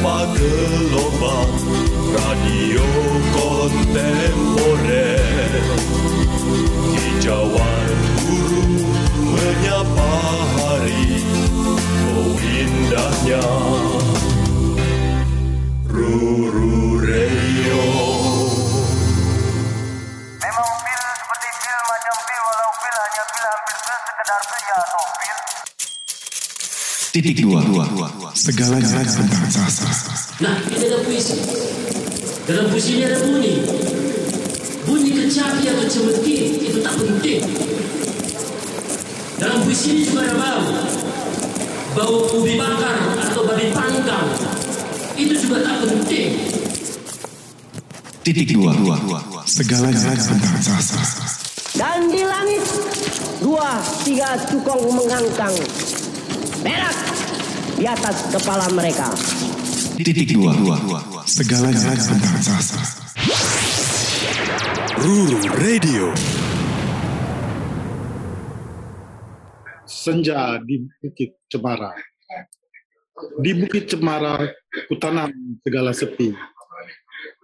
menyapa gelombang radio kontemporer Titik dua, segalanya tentang sastra. Nah, ini ada puisi. Dalam puisi ini ada bunyi. Bunyi kecapi atau cemetik itu tak penting. Dalam puisi ini juga ada bau. Bau ubi bakar atau babi panggang. Itu juga tak penting. Titik dua, segalanya tentang sastra. Dan di langit dua tiga cukong mengangkang perak di atas kepala mereka. Titik dua, segalanya tentang sastra. Ruru Radio senja di Bukit Cemara. Di Bukit Cemara, kutanam segala sepi.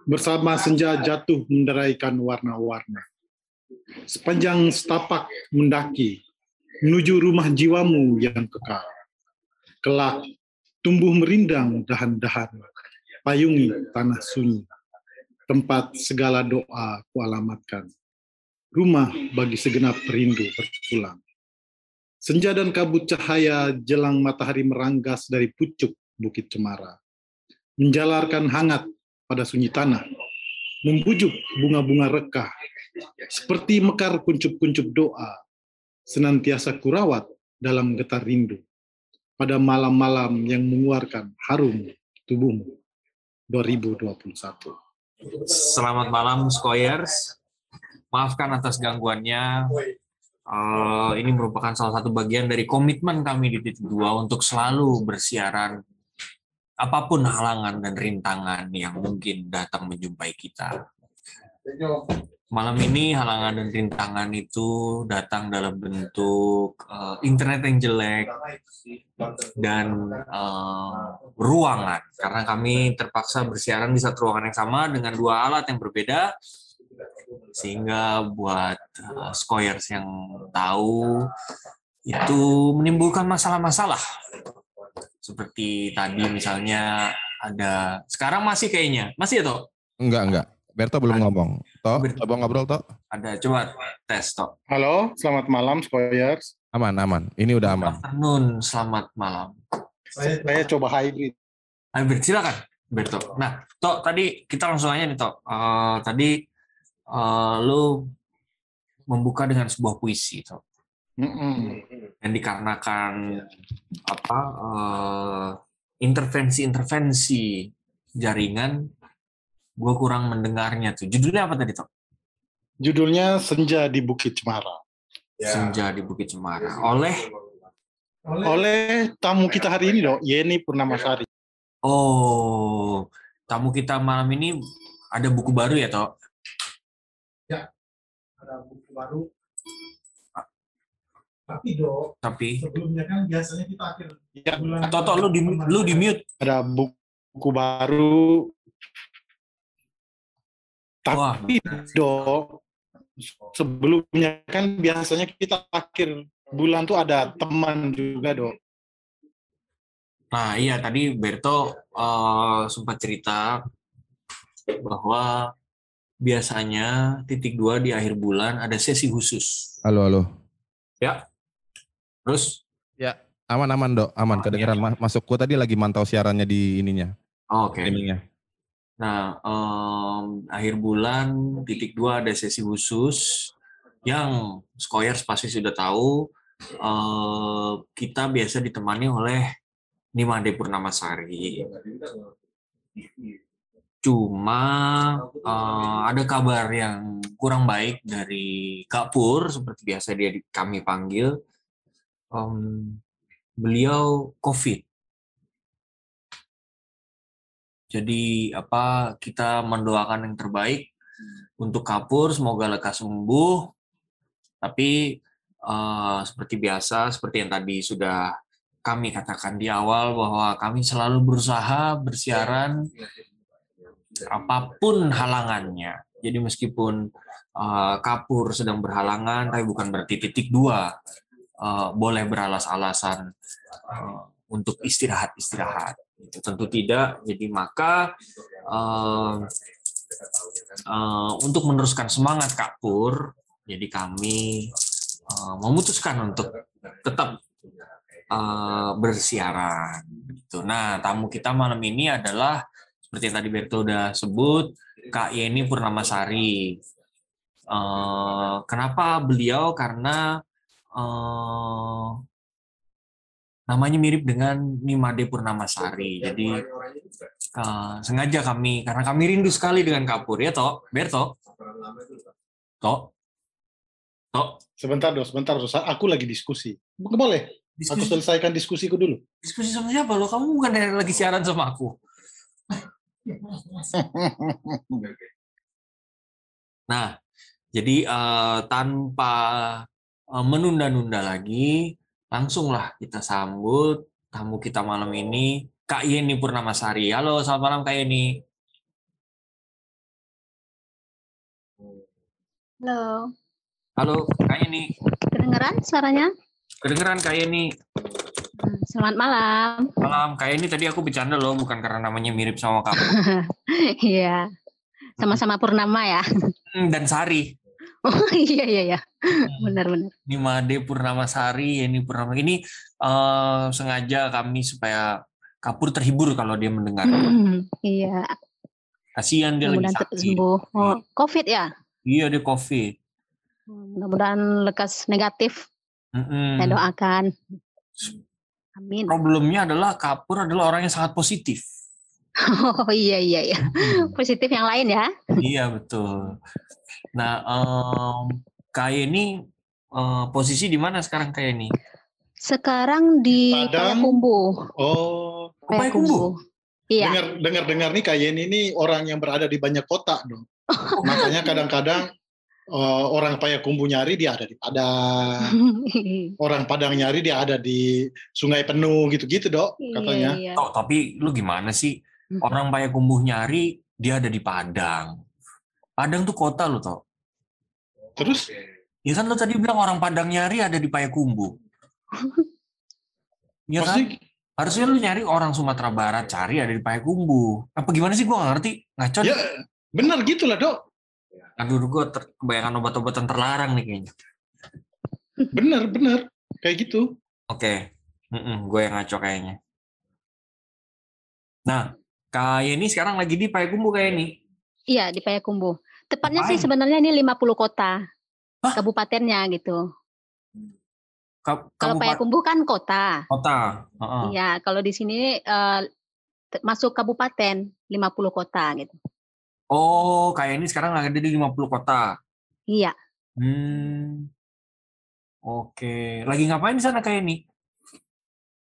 Bersama senja jatuh menderaikan warna-warna. Sepanjang setapak mendaki, menuju rumah jiwamu yang kekal. Kelak, tumbuh merindang dahan-dahan, payungi tanah sunyi. Tempat segala doa kualamatkan. Rumah bagi segenap rindu berpulang. Senja dan kabut cahaya jelang matahari meranggas dari pucuk Bukit Cemara. Menjalarkan hangat pada sunyi tanah. Membujuk bunga-bunga rekah. Seperti mekar kuncup-kuncup doa. Senantiasa kurawat dalam getar rindu. Pada malam-malam yang mengeluarkan harum tubuhmu. 2021. Selamat malam, Skoyers. Maafkan atas gangguannya. Uh, ini merupakan salah satu bagian dari komitmen kami di titik dua untuk selalu bersiaran apa pun halangan dan rintangan yang mungkin datang menjumpai kita. Malam ini halangan dan rintangan itu datang dalam bentuk uh, internet yang jelek dan uh, ruangan. Karena kami terpaksa bersiaran di satu ruangan yang sama dengan dua alat yang berbeda sehingga buat uh, skoyers yang tahu itu menimbulkan masalah-masalah. Seperti tadi misalnya ada sekarang masih kayaknya masih ya Enggak, enggak. Berto belum ngomong. Toh, coba ngobrol, Toh. ada coba tes toh Halo, selamat malam Skoyers. Aman, aman. Ini udah aman. afternoon selamat malam Saya, saya coba hybrid. Albert silakan Berto nah toh tadi kita langsung aja nih toh Eh, tadi eh, lu membuka dengan sebuah puisi toh Mm-mm. yang dikarenakan apa eh, intervensi-intervensi jaringan gue kurang mendengarnya tuh. Judulnya apa tadi toh Judulnya Senja di Bukit Cemara. senja di Bukit Cemara. Oleh? Oleh. Tamu kita hari ini dok, Yeni Purnamasari. oh tamu kita malam ini ada buku baru ya toh ada buku baru. Tapi dok, tapi? sebelumnya kan biasanya kita akhir Ya, bulan. atau lu di lu di mute. Ada buku baru. Wah. Tapi dok, sebelumnya kan biasanya kita akhir bulan tuh ada teman juga dok. Nah iya tadi Berto eh, sempat cerita bahwa biasanya titik dua di akhir bulan ada sesi khusus. Halo, halo. Terus Aman, aman, Dok. Aman, Oh, kedengeran. Ma- Masuk. Gua tadi lagi mantau siarannya di ininya, oh, oke. streamingnya. Nah em, akhir bulan titik dua ada sesi khusus yang Skoyers pasti sudah tahu. eh, kita biasa ditemani oleh Nimade Purnamasari. Cuma eh, ada kabar yang kurang baik dari Kak Pur, seperti biasa dia di- kami panggil. Em, beliau COVID. Jadi apa kita mendoakan yang terbaik untuk Kapur, semoga lekas sembuh. Tapi eh, seperti biasa, seperti yang tadi sudah kami katakan di awal bahwa kami selalu berusaha bersiaran apa pun halangannya. Jadi meskipun uh, kapur sedang berhalangan, tapi bukan berarti titik dua uh, boleh beralas-alasan uh, untuk istirahat-istirahat. Itu tentu tidak. Jadi maka uh, uh, untuk meneruskan semangat kapur, jadi kami uh, memutuskan untuk tetap uh, bersiaran. Gitu. Nah, tamu kita malam ini adalah seperti yang tadi Berto udah sebut, Kak Yeni Purnamasari. Uh, kenapa beliau? Karena uh, namanya mirip dengan Nimade Purnamasari. Jadi uh, sengaja kami, karena kami rindu sekali dengan Kapur ya, toh, Berto. Toh, toh. Sebentar dong, sebentar dong. Aku lagi diskusi. Boleh? Aku selesaikan diskusiku dulu. Diskusi sama siapa lo? Kamu bukan dari lagi siaran sama aku. Nah, jadi uh, tanpa uh, menunda-nunda lagi, langsunglah kita sambut tamu kita malam ini, Kak Yeni Purnamasari. Halo, selamat malam Kak Yeni. Halo. Halo, Kak Yeni. Kedengeran suaranya? Kedengeran Kak Yeni. Hmm, Selamat malam. Malam, Kak Yeni tadi aku bercanda loh, bukan karena namanya mirip sama kamu. Iya. Sama-sama Purnama ya. Hmm, Dan Sari. Oh iya iya iya. Benar-benar. Ini Made Purnamasari, ini Purnama. Ini eh, sengaja kami supaya Kapur terhibur kalau dia mendengar. Iya. Kasihan dia lagi Mudah-mudahan cepat sakit. sembuh. Oh, Covid ya. Iya, dia COVID. Mudah-mudahan lekas negatif. Mm-mm. Saya doakan. Amin. Problemnya adalah Kapur adalah orang yang sangat positif. Oh iya iya iya. Positif yang lain ya. iya, betul. Nah, em, kayak ini eh, posisi di mana sekarang kayak ini? Sekarang di Padang. Payakumbu. Oh, Payakumbu. Iya. dengar dengar dengar nih Yeni ini orang yang berada di banyak kota dong. Makanya kadang-kadang eh, orang Payakumbu nyari dia ada di Padang, orang Padang nyari dia ada di Sungai Penuh gitu-gitu dok katanya. Iya, iya. Tok, tapi lu gimana sih? Orang Payakumbuh nyari, dia ada di Padang. Padang tuh kota lu tau. Terus? Ya kan lu tadi bilang orang Padang nyari ada di Payakumbuh. Ya kan? Harusnya lu nyari orang Sumatera Barat cari ada di Payakumbuh. Apa gimana sih gua nggak ngerti. Ngaco ya benar gitu lah dok. Aduh, gua ter- kebanyakan obat-obatan terlarang nih kayaknya. Benar benar kayak gitu. Oke, gue yang ngaco kayaknya. Nah, kayak ini sekarang lagi di Payakumbuh kayak ini. Iya di Payakumbuh. Tepatnya sih Ngapain? sebenarnya ini 50 kota. Kabupatennya gitu. Ka- Kalau Payakumbuh kan kota. kota. Iya, kalau di sini te- masuk kabupaten 50 kota gitu. Oh, kayak ini sekarang lagi ada di 50 kota. Iya. Hmm. Oke, lagi ngapain di sana kayak ini?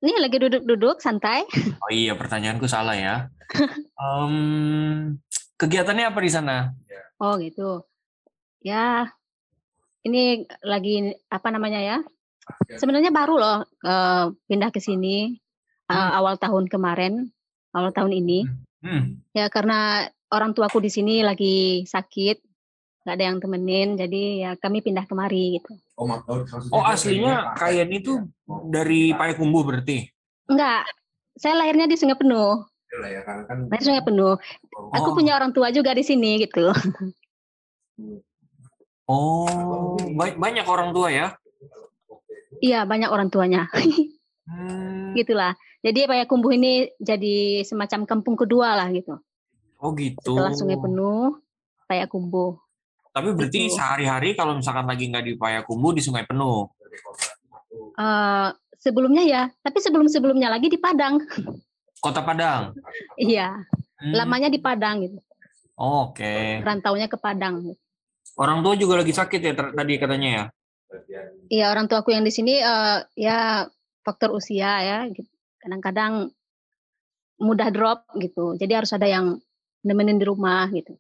Ini lagi duduk-duduk santai. Oh iya, pertanyaanku salah ya. Em, kegiatannya apa di sana? Oh gitu. Ya, ini lagi apa namanya ya? Sebenarnya baru loh eh, pindah ke sini eh, awal tahun kemarin, awal tahun ini. Hmm. Ya karena orang tuaku di sini lagi sakit, nggak ada yang temenin, jadi ya kami pindah kemari gitu. Oh, aslinya kayak ini tuh dari Payakumbuh berarti? Enggak, saya lahirnya di Sungai Penuh. Lahir Sungai Penuh. Aku Oh. punya orang tua juga di sini gitu. Oh, ba- banyak orang tua ya? Iya banyak orang tuanya. Hmm. Gitulah. Jadi Payakumbuh ini jadi semacam kampung kedua lah gitu. Oh gitu. Setelah Sungai Penuh, Payakumbuh. Tapi berarti Gitu. sehari-hari kalau misalkan lagi nggak di Payakumbuh di Sungai Penuh. Eh, sebelumnya ya, tapi sebelum-sebelumnya lagi di Padang. Kota Padang. Iya, Hmm. lamanya di Padang gitu. Oh, Oke. Rantaunya ke Padang. Orang tua juga lagi sakit ya tadi katanya ya. Iya, orang tuaku yang di sini eh, ya faktor usia ya. gitu. Kadang-kadang mudah drop gitu. Jadi harus ada yang nemenin di rumah gitu.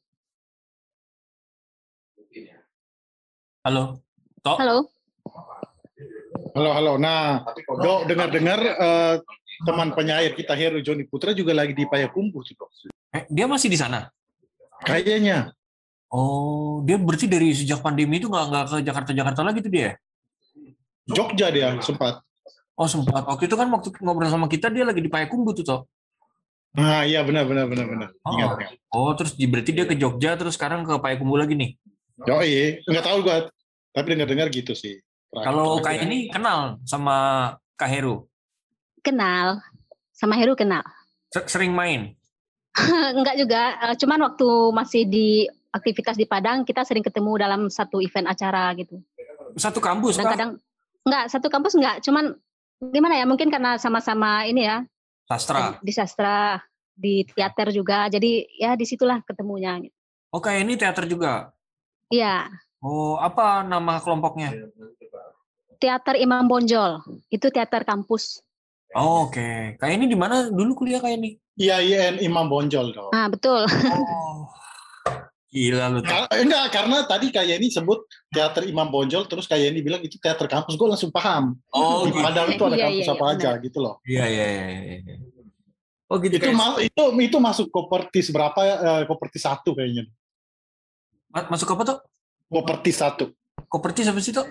Halo. Tok. Halo. Halo, halo. Nah, Dok, dengar-dengar eh, teman penyair kita Heru Joni Putra juga lagi di Payakumbuh tuh, Dok. Eh, dia masih di sana? Kayaknya. Oh, dia berarti dari sejak pandemi itu nggak nggak ke Jakarta-Jakarta lagi tuh dia? Jogja dia sempat. Oh sempat. Waktu itu kan waktu ngobrol sama kita dia lagi di Payakumbuh tuh toh. Nah, iya benar benar benar benar. Ingat, Oh. ingat. Oh, terus berarti dia ke Jogja terus sekarang ke Payakumbuh lagi nih. Yoi, nggak tahu gua. Tapi dengar-dengar gitu sih. Kalau kayak ini kenal sama Kak Heru? Kenal. Sama Heru kenal. Se- Sering main? Enggak juga, eh, cuman waktu masih di aktivitas di Padang kita sering ketemu dalam satu event acara gitu. Satu kampus Dan kadang enggak satu kampus enggak, cuman gimana ya? Mungkin karena sama-sama ini ya Sastra. di sastra, di teater juga. Jadi ya di situlah ketemunya. kayak ini teater juga? Iya, Oh apa nama kelompoknya? teater Imam Bonjol. Itu teater kampus. Oh, Oke, kayak ini di mana dulu kuliah kayak ini? Iya, IAIN Imam Bonjol dong. Ah, betul. Oh, gila lu. Kar- enggak, karena tadi kayak ini sebut teater Imam Bonjol, terus kayak ini bilang itu teater kampus, gue langsung paham. Oh, di gitu. Padang itu ada Iya, kampus iya, apa iya, aja benar. gitu loh. Iya iya iya. iya, iya. Oh gitu. Itu kayak- ma- itu itu masuk kopertis berapa? eh, kopertis satu kayaknya. Ma- masuk apa tuh? Kopertis satu. Kopertis apa sih tuh?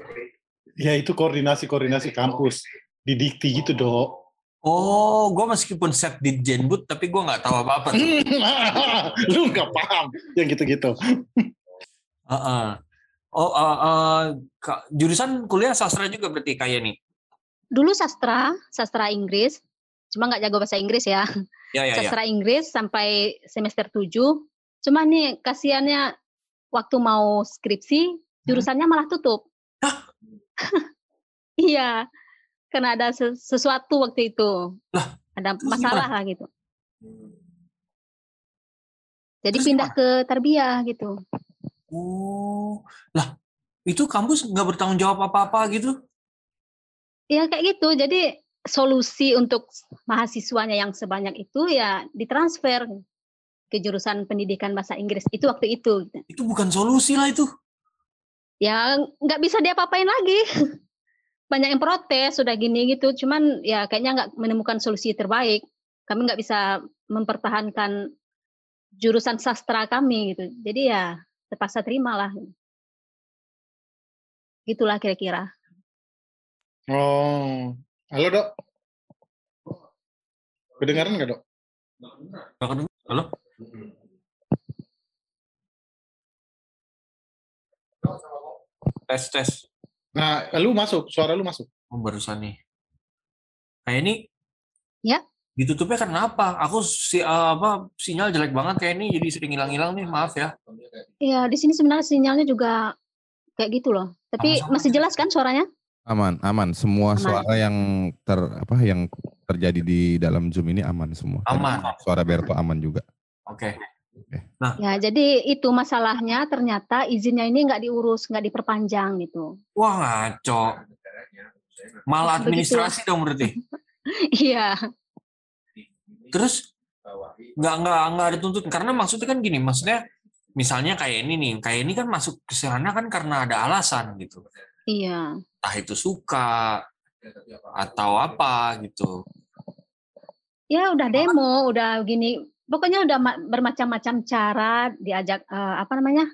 Ya itu koordinasi koordinasi kampus di dikti gitu dok. Oh, gue meskipun set di Jenbut tapi gue nggak tahu apa-apa. Lu nggak paham yang gitu-gitu. Heeh. Oh, eh, eh, Kak, jurusan kuliah sastra juga berarti kayak nih. Dulu sastra, sastra Inggris. Cuma nggak jago bahasa Inggris ya. Ya ya ya. sastra Inggris sampai semester 7. Cuma nih kasihannya waktu mau skripsi jurusannya malah tutup. iya. Karena ada se- sesuatu waktu itu. ada terus masalah lah gitu. Jadi Terus pindah ke tarbiyah gitu. Oh, lah itu kampus nggak bertanggung jawab apa-apa gitu? Ya kayak gitu. Jadi solusi untuk mahasiswanya yang sebanyak itu ya ditransfer ke jurusan pendidikan bahasa Inggris itu waktu itu. gitu. Itu bukan solusi lah itu. ya nggak bisa diapa-apain lagi. Banyak yang protes sudah gini gitu, cuman ya kayaknya nggak menemukan solusi terbaik. Kami nggak bisa mempertahankan jurusan sastra kami gitu. Jadi ya terpaksa terimalah. Gitulah kira-kira. Oh, halo dok. Kedengaran nggak dok? Halo? Tes tes. Nah, lu masuk, suara lu masuk. Oh, barusan nih. Kayak ini. Ya. Ditutupnya karena apa? Aku si eh, apa sinyal jelek banget kayak ini jadi sering hilang-hilang nih. Maaf ya. Ya di sini sebenarnya sinyalnya juga kayak gitu loh. Tapi Sama-sama. masih jelas kan suaranya? Aman, aman. Semua Aman. suara yang ter apa yang terjadi di dalam Zoom ini aman semua. Aman. Suara Berto aman juga. Oke. Ya jadi itu masalahnya ternyata izinnya ini nggak diurus, nggak diperpanjang gitu. Wah ngaco. Malah Begitu. administrasi dong berarti. Iya. Terus nggak nggak nggak ada tuntut karena maksudnya kan gini, maksudnya misalnya kayak ini nih, kayak ini kan masuk ke sana kan karena ada alasan gitu. Iya. Entah itu suka atau apa gitu. Ya udah demo, udah gini. Pokoknya udah ma- bermacam-macam cara diajak eh, apa namanya?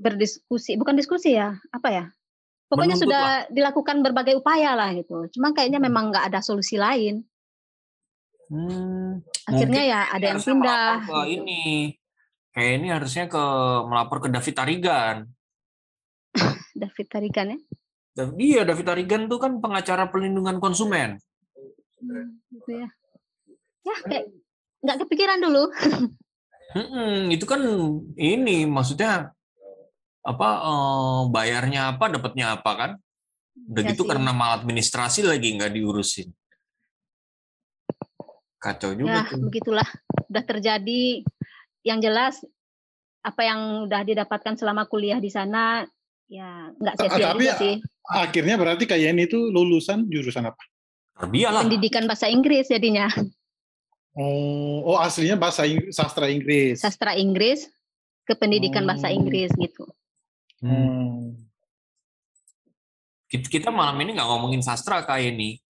berdiskusi, bukan diskusi ya, apa ya? Pokoknya Menuntut sudah dilakukan berbagai upaya lah gitu. Cuma kayaknya memang nggak ada solusi lain. Hmm, Akhirnya mungkin ya ada yang pindah. ke ini. Kayak ini harusnya ke melapor ke David Tarigan. David Tarigan ya. Iya, David Tarigan tuh kan pengacara pelindungan konsumen. Hmm, gitu ya. Ya kayak nggak kepikiran dulu. Mm-mm, itu kan ini maksudnya apa eh, bayarnya apa dapatnya apa kan? Udah Ya gitu sih. karena maladministrasi lagi nggak diurusin. Kacau juga Ya tuh. begitulah. Udah terjadi. Yang jelas apa yang udah didapatkan selama kuliah di sana ya nggak sia-sia Tapi juga sih. akhirnya berarti kayak ini tuh lulusan jurusan apa? Terbiar lah. Pendidikan bahasa Inggris jadinya. Oh, oh aslinya bahasa Inggris, sastra Inggris. Sastra Inggris ke pendidikan bahasa. Inggris gitu. Hmm. Kita, kita malam ini nggak ngomongin sastra kayak ini.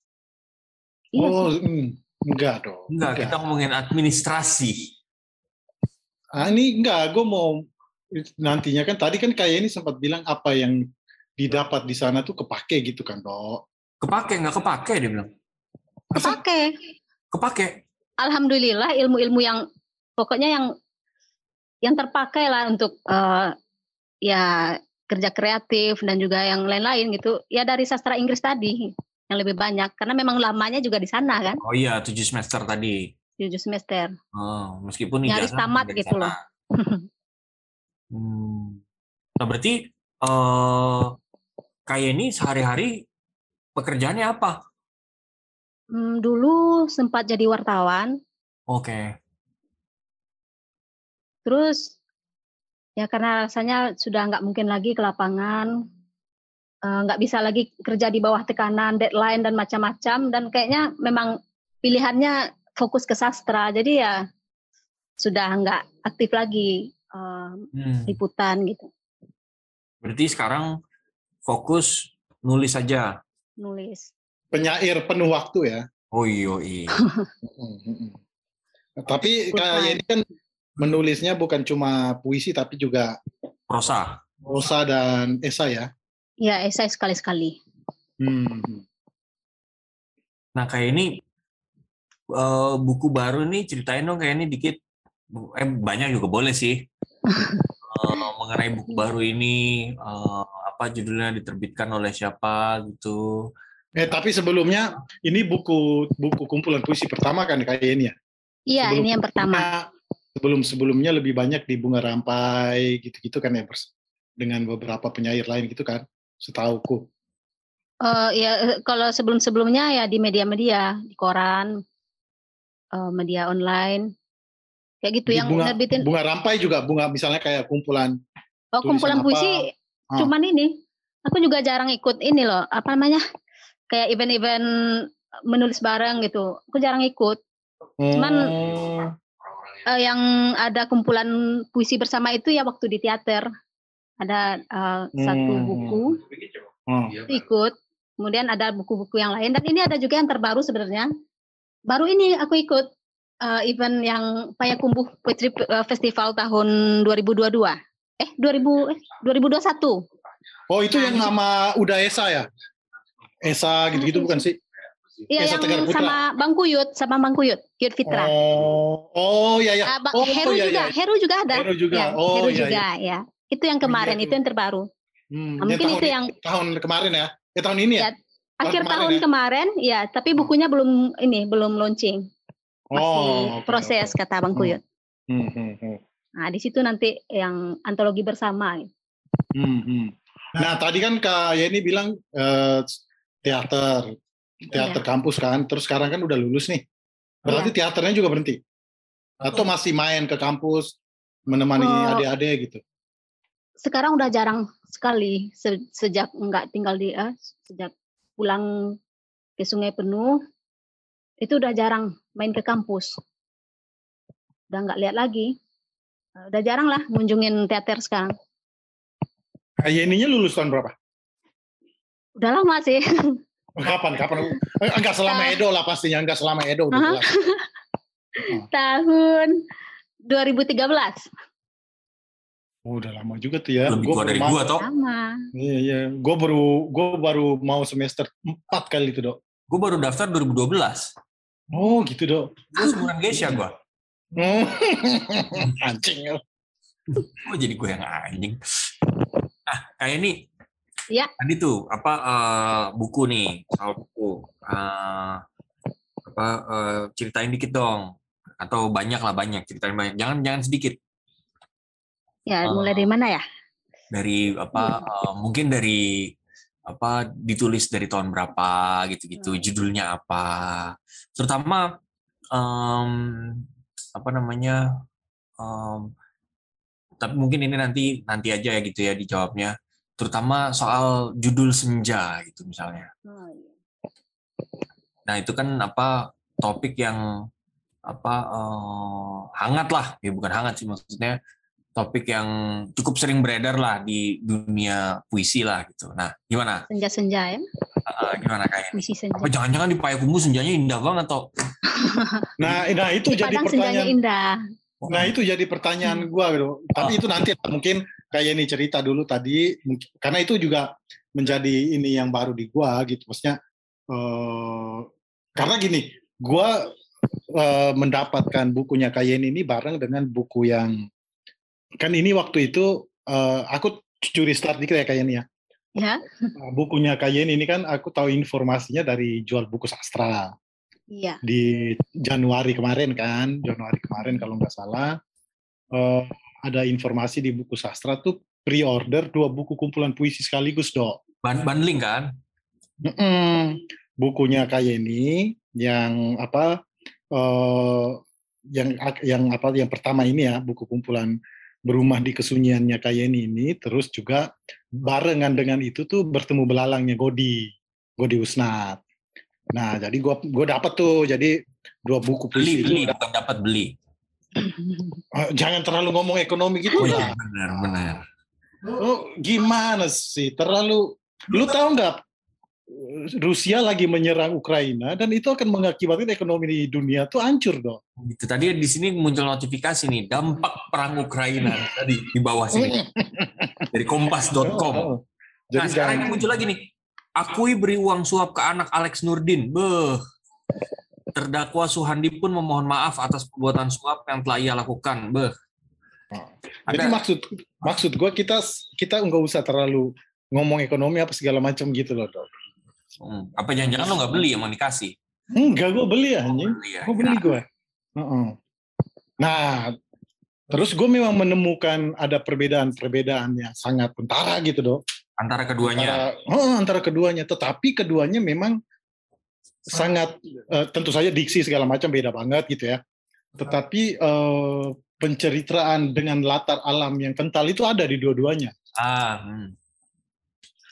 Iya oh, sih. mm, enggak dong. Enggak, kita ngomongin administrasi. Ah, ini enggak, gue mau nantinya kan tadi kan kayak ini sempat bilang apa yang didapat di sana tuh kepake gitu kan, dok. Kepake nggak kepake dia bilang. Kepake. Kepake. Alhamdulillah ilmu-ilmu yang pokoknya yang yang terpakai lah untuk eh, ya kerja kreatif dan juga yang lain-lain gitu. Ya dari sastra Inggris tadi yang lebih banyak karena memang lamanya juga di sana kan, Oh iya, tujuh semester tadi. tujuh semester. Oh, meskipun Nyaris tamat gitu sana. loh. Hmm. Nah, berarti eh kayak ini sehari-hari pekerjaannya apa? Hmm, dulu sempat jadi wartawan, Oke. terus ya karena rasanya sudah nggak mungkin lagi ke lapangan, eh, nggak bisa lagi kerja di bawah tekanan deadline dan macam-macam dan kayaknya memang pilihannya fokus ke sastra, jadi ya sudah nggak aktif lagi eh, Hmm. liputan gitu, Berarti sekarang fokus nulis saja. nulis. Penyair penuh waktu ya. Oh iya, iya. Tapi kayak ini kan menulisnya bukan cuma puisi tapi juga Prosa. prosa dan esai ya. Ya esai sekali-sekali. Hmm. Nah, kayak ini eh, buku baru nih ceritain dong kayak ini dikit. Eh banyak juga boleh sih. Eh, mengenai buku baru ini eh, apa judulnya diterbitkan oleh siapa gitu. Eh tapi sebelumnya ini buku buku kumpulan puisi pertama kan kayak ini ya. Iya Sebelum- ini yang pertama. Sebelum sebelumnya lebih banyak di bunga rampai gitu-gitu kan ya. Dengan beberapa penyair lain gitu kan. Setauku. Eh, ya eh, kalau sebelum-sebelumnya ya di media-media, di koran, eh, media online, kayak gitu Di yang bunga, nerbitin. bunga rampai juga bunga misalnya kayak kumpulan Oh kumpulan apa? puisi, Ah. cuman ini. Aku juga jarang ikut ini loh, apa namanya? Kayak event-event menulis bareng gitu. Aku jarang ikut. Cuman eh, yang ada kumpulan puisi bersama itu ya waktu di teater. Ada satu Hmm. buku Oh. itu ikut. Kemudian ada buku-buku yang lain dan ini ada juga yang terbaru sebenarnya. Baru ini aku ikut eh, event yang Payakumbuh Poetry Festival tahun 2022. Eh 2000 eh 2021. Oh itu yang sama Uda Esa ya? Esa gitu-gitu bukan sih? Iya yang Tegar Putra. sama Bang Kuyut, sama Bang Kuyut, Kuyut Fitra. Oh, oh ya ya. Ah, Bang- oh, Heru ya, juga, ya. Heru juga ada. Heru juga. Ya, Oh, Heru iya, juga ya. Itu yang kemarin, itu yang terbaru. Hmm, Nah, yang mungkin tahun, itu yang tahun kemarin ya? Ya tahun ini ya? Ya, akhir kemarin tahun ya? kemarin, ya. Tapi bukunya belum ini, belum launching. Masih Oh, oke, proses kata Bang Hmm. Kuyut. Hmm, hmm, hmm. Nah, di situ nanti yang antologi bersama. Hmm, hmm. Nah tadi kan Kak Yeni bilang eh, teater, teater Iya. kampus kan, terus sekarang kan udah lulus nih. Berarti teaternya juga berhenti? Atau masih main ke kampus, menemani Oh. adik-adik gitu? Sekarang udah jarang sekali se- sejak nggak tinggal di eh, sejak pulang ke Sungai Penuh itu udah jarang main ke kampus. Udah nggak lihat lagi. Udah jarang lah ngunjungin teater sekarang. Yeninya lulus tahun berapa? Udah lama sih. Kapan? Kapan? Eh, Enggak selama Ah. Edo lah pastinya, enggak selama Edo udah. Tahun 2013. Oh, udah lama juga tuh ya. Lebih Gua dari mau- gua, Tok. Sama. Iya, iya. Gue baru gue baru mau semester 4 kali itu, Dok. Gue baru daftar 2012. Oh, gitu, Dok. Gue seumuran Geisha gue. Hmm. Anjing. ya. Kok jadi gue yang anjing? Nah, kayak ini. Ya. Tadi tuh apa eh, buku nih, soal buku. Eh, apa eh, ceritain dikit dong. Atau banyak lah banyak ceritain banyak. Jangan jangan sedikit. Ya, Oh. mulai dari mana ya? Dari apa? eh, mungkin dari apa ditulis dari tahun berapa gitu-gitu. Judulnya apa? Terutama em, apa namanya? em, tapi mungkin ini nanti nanti aja ya gitu ya dijawabnya terutama soal judul senja gitu misalnya nah itu kan apa topik yang apa eh, hangat lah ya bukan hangat sih maksudnya topik yang cukup sering beredar lah di dunia puisi lah gitu. Nah, gimana? Senja-senja ya. Uh, gimana kayak? Puisi senja. Apa jangan-jangan di Payakumbuh senjanya indah banget toh? Nah, nah itu jadi Padang senjanya pertanyaan. indah. Nah itu jadi pertanyaan gua gitu. Tapi itu nanti mungkin kayak ini cerita dulu tadi, karena itu juga menjadi ini yang baru di gua gitu. Maksudnya eh, karena gini, gua eh, mendapatkan bukunya Kayen ini bareng dengan buku yang kan ini waktu itu eh, aku curi start dikit ya Kayen ya. Ya. Bukunya Kayen ini kan aku tahu informasinya dari jual buku sastra Iya. di Januari kemarin kan, Januari kemarin kalau nggak salah eh, ada informasi di buku sastra tuh pre-order dua buku kumpulan puisi sekaligus dok. Ban- bundling kan? Mm-mm. Bukunya Kayeni yang apa eh, yang yang apa yang pertama ini ya buku kumpulan berumah di kesunyiannya Kayeni ini terus juga barengan dengan itu tuh bertemu belalangnya Godi Godi Usnat. Nah jadi gua gua dapat tuh jadi dua buku Beli, puisi beli, itu. bukan dapat beli. Eh, Jangan terlalu ngomong ekonomi gitu Oh lah. benar, benar. Oh, gimana sih? Terlalu lu tahu nggak Rusia lagi menyerang Ukraina dan itu akan mengakibatkan ekonomi di dunia tuh hancur dong. Itu tadi di sini muncul notifikasi nih, dampak perang Ukraina tadi di bawah sini dari kompas.com. Oh, Nah, Jadi sekarang jangan ini muncul lagi nih. Akui beri uang suap ke anak Alex Nurdin. Beh. Terdakwa Suhandi pun memohon maaf atas perbuatan suap yang telah ia lakukan. Beh. Jadi Ada- maksud maksud gue kita kita nggak usah terlalu ngomong ekonomi apa segala macam gitu loh dok. Hmm, Apa jangan-jangan lo nggak beli emang dikasih? Enggak gue beli anjing. Beli ya. Gue beli gue. Nah terus gue memang menemukan ada perbedaan-perbedaan yang sangat kentara gitu dok. Antara keduanya. Antara, oh, antara keduanya, tetapi keduanya memang sangat eh, tentu saja diksi segala macam beda banget gitu ya. Tetapi eh, penceritaan dengan latar alam yang kental itu ada di dua-duanya. Ah, hmm.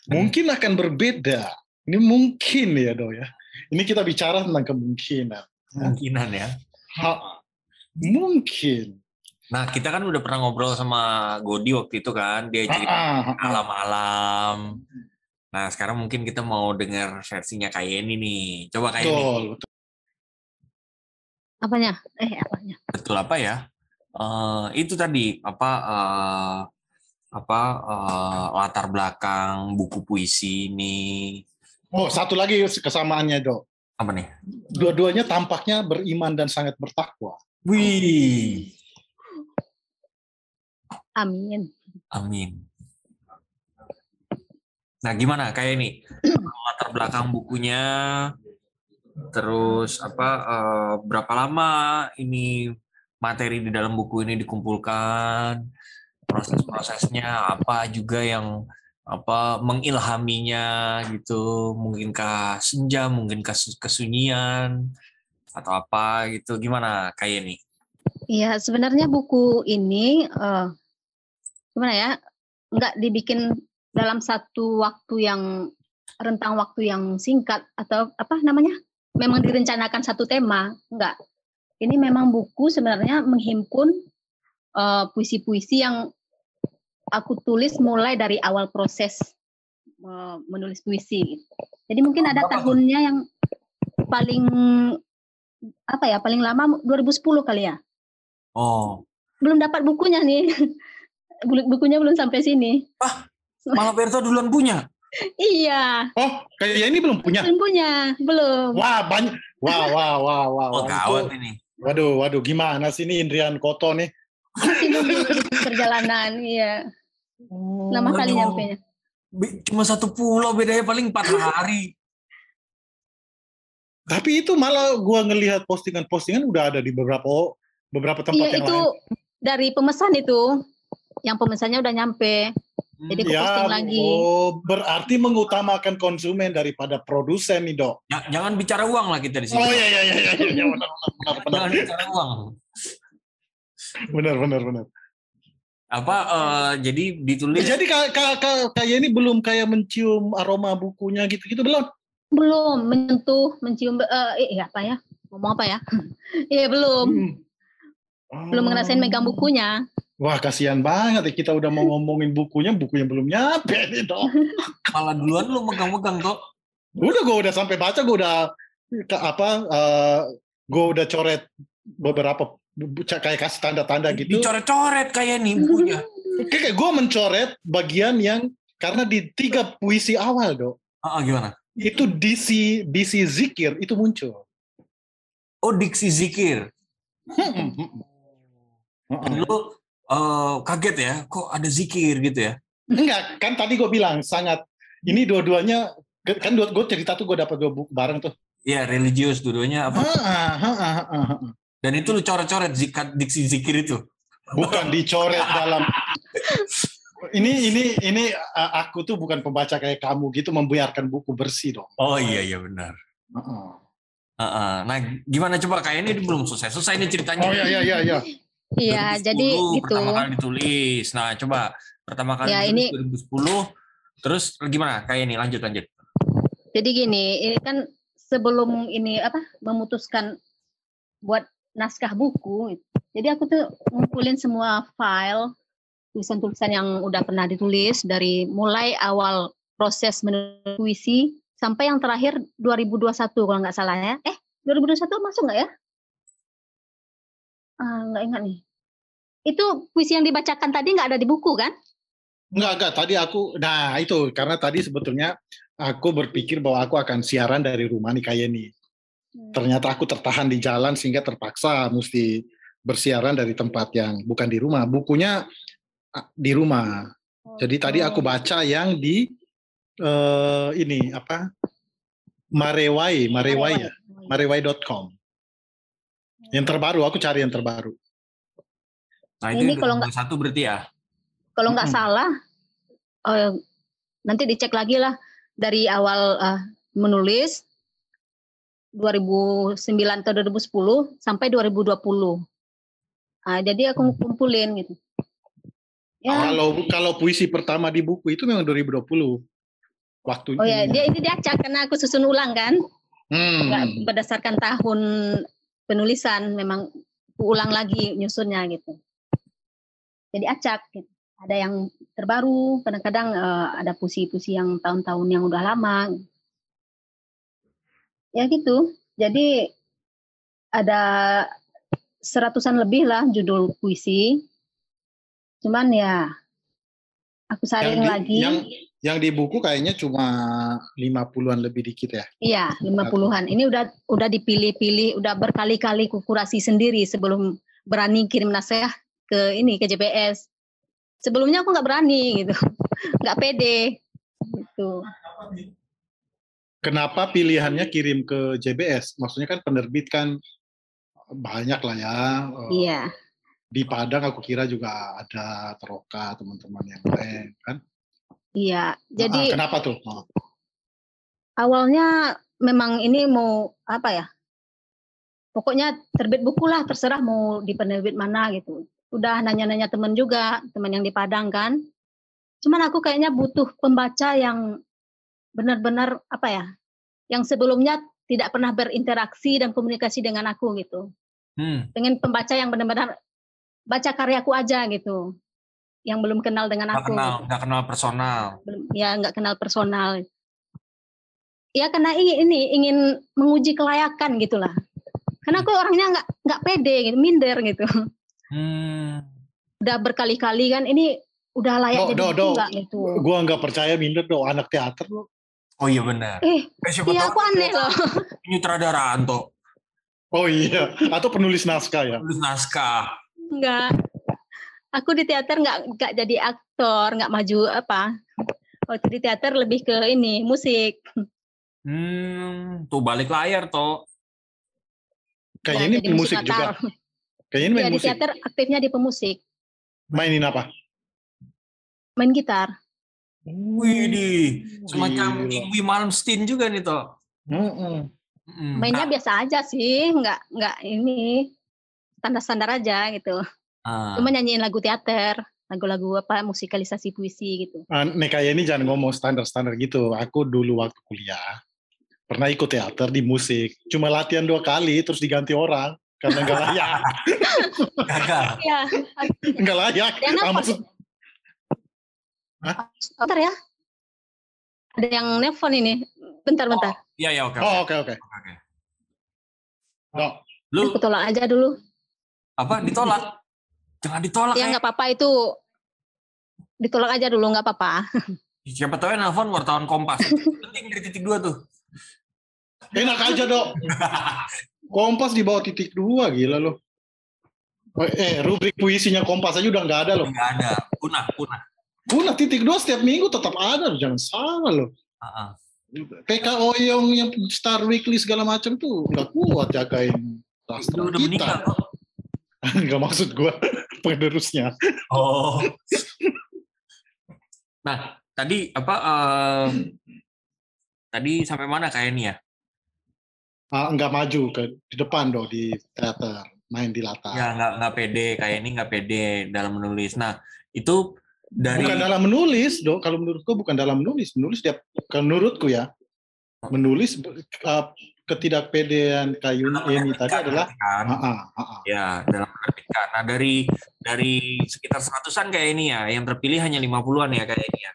Mungkin akan berbeda. Ini mungkin ya, Do ya. Ini kita bicara tentang kemungkinan. kemungkinan ya. Ha, mungkin. Nah, kita kan udah pernah ngobrol sama Godi waktu itu kan, dia cerita Ah, ah, ah. alam-alam. Nah, sekarang mungkin kita mau dengar versinya kayak ini nih. Coba kayak ini. Betul. betul. Apanya? Eh, apanya? Betul apa ya? Eh, itu tadi apa eh, apa eh, latar belakang buku puisi ini Oh, satu lagi kesamaannya, Do. apa nih? Dua-duanya tampaknya beriman dan sangat bertakwa. Wih, Amin. amin. Nah, gimana kayak ini latar belakang bukunya, terus apa eh, berapa lama ini materi di dalam buku ini dikumpulkan, proses-prosesnya apa juga yang apa mengilhaminya gitu, mungkinkah senja, mungkinkah kesu- kesunyian atau apa gitu, gimana kayak ini? Iya, sebenarnya buku ini eh, gimana ya? Nggak dibikin dalam satu waktu yang rentang waktu yang singkat atau apa namanya? Memang direncanakan satu tema, enggak. Ini memang buku sebenarnya menghimpun eh, puisi-puisi yang aku tulis mulai dari awal proses eh, menulis puisi. Jadi mungkin ada tahunnya yang paling apa ya? Paling lama 2010 kali ya Oh, belum dapat bukunya nih. Bukunya belum sampai sini. Malah Berto duluan punya. Iya, Oh, kayak ini belum punya. belum punya, belum. Wah, banyak. Wah, wah, wah, wah. Oh, wah. gawat Itu- ini. Waduh, waduh, gimana sih ini Indrian Koto nih? Masih perjalanan, iya. Lama kali nyampe. Cuma satu pulau bedanya paling empat hari. Tapi itu malah gua ngelihat postingan-postingan udah ada di beberapa beberapa tempat Iya, yang itu lain. dari pemesan itu. Yang pemesannya udah nyampe. Jadi aku posting lagi. oh, berarti mengutamakan konsumen daripada produsen nih, Dok. Ja- Jangan bicara uang lah kita di sini. Oh iya iya iya iya, iya, iya benar benar benar Jangan bicara uang. benar benar benar. Apa eh, jadi ditulis Jadi ka- ka- ka- kayak ini belum kayak mencium aroma bukunya gitu-gitu belum? Belum menyentuh, mencium eh eh, apa ya? Ngomong apa ya? Iya, belum. Hmm. Belum ngerasain megang bukunya. Wah kasihan banget ya kita udah mau ngomongin bukunya, bukunya belum nyampe nih dong. Malah duluan lu megang-megang kok. Udah gue udah sampai baca, gue udah ke apa? eh, gue udah coret beberapa kayak kasih tanda-tanda gitu. Dicoret-coret kayak nih bukunya. Kayak gue mencoret bagian yang karena di tiga puisi awal dok, Ah, ah, gimana? itu disi disi zikir itu muncul. Oh, diksi zikir. Dan lu eh, kaget ya, kok ada zikir gitu ya? Enggak, kan tadi gue bilang sangat ini dua-duanya kan dua gue cerita tuh gue dapat dua buku bareng tuh. Iya, religius dua-duanya apa? Ah, ah, ah. Dan itu lu coret-coret zikat diksi zikir itu. Bukan dicoret dalam ini ini ini uh, aku tuh bukan pembaca kayak kamu gitu membiarkan buku bersih dong. Oh iya iya benar. Heeh. Heeh. Nah, gimana coba kayak ini belum selesai. Selesai ini ceritanya. Oh iya iya iya iya. Iya, jadi 2010 gitu. Pertama kali ditulis. Nah, coba pertama kali Ya, ini- 2010. Terus gimana? Kayak ini lanjut lanjut. Jadi gini, ini kan sebelum ini apa memutuskan buat naskah buku, jadi aku tuh ngumpulin semua file tulisan-tulisan yang udah pernah ditulis dari mulai awal proses menulis puisi sampai yang terakhir 2021 kalau nggak salah ya. Eh, 2021 masuk nggak ya? Ah, nggak ingat nih. Itu puisi yang dibacakan tadi nggak ada di buku kan? Enggak enggak tadi aku nah itu karena tadi sebetulnya aku berpikir bahwa aku akan siaran dari rumah nih kayak ini. Ternyata aku tertahan di jalan sehingga terpaksa mesti bersiaran dari tempat yang bukan di rumah. Bukunya ah, di rumah. Jadi tadi aku baca yang di eh, ini apa? Marewai, Marewai ya. Marewai.com. Yang terbaru, aku cari yang terbaru. Nah, Ini itu kalau yang nggak- 2021 berarti ya. kalau nggak Mm-mm. salah eh, nanti dicek lagi lah dari awal eh, menulis 2009 atau 2010 sampai 2020 Ah, jadi aku kumpulin gitu ya Kalau kalau puisi pertama di buku itu memang 2020. Waktunya. oh ya dia ini diacak karena aku susun ulang kan Hmm. nggak berdasarkan tahun penulisan memang ulang lagi nyusunnya gitu. Jadi acak gitu. ada yang terbaru kadang-kadang eh, ada puisi-puisi yang tahun-tahun yang udah lama. Ya gitu. Jadi ada seratusan lebih lah judul puisi. Cuman ya aku saring di- lagi. Yang yang di buku kayaknya cuma 50-an lebih dikit ya. Iya, lima puluhan. Ini udah udah dipilih-pilih, udah berkali-kali kukurasi sendiri sebelum berani kirim naskah ke ini ke JPS. Sebelumnya aku nggak berani gitu, nggak pede gitu. Kenapa pilihannya kirim ke JBS? Maksudnya kan penerbit kan banyak lah ya. Iya, Di Padang aku kira juga ada Teroka teman-teman yang lain kan. Iya. Jadi kenapa tuh? Oh. awalnya memang ini mau apa ya? Pokoknya terbit buku lah, terserah mau di penerbit mana gitu. Udah nanya-nanya temen juga, teman yang di Padang kan. Cuman aku kayaknya butuh pembaca yang benar-benar apa ya? Yang sebelumnya tidak pernah berinteraksi dan komunikasi dengan aku gitu. Hmm. Pengen pembaca yang benar-benar baca karyaku aja gitu. Yang belum kenal dengan aku. kenal, gitu. nggak kenal personal. Belum- ya nggak kenal personal. Ya karena ingin ini ingin menguji kelayakan gitulah. Karena aku orangnya nggak nggak pede gitu, minder gitu. Hmm. Udah berkali-kali kan ini udah layak Do, jadi do, nggak gitu. Gua nggak percaya minder do anak teater lo. Oh iya benar. Eh, Eh, siapa iya aku aneh loh. ini sutradara Anto, Oh iya, atau penulis naskah ya. tulis naskah. Enggak. Aku di teater nggak nggak jadi aktor, nggak maju apa. Waktu di teater lebih ke ini musik. Hmm, tuh balik layar toh. Kayaknya Ya, ini musik juga. Kayaknya ini Ya main di musik. teater aktifnya di pemusik, Mainin apa? main gitar. Wih di semacam. Ingwi Malmsteen juga nih toh. Mm-mm. Mm, Mainnya Kak. biasa aja sih, nggak nggak ini standar-standar aja gitu. Ah. Cuma nyanyiin lagu teater, lagu-lagu apa musikalisasi puisi gitu. Ah, nih kayak ini jangan ngomong standar-standar gitu. Aku dulu waktu kuliah pernah ikut teater di musik. Cuma latihan dua kali terus diganti orang. karena nggak layak. Gagal. Iya. Nggak layak. Ada yang Ah, nelfon. maksud Bentar ya. Ada yang nelfon ini. Bentar, bentar. Iya, ya, oke. Oh, oke oke. Oke. No. Lu Aku tolak aja dulu. apa ditolak? Jangan ditolak. Ya eh. nggak apa-apa itu. Ditolak aja dulu nggak apa-apa. Siapa tahu yang nelfon wartawan Kompas. Penting dari titik dua tuh. Enak aja dok. Kompas di bawah titik dua gila loh. Eh rubrik puisinya Kompas aja udah nggak ada loh. Nggak ada. Punah, punah. Punah titik dua setiap minggu tetap ada loh. Jangan salah loh. Heeh. PKO yang yang Star Weekly segala macam tuh nggak kuat jagain Udah meninggal kita. kok. Nggak maksud gua penerusnya. Oh. Nah, tadi apa? eh, tadi sampai mana kayak ini ya? Ah, nggak maju ke di depan dong di teater main di latar. Ya nggak nggak pede kayak ini nggak pede dalam menulis. Nah itu dari Bukan dalam menulis, dong. Kalau menurutku bukan dalam menulis. Menulis dia, menurutku ya, menulis uh, ketidakpedean kayu ini tadi adalah kan? ah, ah, ah, ah. ya dalam menerbitkan. Nah dari dari sekitar seratusan kayak ini ya, yang terpilih hanya 50-an ya kayak ini ya.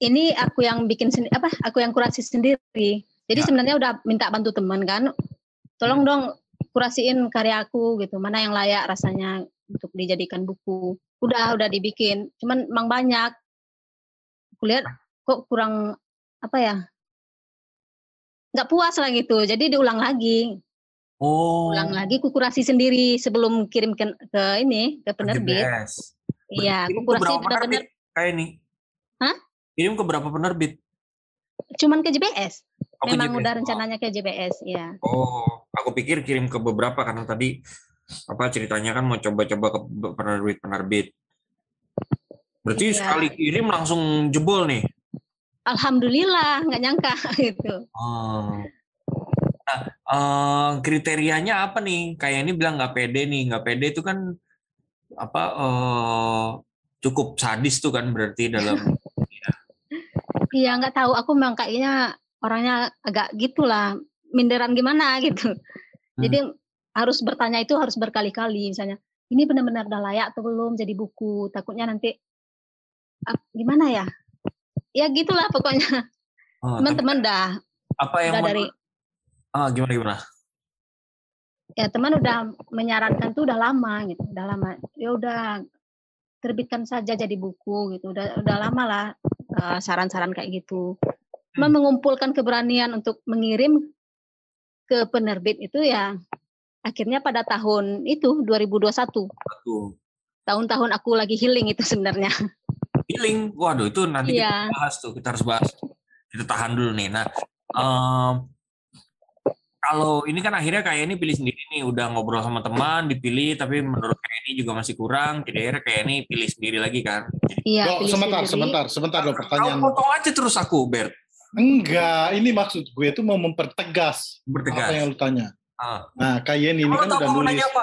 Ini aku yang bikin sendiri apa? Aku yang kurasi sendiri. Jadi Ya. sebenarnya udah minta bantu teman kan. Tolong dong kurasiin karyaku gitu. Mana yang layak rasanya untuk dijadikan buku. Udah udah dibikin. Cuman emang banyak. Aku lihat kok kurang apa ya? Nggak puas lah gitu. Jadi diulang lagi. Oh. Ulang lagi ku kurasi sendiri sebelum kirim ke, ke ini ke penerbit. Iya, aku ke penerbit kayak ini? Hah? Kirim ke berapa penerbit? cuman ke JBS. Oh, ke Memang JBS. udah rencananya ke JBS, ya. Oh, aku pikir kirim ke beberapa karena tadi apa ceritanya kan mau coba-coba ke penerbit-penerbit. Berarti Iya. sekali kirim langsung jebol nih. Alhamdulillah, nggak nyangka gitu. Oh. Nah, eh, kriterianya apa nih? Kayak ini bilang nggak pede nih, nggak pede itu kan apa eh, cukup sadis tuh kan berarti dalam Iya, nggak tahu. Aku memang kayaknya orangnya agak gitulah, minderan gimana gitu. Jadi harus bertanya itu harus berkali-kali, misalnya ini benar-benar udah layak atau belum jadi buku. Takutnya nanti ah, gimana ya? Ya gitulah pokoknya. Oh, Teman-teman dah apa yang udah dari ah gimana gimana? ya teman udah menyarankan tuh udah lama gitu, udah lama. Ya udah terbitkan saja jadi buku gitu. Udah udah lama lah eh, saran-saran kayak gitu. Cuma mengumpulkan keberanian untuk mengirim ke penerbit itu ya akhirnya pada tahun itu 2021. Satu. Tahun-tahun aku lagi healing itu sebenarnya. Healing, waduh itu nanti Iya. kita bahas tuh, kita harus bahas. Kita tahan dulu nih. Nah, em, kalau ini kan akhirnya kayak ini pilih sendiri nih, udah ngobrol sama teman, dipilih, tapi menurut kayak ini juga masih kurang. Jadi akhirnya kayak ini pilih sendiri lagi kan. Iya, pilih sebentar, sendiri. sebentar, sebentar loh Kau pertanyaan. potong aja terus aku, Bert. Enggak, ini maksud gue itu mau mempertegas Mempertegas. apa yang lu tanya. Ah. Nah, kayak ini, ini Kamu kan udah nulis. apa?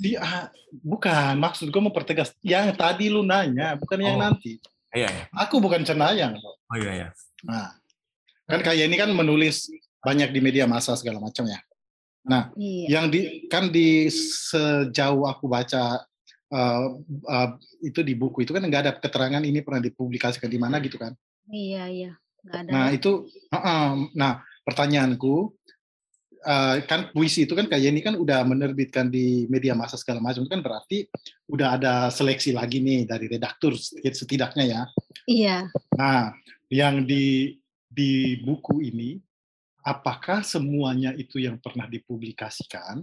Di, ah, bukan, maksud gue mempertegas. Yang tadi lu nanya, bukan yang Oh. nanti. Iya, iya. Aku bukan cenayang. Oh iya, iya. Nah, kan kayak ini kan menulis banyak di media massa segala macam ya. Nah, Iya. yang di kan di sejauh aku baca uh, uh, itu di buku itu kan nggak ada keterangan ini pernah dipublikasikan di mana gitu kan. Iya, iya. Nggak ada. Nah itu, uh-uh. nah pertanyaanku uh, kan puisi itu kan kayak ini kan udah menerbitkan di media massa segala macam itu kan berarti udah ada seleksi lagi nih dari redaktur setidaknya ya. Iya. Nah, yang di di buku ini apakah semuanya itu yang pernah dipublikasikan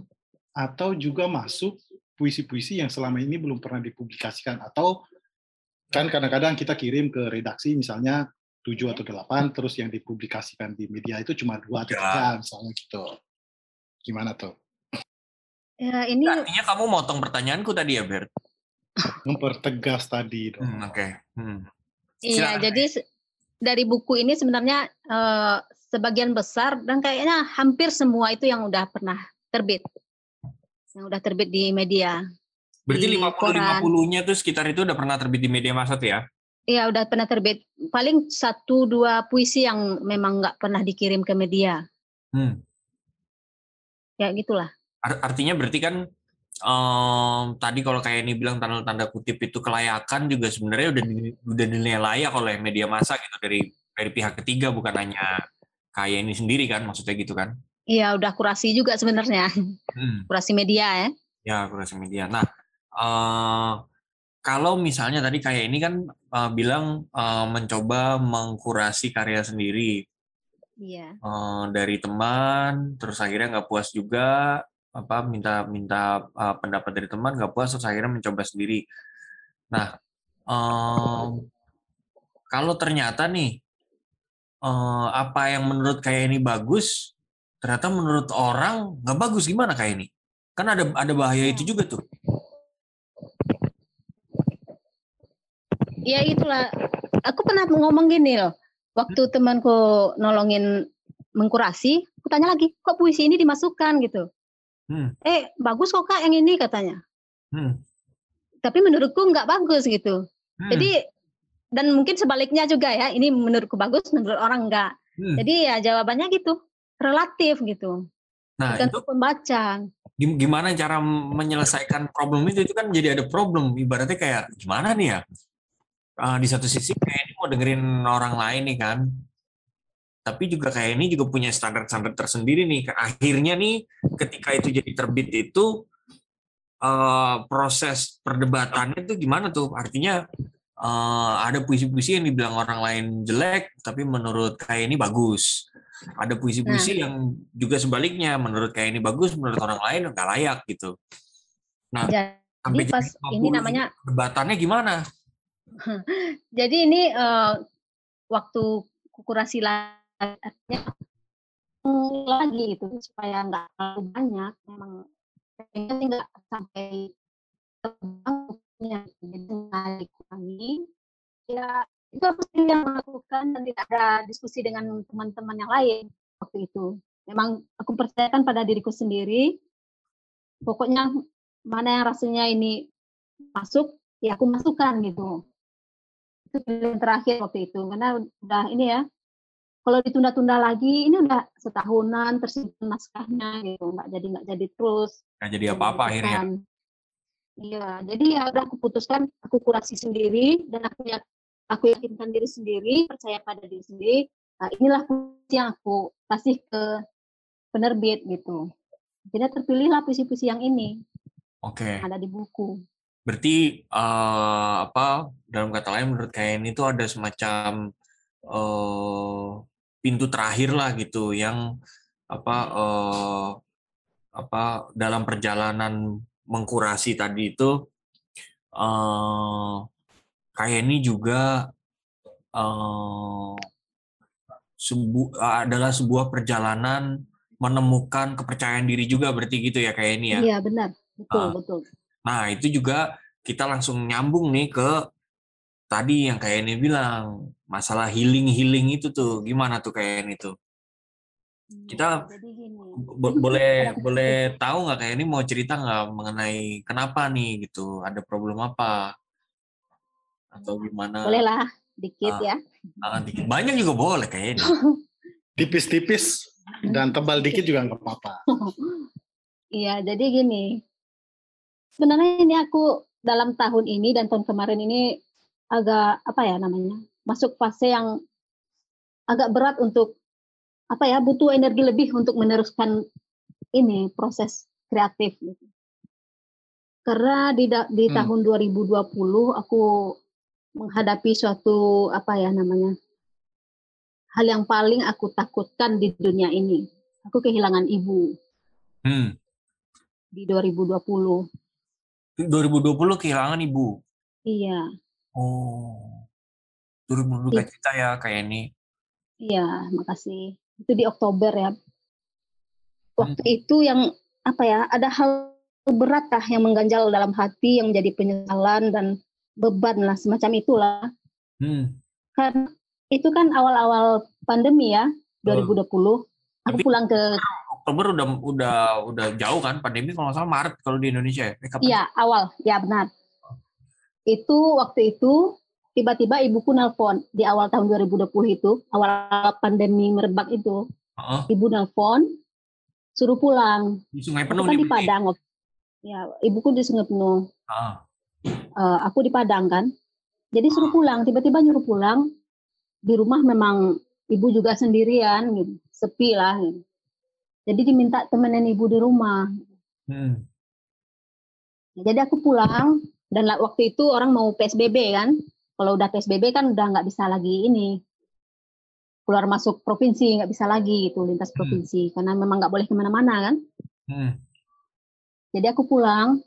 atau juga masuk puisi-puisi yang selama ini belum pernah dipublikasikan atau kan kadang-kadang kita kirim ke redaksi misalnya 7 atau 8 terus yang dipublikasikan di media itu cuma dua atau tiga misalnya gitu. Gimana tuh? Ya, ini Artinya kamu motong pertanyaanku tadi ya, Bert? Mempertegas tadi dong. Hmm, Oke. Hmm. Iya, jadi dari buku ini sebenarnya eh, sebagian besar dan kayaknya hampir semua itu yang udah pernah terbit. Yang udah terbit di media. Berarti Di 50 50-nya tuh sekitar itu udah pernah terbit di media massa tuh ya? Iya, udah pernah terbit. Paling satu dua puisi yang memang nggak pernah dikirim ke media. Hmm. Ya gitulah. Ar- artinya berarti kan em, tadi kalau kayak ini bilang tanda-tanda kutip itu kelayakan juga sebenarnya udah udah dinilai layak oleh media massa gitu dari dari pihak ketiga bukan hanya kayak ini sendiri kan maksudnya gitu kan? Iya, udah kurasi juga sebenarnya. Hmm. Kurasi media ya. Ya, kurasi media. Nah, eh, kalau misalnya tadi kayak ini kan eh, bilang eh, mencoba mengkurasi karya sendiri Iya. eh, dari teman, terus akhirnya nggak puas juga, apa minta minta eh, pendapat dari teman nggak puas, terus akhirnya mencoba sendiri. Nah, em, kalau ternyata nih eh, apa yang menurut kayak ini bagus, ternyata menurut orang nggak bagus gimana kayak ini? Kan ada ada bahaya itu juga tuh. Ya itulah. Aku pernah ngomong gini loh. Waktu temanku nolongin mengkurasi, aku tanya lagi, kok puisi ini dimasukkan gitu? Hmm. Eh, bagus kok kak yang ini katanya. Hmm. Tapi menurutku nggak bagus gitu. Hmm. Jadi dan mungkin sebaliknya juga ya. Ini menurutku bagus, menurut orang enggak. Hmm. Jadi ya jawabannya gitu, relatif gitu. Nah, itu Tergantung pembaca. gim- gimana cara menyelesaikan problem itu itu kan jadi ada problem ibaratnya kayak gimana nih ya Eh, di satu sisi kayak ini mau dengerin orang lain nih kan. Tapi juga kayak ini juga punya standar-standar tersendiri nih. Akhirnya nih ketika itu jadi terbit itu eh, proses perdebatannya itu gimana tuh? Artinya eh, ada puisi-puisi yang dibilang orang lain jelek tapi menurut kayak ini bagus. Ada puisi-puisi yang juga sebaliknya menurut kayak ini bagus menurut orang lain nggak layak gitu. Nah Jadi sampai pas jadi ini 50 namanya debatannya gimana Jadi ini eh, waktu kurasi lagi lagi itu supaya nggak terlalu banyak memang pengennya nggak sampai terbangnya jadi dikurangi. Ya itu aku sendiri yang melakukan dan tidak ada diskusi dengan teman-teman yang lain waktu itu. Memang aku percayakan pada diriku sendiri pokoknya mana yang rasanya ini masuk ya aku masukkan gitu itu pilihan terakhir waktu itu karena udah ini ya kalau ditunda-tunda lagi ini udah setahunan tersimpan naskahnya gitu nggak jadi nggak jadi terus. Nggak jadi apa-apa akhirnya. Iya jadi ya udah aku putuskan aku kurasi sendiri dan aku ya aku yakinkan diri sendiri percaya pada diri sendiri nah, inilah puisi yang aku kasih ke penerbit gitu. Jadi terpilihlah puisi-puisi yang ini. Oke. Yang ada di buku berarti eh, apa dalam kata lain menurut kayak ini tuh ada semacam eh, pintu terakhir lah gitu yang apa eh, apa dalam perjalanan mengkurasi tadi itu eh, kayak ini juga eh, sebu- adalah sebuah perjalanan menemukan kepercayaan diri juga berarti gitu ya kayak ini ya? Iya benar. Betul Ah. betul Nah, itu juga kita langsung nyambung nih ke tadi yang kayak ini bilang, masalah healing-healing itu tuh. Gimana tuh kayak ini tuh? Kita gini bo- boleh boleh tahu nggak kayak ini mau cerita nggak mengenai kenapa nih gitu? Ada problem apa? Atau gimana? boleh lah dikit Ah. ya Ah, dikit. Banyak juga boleh kayak ini. Tipis-tipis dan tebal dikit juga nggak apa-apa. Iya, jadi gini. Sebenarnya ini aku dalam tahun ini dan tahun kemarin ini agak apa ya namanya? Masuk fase yang agak berat untuk apa ya? Butuh energi lebih untuk meneruskan ini proses kreatif gitu. Karena di di Hmm. tahun 2020 aku menghadapi suatu apa ya namanya? Hal yang paling aku takutkan di dunia ini. Aku kehilangan ibu Hmm. di 2020. 2020 kehilangan ibu. Iya, Oh. Turut berduka cita ya kayak ini. iya, makasih. Itu di Oktober ya. Waktu itu yang apa ya, ada hal berat kah yang mengganjal dalam hati yang menjadi penyesalan dan beban lah semacam itulah. Hmm. Kan itu kan awal-awal pandemi ya, 2020. Aku Tapi- pulang ke Oktober udah udah udah jauh kan pandemi kalau nggak salah Maret kalau di Indonesia ya. Eh? Iya, awal. Ya, benar. Itu waktu itu tiba-tiba ibuku nelpon di awal tahun 2020 itu, awal pandemi merebak itu. Heeh. Ibu nelpon suruh pulang. Di Sungai Aku Penuh kan di berarti. Padang. waktu- Ya, ibuku di Sungai Penuh. Ah. Eh, aku di Padang kan. Jadi suruh pulang, tiba-tiba nyuruh pulang. Di rumah memang ibu juga sendirian gitu. Sepi lah gitu. Jadi diminta temenin ibu di rumah. Hmm. Jadi aku pulang dan waktu itu orang mau PSBB kan. Kalau udah PSBB kan udah nggak bisa lagi ini keluar masuk provinsi nggak bisa lagi gitu lintas provinsi karena memang nggak boleh ke mana-mana kan. Hmm. Jadi aku pulang.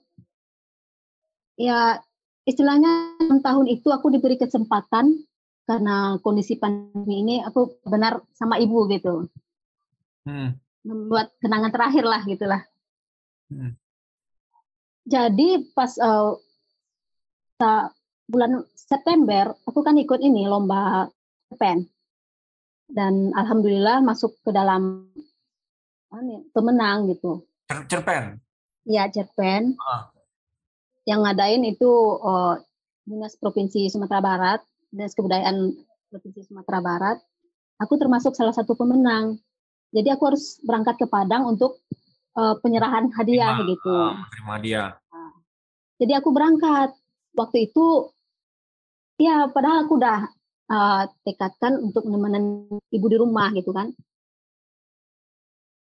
Ya istilahnya enam tahun itu aku diberi kesempatan karena kondisi pandemi ini aku benar sama ibu gitu Hmm. Membuat kenangan terakhir lah gitulah. Hmm. Jadi pas sa- bulan September aku kan ikut ini lomba pen dan alhamdulillah masuk ke dalam apa nih, pemenang gitu. Cer- Cerpen. Ya cerpen Ah. yang ngadain itu eh, dinas provinsi Sumatera Barat dinas kebudayaan provinsi Sumatera Barat. Aku termasuk salah satu pemenang. Jadi aku harus berangkat ke Padang untuk eh, penyerahan hadiah Terima, gitu. ah, terima dia. Jadi aku berangkat. Waktu itu, ya padahal aku udah uh, tekadkan untuk nemenin ibu di rumah gitu kan.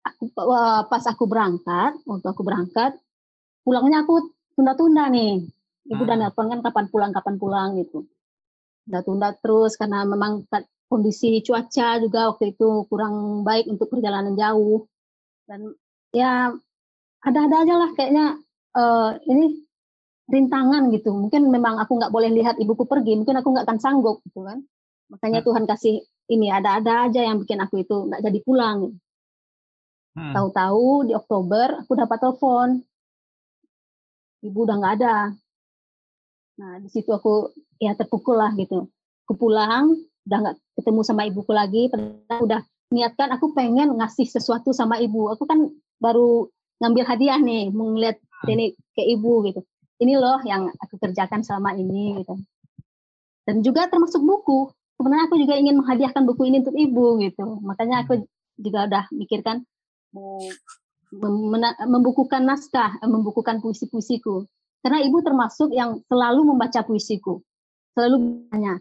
Aku, uh, pas aku berangkat, waktu aku berangkat, pulangnya aku tunda-tunda nih. Ibu udah nelpon kan kapan pulang, kapan pulang gitu. Tunda-tunda terus karena memang kondisi cuaca juga waktu itu kurang baik untuk perjalanan jauh. Dan ya ada-ada aja lah kayaknya eh, ini rintangan gitu. Mungkin memang aku nggak boleh lihat ibuku pergi, mungkin aku nggak akan sanggup gitu kan. Makanya Tuhan kasih ini ada-ada aja yang bikin aku itu nggak jadi pulang. Hmm. Tahu-tahu di Oktober aku dapat telepon, ibu udah nggak ada. Nah di situ aku ya terpukul lah gitu. Aku pulang, udah nggak ketemu sama ibuku lagi. Padahal udah niatkan aku pengen ngasih sesuatu sama ibu. Aku kan baru ngambil hadiah nih, mau ngeliat ini ke ibu gitu. Ini loh yang aku kerjakan selama ini gitu. Dan juga termasuk buku. Sebenarnya aku juga ingin menghadiahkan buku ini untuk ibu gitu. Makanya aku juga udah mikirkan membukukan naskah, eh, membukukan puisi-puisiku. Karena ibu termasuk yang selalu membaca puisiku. Selalu bertanya,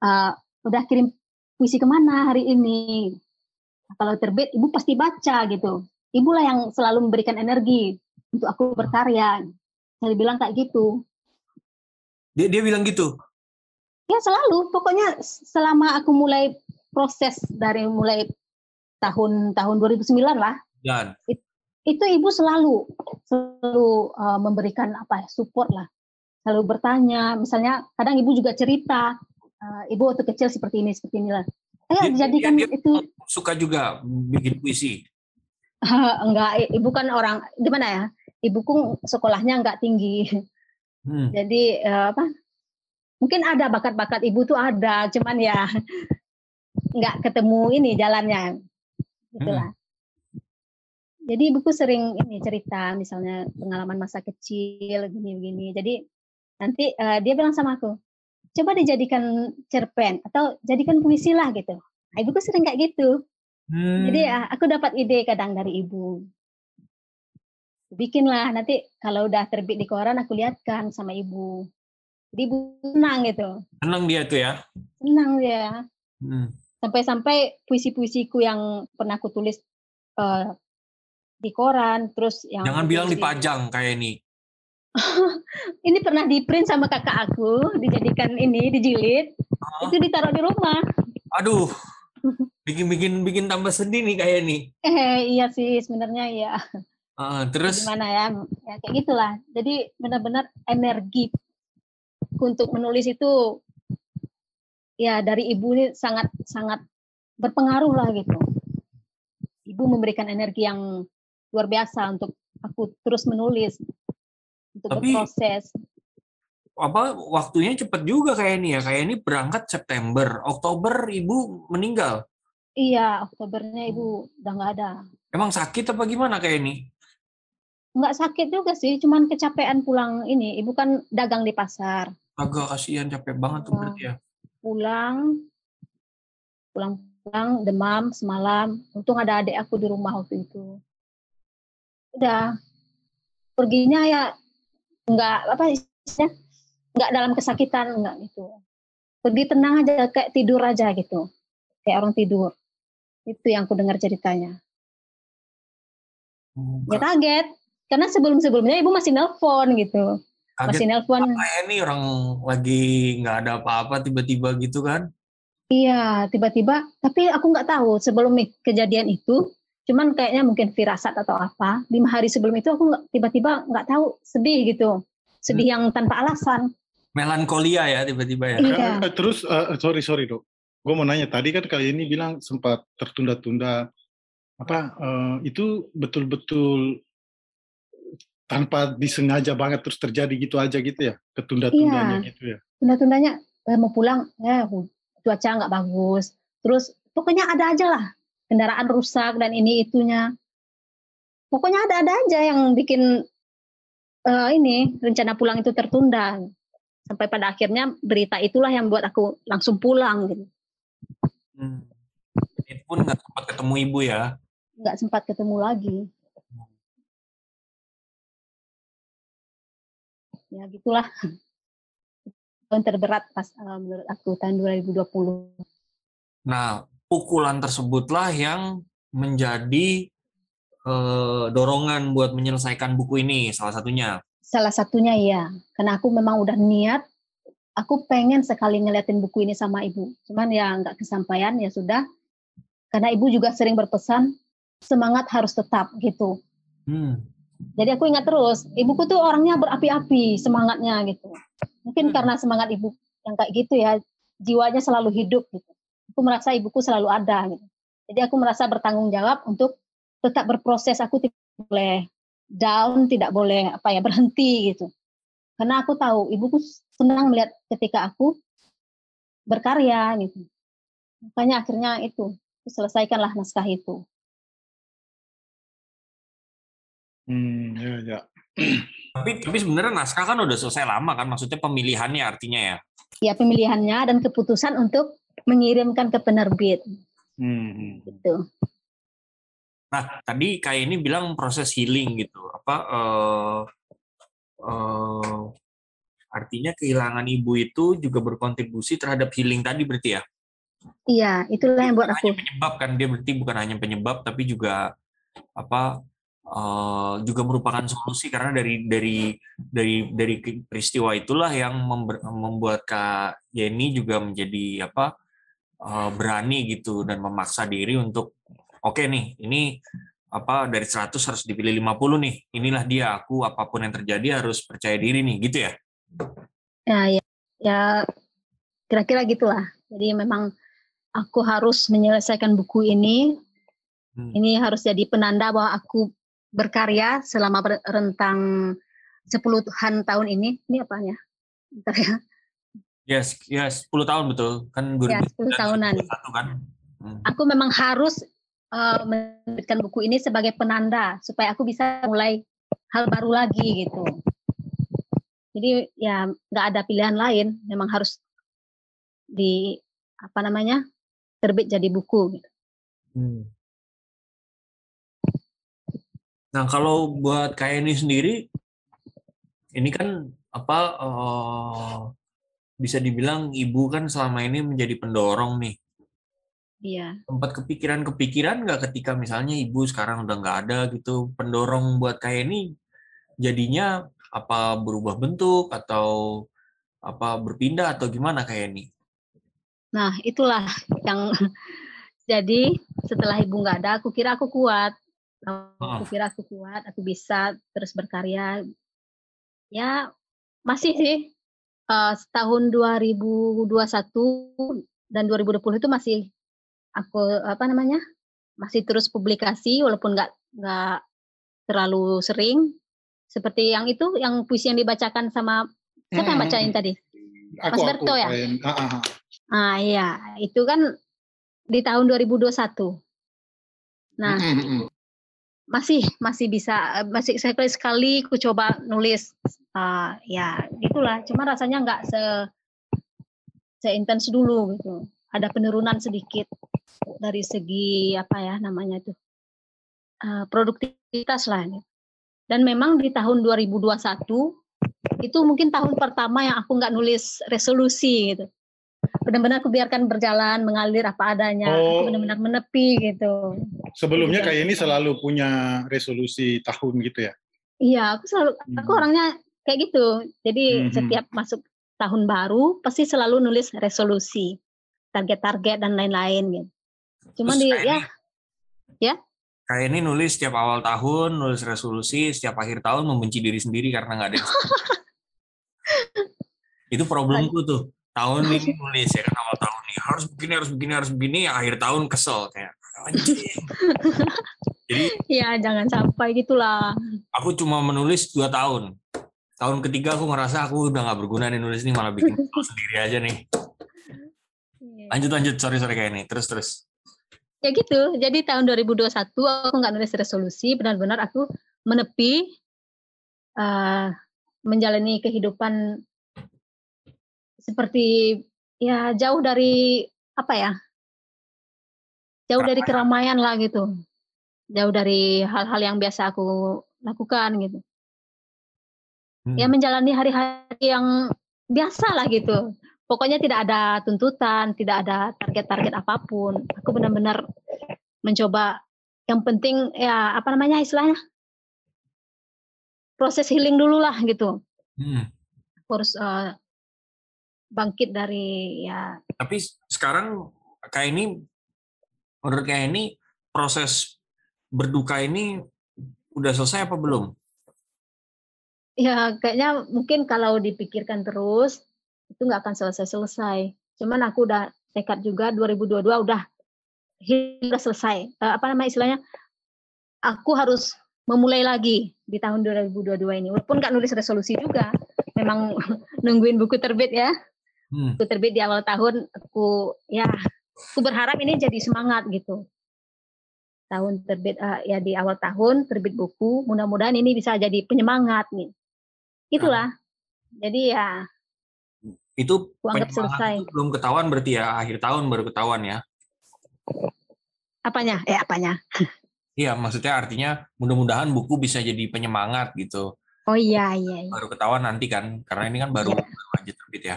"Eh, udah kirim puisi ke mana hari ini? Kalau terbit, ibu pasti baca gitu. Ibulah yang selalu memberikan energi untuk aku berkarya. Saya bilang kayak gitu. Dia dia bilang gitu. Ya selalu, pokoknya selama aku mulai proses dari mulai tahun tahun 2009 lah, Dan itu ibu selalu selalu uh, memberikan apa ya support lah selalu bertanya misalnya kadang ibu juga cerita uh, ibu waktu kecil seperti ini seperti inilah. Ayo Dia- jadikan dia- dia itu suka juga bikin puisi. enggak ibu kan orang gimana ya? Ibuku sekolahnya enggak tinggi. Hmm. jadi eh, apa? Mungkin ada bakat-bakat ibu tuh ada cuman ya nggak ketemu ini jalannya. Gitulah jadi ibuku sering ini cerita misalnya pengalaman masa kecil gini-gini. Jadi nanti eh, dia bilang sama aku coba dijadikan cerpen atau jadikan puisi lah gitu nah, ibuku sering kayak gitu Hmm. jadi ah, aku dapat ide kadang dari ibu bikinlah nanti kalau udah terbit di koran aku lihatkan sama ibu jadi ibu senang gitu Senang dia tuh ya. senang dia Hmm. sampai-sampai puisi-puisiku yang pernah aku tulis eh, di koran terus yang Jangan bilang dipajang kayak ini. ini pernah di print sama kakak aku dijadikan ini dijilid. Itu ditaruh di rumah. Aduh. Bikin bikin bikin tambah sedih nih kayak ini. eh iya sih sebenarnya ya Ah, terus? Gimana ya? Ya kayak gitulah. Jadi benar-benar energi untuk menulis itu ya dari ibu ini sangat sangat berpengaruh lah gitu. Ibu memberikan energi yang luar biasa untuk aku terus menulis untuk Tapi- berproses apa waktunya cepet juga kayak ini ya. Kayak ini berangkat September, Oktober ibu meninggal. iya oktobernya ibu udah nggak ada Emang sakit apa gimana kayak ini? nggak sakit juga sih cuman kecapean pulang ini ibu kan dagang di pasar Agak kasihan capek banget tuh berarti ya. pulang pulang-pulang demam semalam untung ada adik aku di rumah waktu itu udah perginya ya nggak apa istilahnya? Nggak dalam kesakitan nggak gitu. Pergi tenang aja kayak tidur aja gitu. Kayak orang tidur. Itu yang aku dengar ceritanya. Ya kaget. Karena sebelum sebelumnya ibu masih nelpon gitu. Masih nelpon. Ini orang lagi nggak ada apa-apa tiba-tiba gitu kan? Iya, tiba-tiba. Tapi aku nggak tahu sebelum kejadian itu, cuman kayaknya mungkin firasat atau apa. Lima hari sebelum itu aku nggak tiba-tiba nggak tahu sedih gitu, sedih yang tanpa alasan. Melankolia ya tiba-tiba ya. Iya. Eh, Terus eh, sorry sorry dok, gue mau nanya tadi kan kali ini bilang sempat tertunda-tunda apa eh, itu betul-betul tanpa disengaja banget terus terjadi gitu aja gitu ya ketunda-tundanya Iya. gitu ya. Tunda-tundanya eh, mau pulang, eh cuaca nggak bagus. Terus pokoknya ada aja lah kendaraan rusak dan ini itunya. Pokoknya ada-ada aja yang bikin eh, ini rencana pulang itu tertunda. Sampai pada akhirnya berita itulah yang buat aku langsung pulang gitu. Hmm. Itu pun nggak sempat ketemu ibu ya. Nggak sempat ketemu lagi. Ya gitulah. Tahun terberat pas eh, menurut aku tahun 2020. Nah, pukulan tersebutlah yang menjadi eh, dorongan buat menyelesaikan buku ini salah satunya. Salah satunya ya, karena aku memang udah niat, aku pengen sekali ngeliatin buku ini sama ibu. Cuman ya nggak kesampaian, ya sudah. Karena ibu juga sering berpesan, semangat harus tetap gitu. Hmm. Jadi aku ingat terus, ibuku tuh orangnya berapi-api semangatnya gitu. Mungkin Hmm. karena semangat ibu yang kayak gitu ya, jiwanya selalu hidup gitu. Aku merasa ibuku selalu ada gitu. Jadi aku merasa bertanggung jawab untuk tetap berproses. Aku tidak boleh down, tidak boleh apa ya berhenti gitu. Karena aku tahu ibuku senang melihat ketika aku berkarya gitu. Makanya akhirnya itu aku selesaikanlah naskah itu. Hmm, ya ya. Tapi tapi sebenarnya naskah kan udah selesai lama kan, maksudnya pemilihannya artinya ya. Ya pemilihannya dan keputusan untuk mengirimkan ke penerbit Hmm. gitu. Nah, tadi kayak ini bilang proses healing gitu. Apa eh eh, artinya kehilangan ibu itu juga berkontribusi terhadap healing tadi berarti ya? Iya, itulah yang buat Bukan aku. hanya penyebab kan dia berarti bukan hanya penyebab tapi juga apa eh, juga merupakan solusi karena dari dari dari dari peristiwa itulah yang member- membuat Kak Yeni juga menjadi apa eh, berani gitu dan memaksa diri untuk oke nih ini apa dari 100 harus dipilih 50 nih inilah dia aku apa pun yang terjadi harus percaya diri nih gitu ya Ya, ya, ya kira-kira gitulah. Jadi memang aku harus menyelesaikan buku ini. Hmm. Ini harus jadi penanda bahwa aku berkarya selama rentang sepuluhan tahun ini. Ini apa ya? Bentar ya. Yes yes 10 tahun betul kan Ya, 2009 10 tahunan. 2021 kan Hmm. Aku memang harus eh, menerbitkan buku ini sebagai penanda supaya aku bisa mulai hal baru lagi gitu. Jadi ya nggak ada pilihan lain, memang harus di apa namanya terbit jadi buku. Gitu. Hmm. Nah, kalau buat kayak ini sendiri, ini kan apa eh, bisa dibilang ibu kan selama ini menjadi pendorong nih. Iya. Tempat kepikiran-kepikiran nggak ketika misalnya ibu sekarang udah nggak ada gitu, pendorong buat kayak ini jadinya apa berubah bentuk atau apa berpindah atau gimana kayak ini? Nah itulah yang jadi setelah ibu nggak ada, aku kira aku kuat. Aku kira aku kuat, aku bisa terus berkarya. Ya masih sih eh, setahun 2021 dan 2020 itu masih aku apa namanya masih terus publikasi walaupun nggak nggak terlalu sering. Seperti yang itu yang puisi yang dibacakan sama siapa yang Hmm, bacain tadi? Aku, Mas aku, Berto ya? kayak- ah, ah, ah. ah iya. Itu kan di tahun 2021 nah Mm, mm, mm. masih masih bisa masih sekali sekali aku coba nulis Ah, ya gitulah cuma rasanya nggak se seintens dulu gitu ada penurunan sedikit dari segi apa ya namanya itu eh, produktivitas lah Dan memang di tahun 2021 itu mungkin tahun pertama yang aku nggak nulis resolusi gitu. Benar-benar aku biarkan berjalan, mengalir apa adanya. Oh. Aku benar-benar menepi gitu. Sebelumnya kayak ini selalu punya resolusi tahun gitu ya. Iya, aku selalu aku Hmm. orangnya kayak gitu. Jadi Mhm. setiap masuk tahun baru pasti selalu nulis resolusi, target-target dan lain-lain gitu. Cuman Terus di kayak ya ya Kayak ini nulis setiap awal tahun, nulis resolusi, setiap akhir tahun membenci diri sendiri karena nggak ada yang Itu problemku tuh. Tahun ini nulis ya kan awal tahun nih harus begini harus begini harus begini akhir tahun kesel kayak anjing. Jadi ya jangan sampai gitulah. aku cuma menulis dua tahun. Tahun ketiga aku ngerasa aku udah nggak berguna nih nulis ini malah bikin sendiri aja nih. Lanjut lanjut sorry sorry kayak ini terus terus. Ya gitu. Jadi tahun 2021 aku nggak nulis resolusi, benar-benar aku menepi eh, menjalani kehidupan seperti ya jauh dari apa ya? Jauh dari keramaian lah gitu. Jauh dari hal-hal yang biasa aku lakukan gitu. Ya menjalani hari-hari yang biasa lah gitu. Pokoknya tidak ada tuntutan, tidak ada target-target apa pun. Aku benar-benar mencoba yang penting ya apa namanya istilahnya proses healing dulu lah gitu. Hmm. Harus eh, bangkit dari ya Tapi sekarang kayak ini menurut kayak ini proses berduka ini udah selesai apa belum? Ya kayaknya mungkin kalau dipikirkan terus itu nggak akan selesai-selesai. Cuman aku udah tekad juga 2022 udah udah selesai. Eh, apa namanya istilahnya? Aku harus memulai lagi di tahun 2022 ini. Walaupun nggak nulis resolusi juga, memang nungguin buku terbit ya. Hmm. Buku terbit di awal tahun aku ya aku berharap ini jadi semangat gitu. Tahun terbit eh, ya di awal tahun terbit buku, mudah-mudahan ini bisa jadi penyemangat nih. Itulah. Jadi ya Itu selesai. itu belum ketahuan berarti ya akhir tahun baru ketahuan ya. apanya? Eh apanya? Iya, maksudnya artinya mudah-mudahan buku bisa jadi penyemangat gitu. Oh iya iya iya. Baru ketahuan nanti kan, karena ini kan baru, baru aja terbit ya.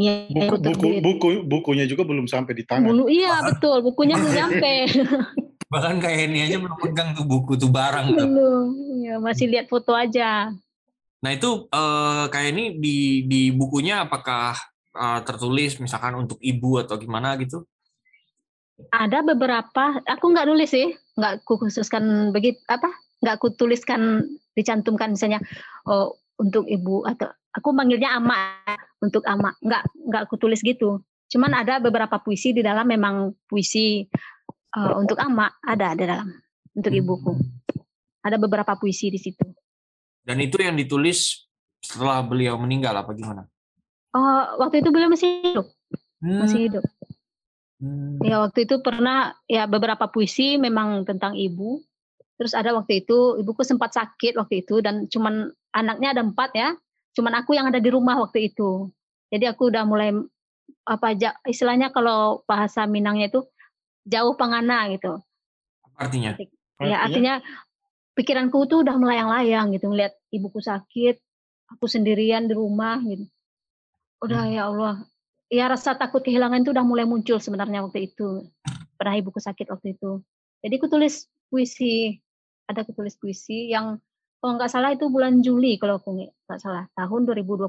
Iya, Buku, baru buku, buku, bukunya juga belum sampai di tangan. Bulu, iya betul, bukunya belum nyampe. Bahkan kayak ini aja belum pegang tuh buku tuh barang belum. Ya, masih lihat foto aja. Nah itu eh, kayak ini di di bukunya apakah eh, tertulis misalkan untuk ibu atau gimana gitu? Ada beberapa, aku nggak nulis sih, nggak khususkan begitu apa, nggak aku tuliskan dicantumkan misalnya oh, untuk ibu atau aku manggilnya ama untuk ama, nggak nggak aku tulis gitu. Cuman ada beberapa puisi di dalam memang puisi eh, untuk ama ada di dalam untuk ibuku. Ada beberapa puisi di situ. Dan itu yang ditulis setelah beliau meninggal apa gimana? Oh, waktu itu beliau masih hidup, masih hidup. Hmm. Ya waktu itu pernah ya beberapa puisi memang tentang ibu. Terus ada waktu itu ibuku sempat sakit waktu itu dan cuman anaknya ada empat ya. Cuman aku yang ada di rumah waktu itu. Jadi aku udah mulai apa ja- istilahnya kalau bahasa Minangnya itu jauh pangana gitu. Apa artinya? Ya artinya pikiranku tuh udah melayang-layang gitu ngeliat ibuku sakit, aku sendirian di rumah gitu. Udah ya Allah, ya rasa takut kehilangan itu udah mulai muncul sebenarnya waktu itu. Pernah ibuku sakit waktu itu. Jadi aku tulis puisi, ada aku tulis puisi yang kalau nggak salah itu bulan Juli kalau aku nggak salah tahun 2020.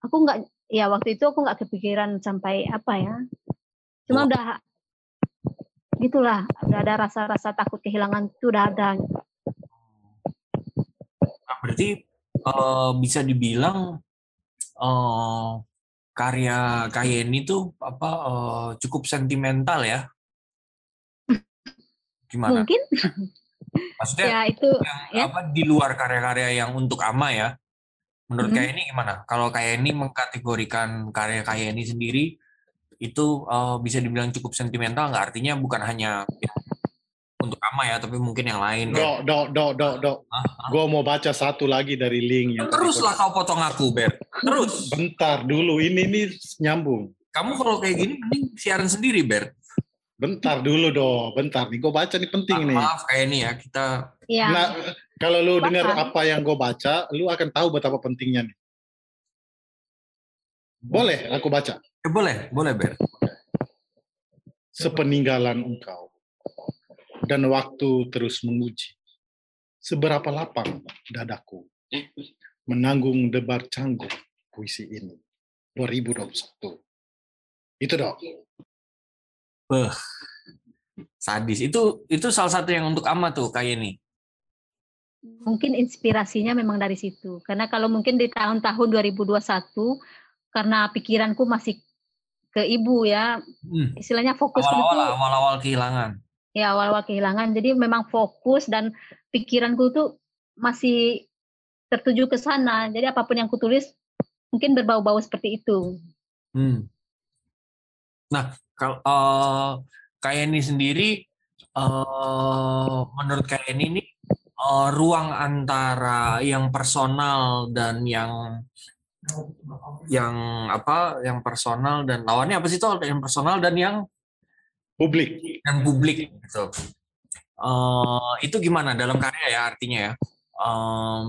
Aku nggak, ya waktu itu aku nggak kepikiran sampai apa ya. Cuma udah gitulah, udah ada rasa-rasa takut kehilangan itu udah ada. Berarti eh, bisa dibilang eh, karya Kayeni tuh apa eh, cukup sentimental ya? Gimana? Mungkin Maksudnya ya itu ya. apa di luar karya-karya yang untuk ama ya? Menurut Mhm. Kayeni gimana? Kalau Kayeni mengkategorikan karya Kayeni sendiri itu eh, bisa dibilang cukup sentimental nggak? Artinya bukan hanya yang untuk ama ya, tapi mungkin yang lain. Dok, dok, dok, dok, dok. Gue mau baca satu lagi dari link yang tadi Teruslah kau potong aku, Ber. Terus. Bentar dulu, ini nih nyambung. Kamu kalau kayak gini mending siaran sendiri, Ber. Bentar dulu dong, bentar nih. Gue baca nih penting nih. Maaf kayak ini ya, kita Ya. Nah, Kalau lu dengar apa yang gue baca, lu akan tahu betapa pentingnya nih. Boleh aku baca? Eh, boleh, boleh Ber. Sepeninggalan engkau dan waktu terus menguji. Seberapa lapang dadaku menanggung debar canggung puisi ini 2021. Itu dong. Beh, sadis. Itu itu salah satu yang untuk ama tuh kayak ini. Mungkin inspirasinya memang dari situ. Karena kalau mungkin di tahun-tahun 2021 karena pikiranku masih ke ibu ya, Hmm. istilahnya fokus Awal-awal itu awal-awal kehilangan. Ya awal-awal kehilangan. Jadi memang fokus dan pikiranku tuh masih tertuju ke sana. Jadi apa pun yang kutulis mungkin berbau-bau seperti itu. Hmm. Nah, kalau eh, kayak ini sendiri, eh, menurut kayak ini nih, eh, ruang antara yang personal dan yang yang apa, yang personal dan lawannya apa sih tuh? Yang personal dan yang Publik. dan publik gitu. Eh, itu gimana dalam karya ya artinya ya? Em,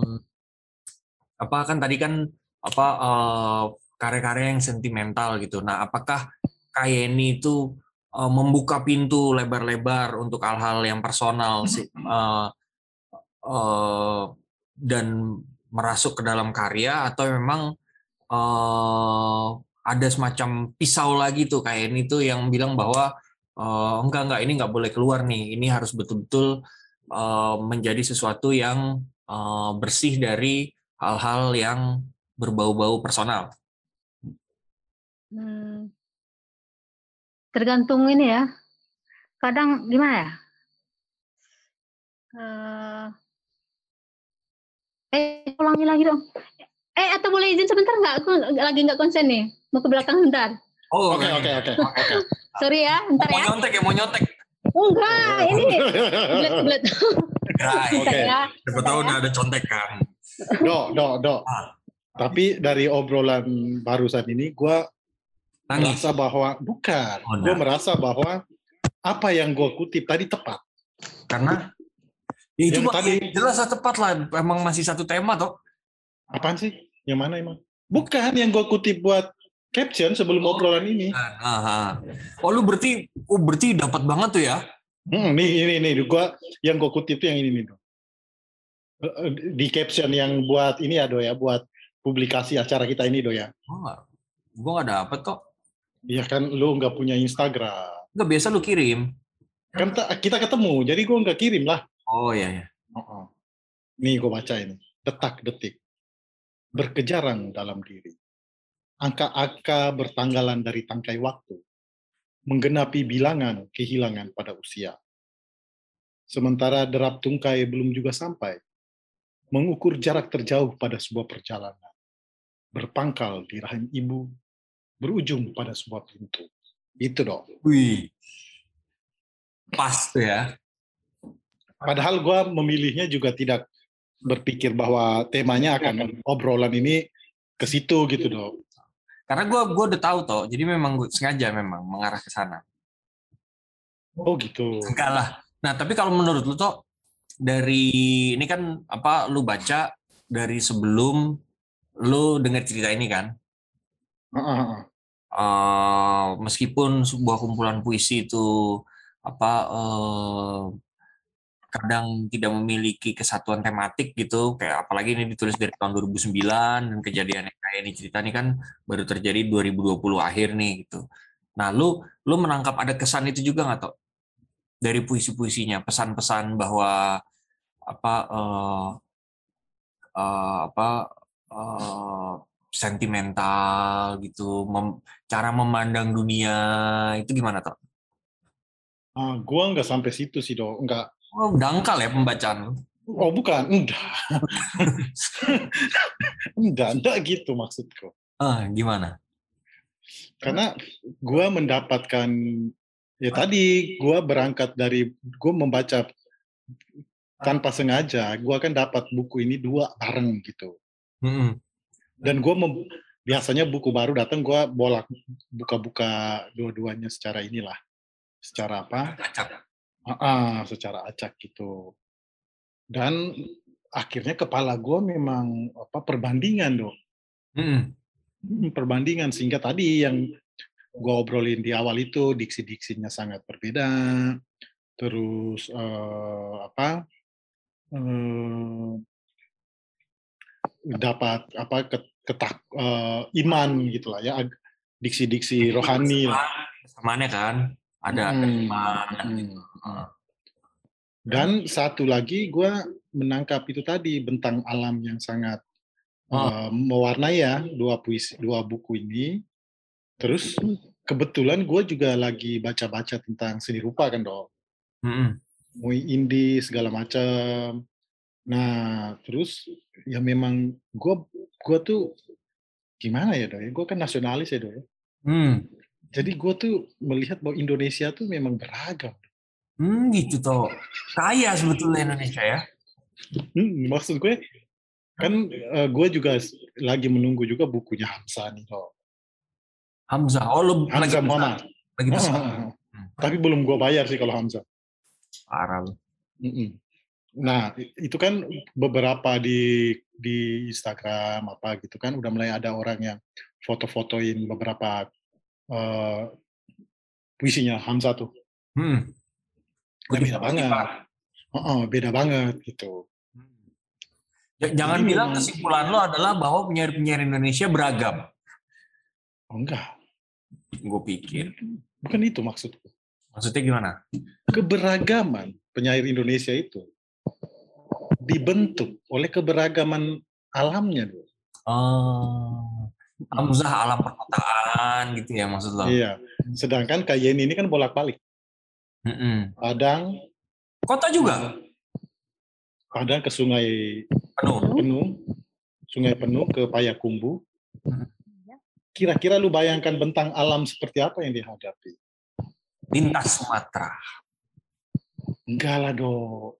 apa kan tadi kan apa eh, karya-karya yang sentimental gitu. Nah, apakah Kayeni itu eh, membuka pintu lebar-lebar untuk hal-hal yang personal sih eh, eh, dan merasuk ke dalam karya atau memang eh, ada semacam pisau lagi tuh kayak ini tuh yang bilang bahwa eh, enggak enggak ini enggak boleh keluar nih ini harus betul-betul eh, menjadi sesuatu yang eh, bersih dari hal-hal yang berbau-bau personal. Hmm, tergantung ini ya. Kadang gimana ya? Eh, eh ulangi lagi dong. Eh, atau boleh izin sebentar nggak? Aku lagi nggak konsen nih. Mau ke belakang sebentar. Oh, Oke, oke, oke. oke. Sorry ya, bentar Mau ya. nyontek ya, mau nyontek. Oh, enggak, ini bulat-bulat. Nah, Oke. ya. siapa tahu udah ada contekan. Do, do, do. Ah. Tapi dari obrolan barusan ini, gue merasa bahwa bukan. Oh, gue nah. merasa bahwa apa yang gue kutip tadi tepat. Karena ya itu Yang tadi- jelas tepat lah. Emang masih satu tema toh. Apaan sih? Yang mana emang? Bukan yang gue kutip buat caption sebelum obrolan ini. Nah, ah, ah. Oh lu berarti, oh berarti dapat banget tuh ya? Hmm, nih, ini, ini, gua yang gue kutip tuh yang ini nih. Di caption yang buat ini ya, Do ya, buat publikasi acara kita ini, Do ya. Nggak, gue nggak dapet kok. Iya kan, lu nggak punya Instagram. Nggak biasa lu kirim. Kan ta- kita ketemu, jadi gue nggak kirim lah. Oh iya iya. Oh, oh. Nih gue baca ini. Detak-detik. Berkejaran dalam diri. Angka-angka bertanggalan dari tangkai waktu. Menggenapi bilangan kehilangan pada usia. Sementara derap tungkai belum juga sampai. Mengukur jarak terjauh pada sebuah perjalanan. Berpangkal di rahim ibu. Berujung pada sebuah pintu. Itu dong. Wih. Pas tuh ya. Padahal gue memilihnya juga tidak berpikir bahwa temanya akan obrolan ini ke situ gitu dong. Karena gue gua udah tahu toh. Jadi memang gua sengaja memang mengarah ke sana. Oh gitu. Enggak lah. Nah tapi kalau menurut lu toh dari ini kan apa lu baca dari sebelum lu dengar cerita ini kan? Eh, meskipun sebuah kumpulan puisi itu apa eh, kadang tidak memiliki kesatuan tematik gitu kayak apalagi ini ditulis dari tahun 2009 dan kejadian yang kayak ini cerita ini kan baru terjadi 2020 akhir nih gitu. Nah, lu lu menangkap ada kesan itu juga nggak toh dari puisi-puisinya pesan-pesan bahwa apa eh, eh, apa eh, sentimental gitu, mem- cara memandang dunia itu gimana toh? Ah, gua nggak sampai situ sih dong. Enggak. Oh, dangkal ya pembacaan. Oh bukan. Enggak. enggak, enggak gitu maksudku. Ah, gimana? Karena gua mendapatkan ya tadi gua berangkat dari gua membaca tanpa sengaja, gua kan dapat buku ini dua bareng gitu. Mm-mm. dan gue biasanya buku baru datang gue bolak buka-buka dua-duanya secara inilah secara apa Ah, secara acak gitu. Dan akhirnya kepala gue memang apa perbandingan dong. Mm-mm. Hmm, perbandingan. Sehingga tadi yang gue obrolin di awal itu diksi-diksinya sangat berbeda. Terus eh, apa eh, dapat apa ket- ketak eh, iman gitulah ya. Ag- diksi-diksi rohani lah. Kesamaannya kan ada Hmm, iman. hmm. Hmm. dan satu lagi gue menangkap itu tadi bentang alam yang sangat Oh. eh, mewarnai ya dua puisi dua buku ini terus kebetulan gue juga lagi baca-baca tentang seni rupa kan dong. Mui indie segala macam. Nah, terus ya memang gue gua tuh gimana ya doi? Gue kan nasionalis ya doi. Hmm. Jadi gue tuh melihat bahwa Indonesia tuh memang beragam. Hmm, gitu toh. Kaya sebetulnya Indonesia ya. Hmm, maksud gue kan gue juga lagi menunggu juga bukunya Hamzah nih toh. Hamzah. Oh, lu lagi Hamzah pesan. Muhammad. Lagi. Ah, ah, ah. Tapi belum gue bayar sih kalau Hamzah. Parah. Mm-mm. Nah, itu kan beberapa di di Instagram apa gitu kan udah mulai ada orang yang foto-fotoin beberapa eh, puisinya Hamzah tuh. Hmm. Nah, beda banget. Heeh, beda banget gitu. Jangan Jadi bilang memang- kesimpulan lo adalah bahwa penyair-penyair Indonesia beragam. Oh, enggak, Gue pikir. bukan itu maksudku. Maksudnya gimana? Keberagaman penyair Indonesia itu dibentuk oleh keberagaman alamnya. Dulu. Oh. Hamzah alam perkotaan gitu ya maksud lo? Iya. Sedangkan kayak ini kan bolak-balik. Mm-mm. Padang, Kota juga Padang ke Sungai penuh. Penuh, Sungai Penuh ke Payakumbuh. Hmm. Kira-kira lu bayangkan bentang alam seperti apa yang dihadapi? Lintas Sumatera. Enggak lah dong.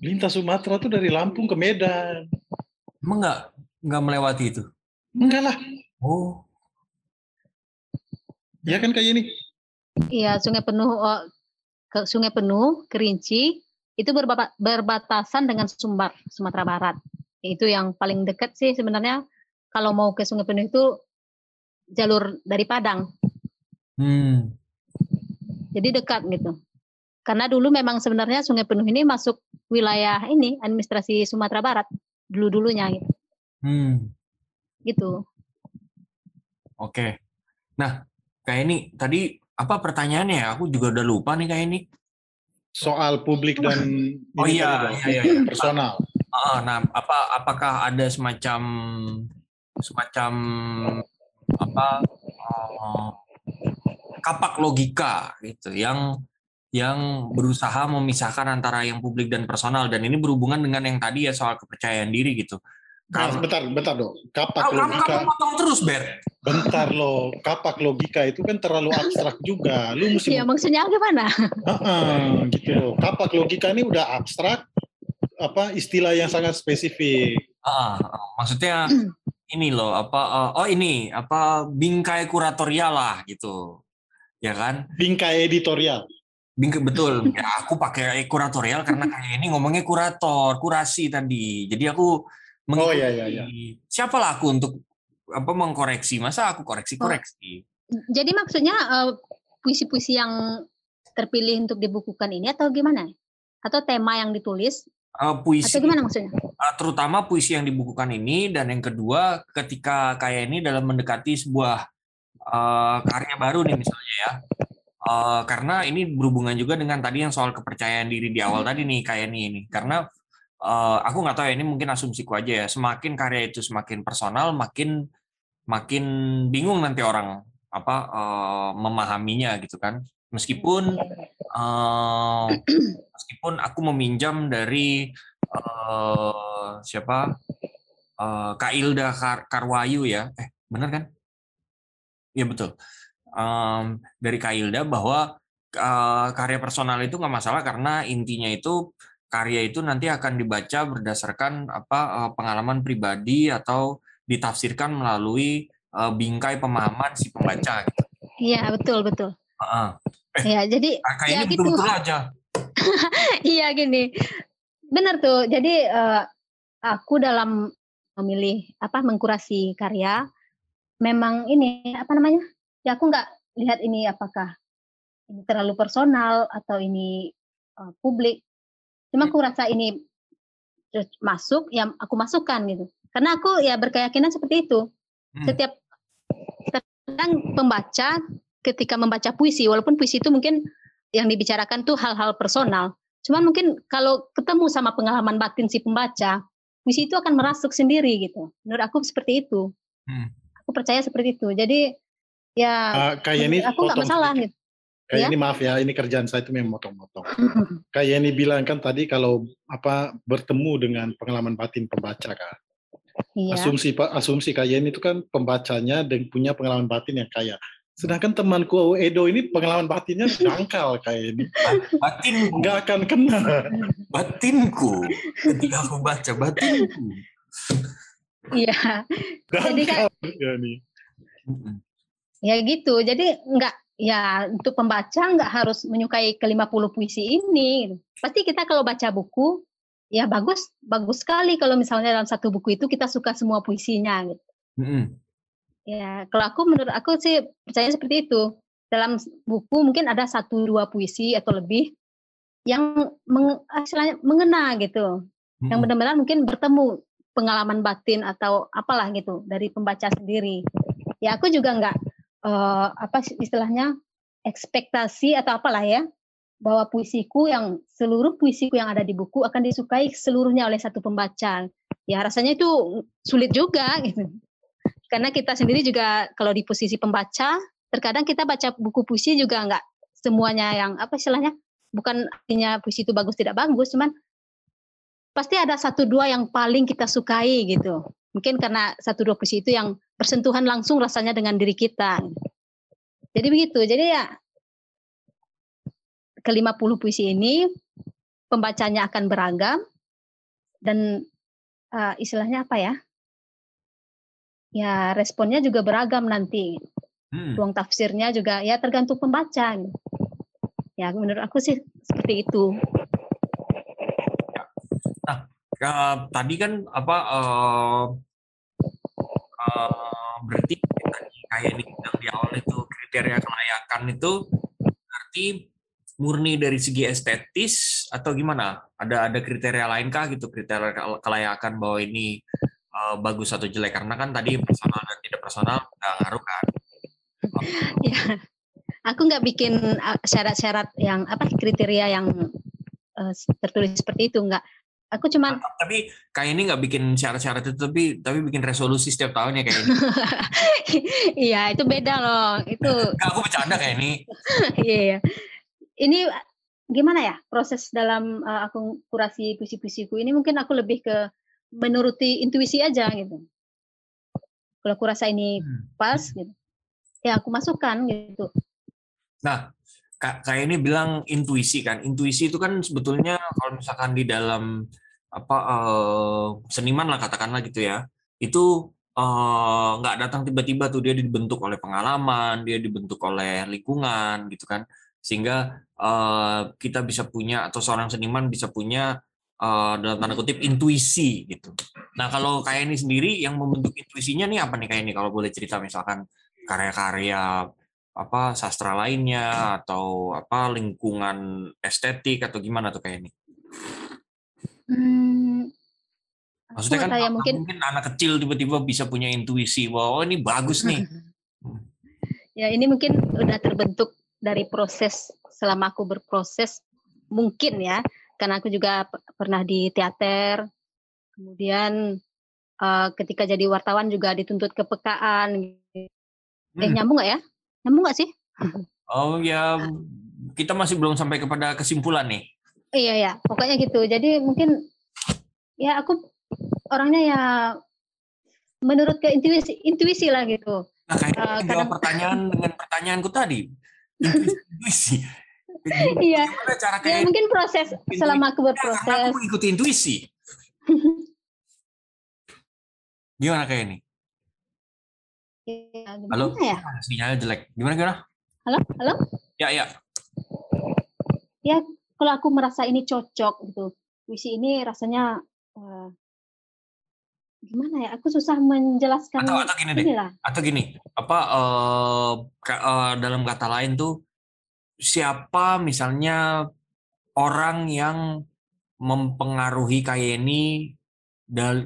Lintas Sumatera tuh dari Lampung ke Medan. Emang nggak nggak melewati itu? Enggak lah. Oh. Ya kan kayak ini. Iya, Sungai Penuh oh, ke Sungai Penuh, Kerinci itu berbatasan dengan Sumbar, Sumatera Barat. Itu yang paling dekat sih sebenarnya kalau mau ke Sungai Penuh itu jalur dari Padang. Hmm. Jadi dekat gitu. Karena dulu memang sebenarnya Sungai Penuh ini masuk wilayah ini administrasi Sumatera Barat dulu-dulunya gitu. Hmm. Gitu. Oke. Nah, kayak ini tadi apa pertanyaannya ya? Aku juga udah lupa nih kayak ini. Soal publik dan Oh iya, Dok. iya, iya. personal. Ah, nah, apa apakah ada semacam semacam apa eh, kapak logika gitu yang yang berusaha memisahkan antara yang publik dan personal dan ini berhubungan dengan yang tadi ya soal kepercayaan diri gitu. Nah, bentar, bentar dong. Kapak kamu, logika. kamu potong terus, Ber. Bentar loh. Kapak logika itu kan terlalu abstrak juga. Lu mesti Iya, maksudnya gimana? Heeh, gitu loh. Kapak logika ini udah abstrak, apa istilah yang sangat spesifik. Ah, maksudnya ini loh apa eh, oh ini apa bingkai kuratorial lah gitu. Ya kan? Bingkai editorial. Bingkai betul. Ya, aku pakai kuratorial karena kayak ini ngomongnya kurator, kurasi tadi. Jadi aku Oh mengikuti iya iya iya. siapalah aku untuk apa mengkoreksi. Masa aku koreksi-koreksi? Jadi maksudnya eh, puisi-puisi yang terpilih untuk dibukukan ini atau gimana? Atau tema yang ditulis Eh, puisi atau gimana maksudnya? Uh, terutama puisi yang dibukukan ini dan yang kedua ketika kayak ini dalam mendekati sebuah uh, karya baru nih misalnya ya Uh, karena ini berhubungan juga dengan tadi yang soal kepercayaan diri di awal tadi nih kayak ini ini karena uh, aku nggak tahu ya ini mungkin asumsiku aja ya. Semakin karya itu semakin personal makin makin bingung nanti orang apa uh, memahaminya gitu kan. Meskipun uh, meskipun aku meminjam dari eh siapa eh Kak Ilda Kar- Karwayu ya. Eh benar kan? Iya betul. Em, dari Kak Ilda bahwa eh, karya personal itu nggak masalah karena intinya itu karya itu nanti akan dibaca berdasarkan apa eh, pengalaman pribadi atau ditafsirkan melalui eh, bingkai pemahaman si pembaca gitu. Iya, betul, betul. Heeh. Ya, jadi Kayak ya ini gitu. aja iya gini. benar tuh. Jadi eh, aku dalam memilih apa mengkurasi karya memang ini apa namanya? Ya aku nggak lihat ini apakah ini terlalu personal atau ini eh, publik. Cuma aku rasa ini masuk, ya aku masukkan gitu. Karena aku ya berkeyakinan seperti itu. Hmm. Setiap terkadang pembaca ketika membaca puisi, walaupun puisi itu mungkin yang dibicarakan tuh hal-hal personal. Cuman mungkin kalau ketemu sama pengalaman batin si pembaca, puisi itu akan merasuk sendiri gitu. Menurut aku seperti itu. Hmm. Aku percaya seperti itu. Jadi ya Ah, kayak ini aku nggak masalah sedikit. gitu. Kayak Ya. ini maaf ya, ini kerjaan saya itu memang motong-motong. Kayak ini bilang kan tadi kalau apa bertemu dengan pengalaman batin pembaca kan. Iya. Asumsi Pak, asumsi kayak ini itu kan pembacanya dan punya pengalaman batin yang kaya. Sedangkan temanku Edo ini pengalaman batinnya dangkal kayak ini. Batin Nggak akan kena. batinku ketika aku baca batinku. Iya. Jadi kan ya nih. ya gitu. Jadi nggak ya untuk pembaca nggak harus menyukai ke-50 puisi ini. Pasti kita kalau baca buku ya bagus bagus sekali kalau misalnya dalam satu buku itu kita suka semua puisinya gitu. Mm-mm. Ya, kalau aku menurut aku sih percaya seperti itu. Dalam buku mungkin ada satu dua puisi atau lebih yang meng, istilahnya mengena gitu. Yang Mm-mm. benar-benar mungkin bertemu pengalaman batin atau apalah gitu dari pembaca sendiri. Ya aku juga nggak eh, apa istilahnya ekspektasi atau apalah ya bahwa puisiku yang seluruh puisiku yang ada di buku akan disukai seluruhnya oleh satu pembaca. Ya rasanya itu sulit juga gitu. Karena kita sendiri juga kalau di posisi pembaca, terkadang kita baca buku puisi juga nggak semuanya yang apa istilahnya bukan artinya puisi itu bagus tidak bagus, cuman pasti ada satu dua yang paling kita sukai gitu. Mungkin karena satu dua puisi itu yang bersentuhan langsung rasanya dengan diri kita. Jadi begitu. Jadi ya ke 50 puisi ini pembacanya akan beragam dan eh, istilahnya apa ya? Ya responnya juga beragam nanti. Hmm. Ruang tafsirnya juga ya tergantung pembaca. Ya menurut aku sih seperti itu. Eh, tadi kan apa eh, eh, berarti kayak ini bilang di awal itu kriteria kelayakan itu berarti murni dari segi estetis atau gimana? Ada ada kriteria lainkah gitu kriteria ke- kelayakan bahwa ini eh, bagus atau jelek karena kan tadi personal dan tidak personal nggak ngaruh kan? ya aku nggak bikin uh, syarat-syarat yang apa kriteria yang uh, tertulis seperti itu nggak aku cuman Tapi kayak ini nggak bikin syarat-syarat itu tapi tapi bikin resolusi setiap tahun ya kayak ini. iya itu beda loh itu Nggak, aku bercanda kayak ini. iya iya. ini gimana ya proses dalam uh, aku kurasi puisi-puisiku ini mungkin aku lebih ke menuruti intuisi aja gitu kalau aku rasa ini pas gitu ya aku masukkan gitu Nah, Kak, kayak ini bilang intuisi kan. Intuisi itu kan sebetulnya kalau misalkan di dalam apa eh, seniman lah katakanlah gitu ya, itu eh, nggak datang tiba-tiba tuh dia dibentuk oleh pengalaman, dia dibentuk oleh lingkungan gitu kan, sehingga eh, kita bisa punya atau seorang seniman bisa punya eh, dalam tanda kutip intuisi gitu. Nah kalau kayak ini sendiri yang membentuk intuisinya nih apa nih kayak ini kalau boleh cerita misalkan karya-karya apa sastra lainnya atau apa lingkungan estetik atau gimana tuh kayak ini? hmm, Maksudnya kan ya, mungkin- mungkin anak kecil tiba-tiba bisa punya intuisi bahwa oh, ini bagus nih. Ya ini mungkin udah terbentuk dari proses selama aku berproses mungkin ya karena aku juga pernah di teater kemudian eh, ketika jadi wartawan juga dituntut kepekaan eh Hmm. nyambung nggak ya nyambung nggak sih Oh ya kita masih belum sampai kepada kesimpulan nih. iya ya pokoknya gitu jadi mungkin ya aku orangnya ya menurut ke intuisi intuisi lah gitu Nah kayak Eh, ini jawab pertanyaan dengan pertanyaanku tadi. Intuisi. intuisi. iya cara ya mungkin proses selama aku karena berproses aku mengikuti intuisi. Gimana kayak ini? Ya, Halo? ya Sinyalnya jelek. Gimana gimana? halo halo Ya ya. ya kalau aku merasa ini cocok gitu puisi ini rasanya eh, gimana ya? Aku susah menjelaskan Atau atau gini deh. inilah. Atau gini, apa eh, ka- eh, dalam kata lain tuh siapa misalnya orang yang mempengaruhi Kayeni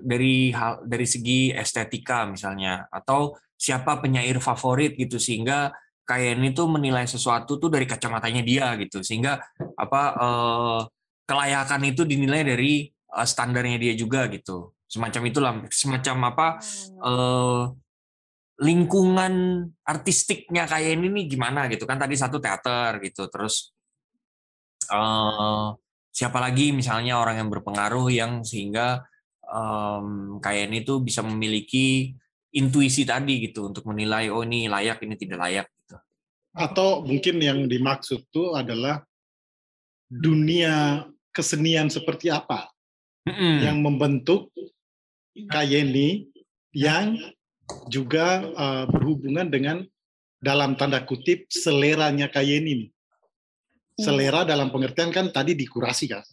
dari hal dari segi estetika misalnya atau siapa penyair favorit gitu sehingga Kayeni tuh menilai sesuatu tuh dari kacamatanya dia gitu. Sehingga apa eh, kelayakan itu dinilai dari eh, standarnya dia juga gitu. Semacam itulah semacam apa eh, lingkungan artistiknya kayak ini nih gimana gitu. Kan tadi satu teater gitu terus eh siapa lagi misalnya orang yang berpengaruh yang sehingga em, kayak ini tuh bisa memiliki intuisi tadi gitu untuk menilai oh ini layak ini tidak layak gitu. Atau mungkin yang dimaksud tuh adalah dunia kesenian seperti apa Mm-mm. yang membentuk Kayeni yang juga eh, berhubungan dengan dalam tanda kutip seleranya Kayeni nih. Selera dalam pengertian kan tadi dikurasi kan.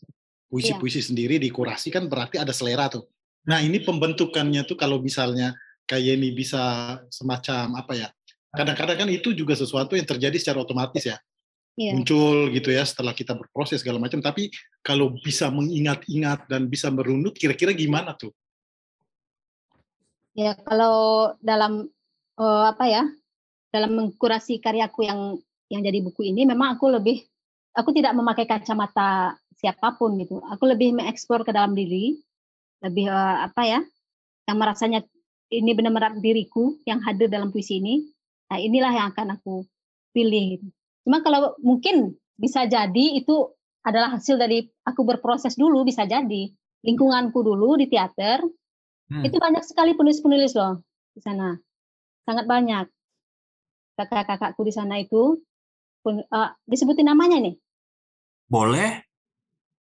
Puisi-puisi sendiri dikurasi kan berarti ada selera tuh. Nah ini pembentukannya tuh kalau misalnya Kayeni bisa semacam apa ya. Kadang-kadang kan itu juga sesuatu yang terjadi secara otomatis ya. Iya. Muncul gitu ya setelah kita berproses segala macam. Tapi kalau bisa mengingat-ingat dan bisa merunut kira-kira gimana tuh? Ya kalau dalam eh, apa ya dalam mengkurasi karyaku yang yang jadi buku ini memang aku lebih aku tidak memakai kacamata siapa pun gitu. Aku lebih mengeksplor ke dalam diri, lebih eh, apa ya yang merasanya ini benar-benar diriku yang hadir dalam puisi ini. Nah inilah yang akan aku pilih. Gitu. Cuma kalau mungkin bisa jadi itu adalah hasil dari aku berproses dulu bisa jadi lingkunganku dulu di teater Hmm. itu banyak sekali penulis-penulis loh di sana sangat banyak kakak-kakakku di sana itu pun, eh, disebutin namanya nih Boleh?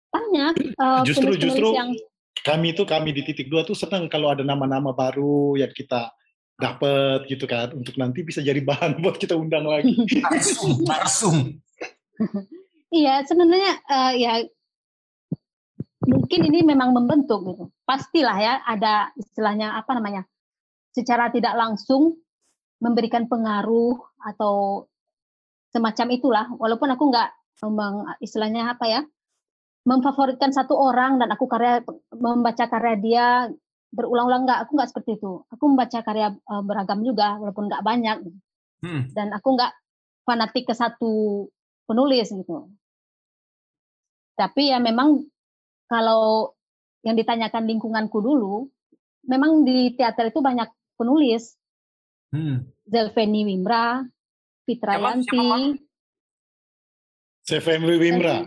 banyak eh, justru penulis-penulis justru yang kami itu kami di titik dua tuh senang kalau ada nama-nama baru yang kita dapat gitu kan untuk nanti bisa jadi bahan buat kita undang lagi. Narsum. iya sebenarnya eh, ya mungkin ini memang membentuk gitu pastilah ya ada istilahnya apa namanya secara tidak langsung memberikan pengaruh atau semacam itulah walaupun aku nggak memang istilahnya apa ya memfavoritkan satu orang dan aku karya membaca karya dia berulang-ulang nggak aku nggak seperti itu. Aku membaca karya eh, beragam juga walaupun nggak banyak. Hmm. dan aku nggak fanatik ke satu penulis gitu. Tapi ya memang kalau yang ditanyakan lingkunganku dulu memang di teater itu banyak penulis. Hmm. Zelveni Wimra, Fitrayanti, CFM Wimra.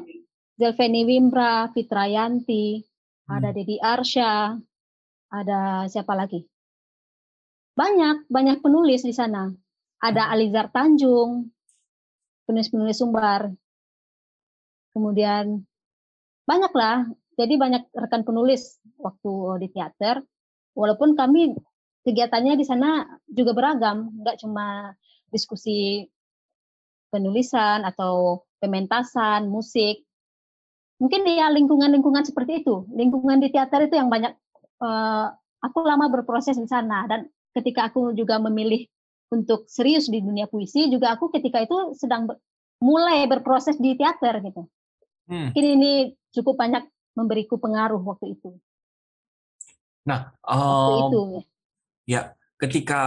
Zelveni Wimra, Fitrayanti, ada Hmm. Dedi Arsya, ada siapa lagi? Banyak, banyak penulis di sana. Ada Alizar Tanjung, penulis-penulis Sumbar. Kemudian banyaklah, jadi banyak rekan penulis waktu di teater. Walaupun kami kegiatannya di sana juga beragam, nggak cuma diskusi penulisan atau pementasan, musik. Mungkin ya lingkungan-lingkungan seperti itu, lingkungan di teater itu yang banyak. eh, aku lama berproses di sana dan ketika aku juga memilih untuk serius di dunia puisi, juga aku ketika itu sedang ber- mulai berproses di teater gitu. Hmm. Mungkin ini cukup banyak memberiku pengaruh waktu itu. Nah, Waktu em, itu. Ya, ketika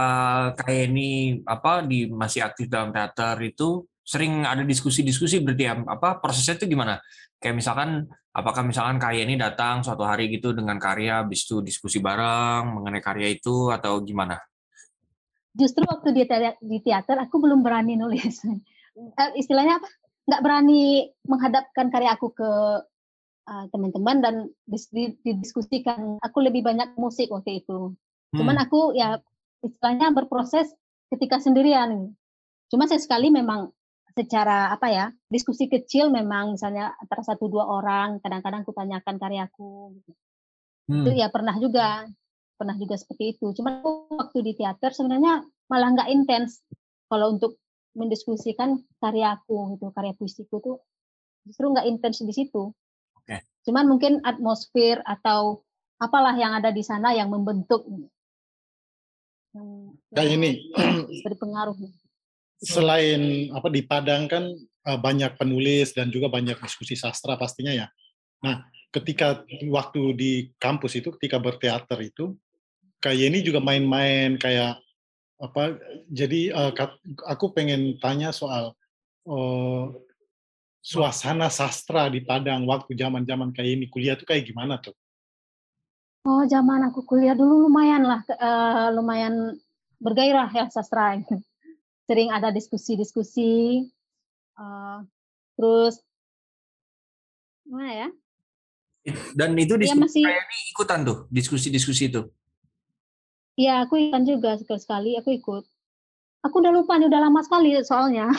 kayak ini apa di masih aktif dalam teater itu sering ada diskusi-diskusi berarti ya, apa prosesnya itu gimana? Kayak misalkan apakah misalkan kayak ini datang suatu hari gitu dengan karya habis itu diskusi bareng mengenai karya itu atau gimana? justru waktu di teater, di teater aku belum berani nulis. Eh, Istilahnya apa? Nggak berani menghadapkan karya aku ke eh, teman-teman dan dis- di- didiskusikan. Aku lebih banyak musik waktu itu. Cuman Hmm. aku ya istilahnya berproses ketika sendirian. Cuma sesekali memang secara apa ya diskusi kecil memang misalnya antara satu dua orang kadang-kadang aku tanyakan karyaku gitu. itu Hmm. ya pernah juga pernah juga seperti itu cuma waktu di teater sebenarnya malah nggak intens kalau untuk mendiskusikan karyaku gitu karya puisiku tuh justru nggak intens di situ Oke. Cuman mungkin atmosfer atau apalah yang ada di sana yang membentuk yang, Kayak yang ini, berpengaruh. Selain apa di Padang kan eh, banyak penulis dan juga banyak diskusi sastra pastinya ya. Nah, ketika waktu di kampus itu ketika berteater itu kayak ini juga main-main kayak apa jadi eh, aku pengen tanya soal eh, suasana sastra di Padang waktu zaman-zaman kayak ini kuliah tuh kayak gimana tuh? Oh, zaman aku kuliah dulu lumayan lah, eh, lumayan bergairah ya sastra. Sering ada diskusi-diskusi, eh, terus gimana ya? Dan itu Iya, diskusi masih- kayak ini ikutan tuh, diskusi-diskusi itu. Iya, aku ikut juga sekali-sekali, aku ikut. Aku udah lupa nih, udah lama sekali soalnya.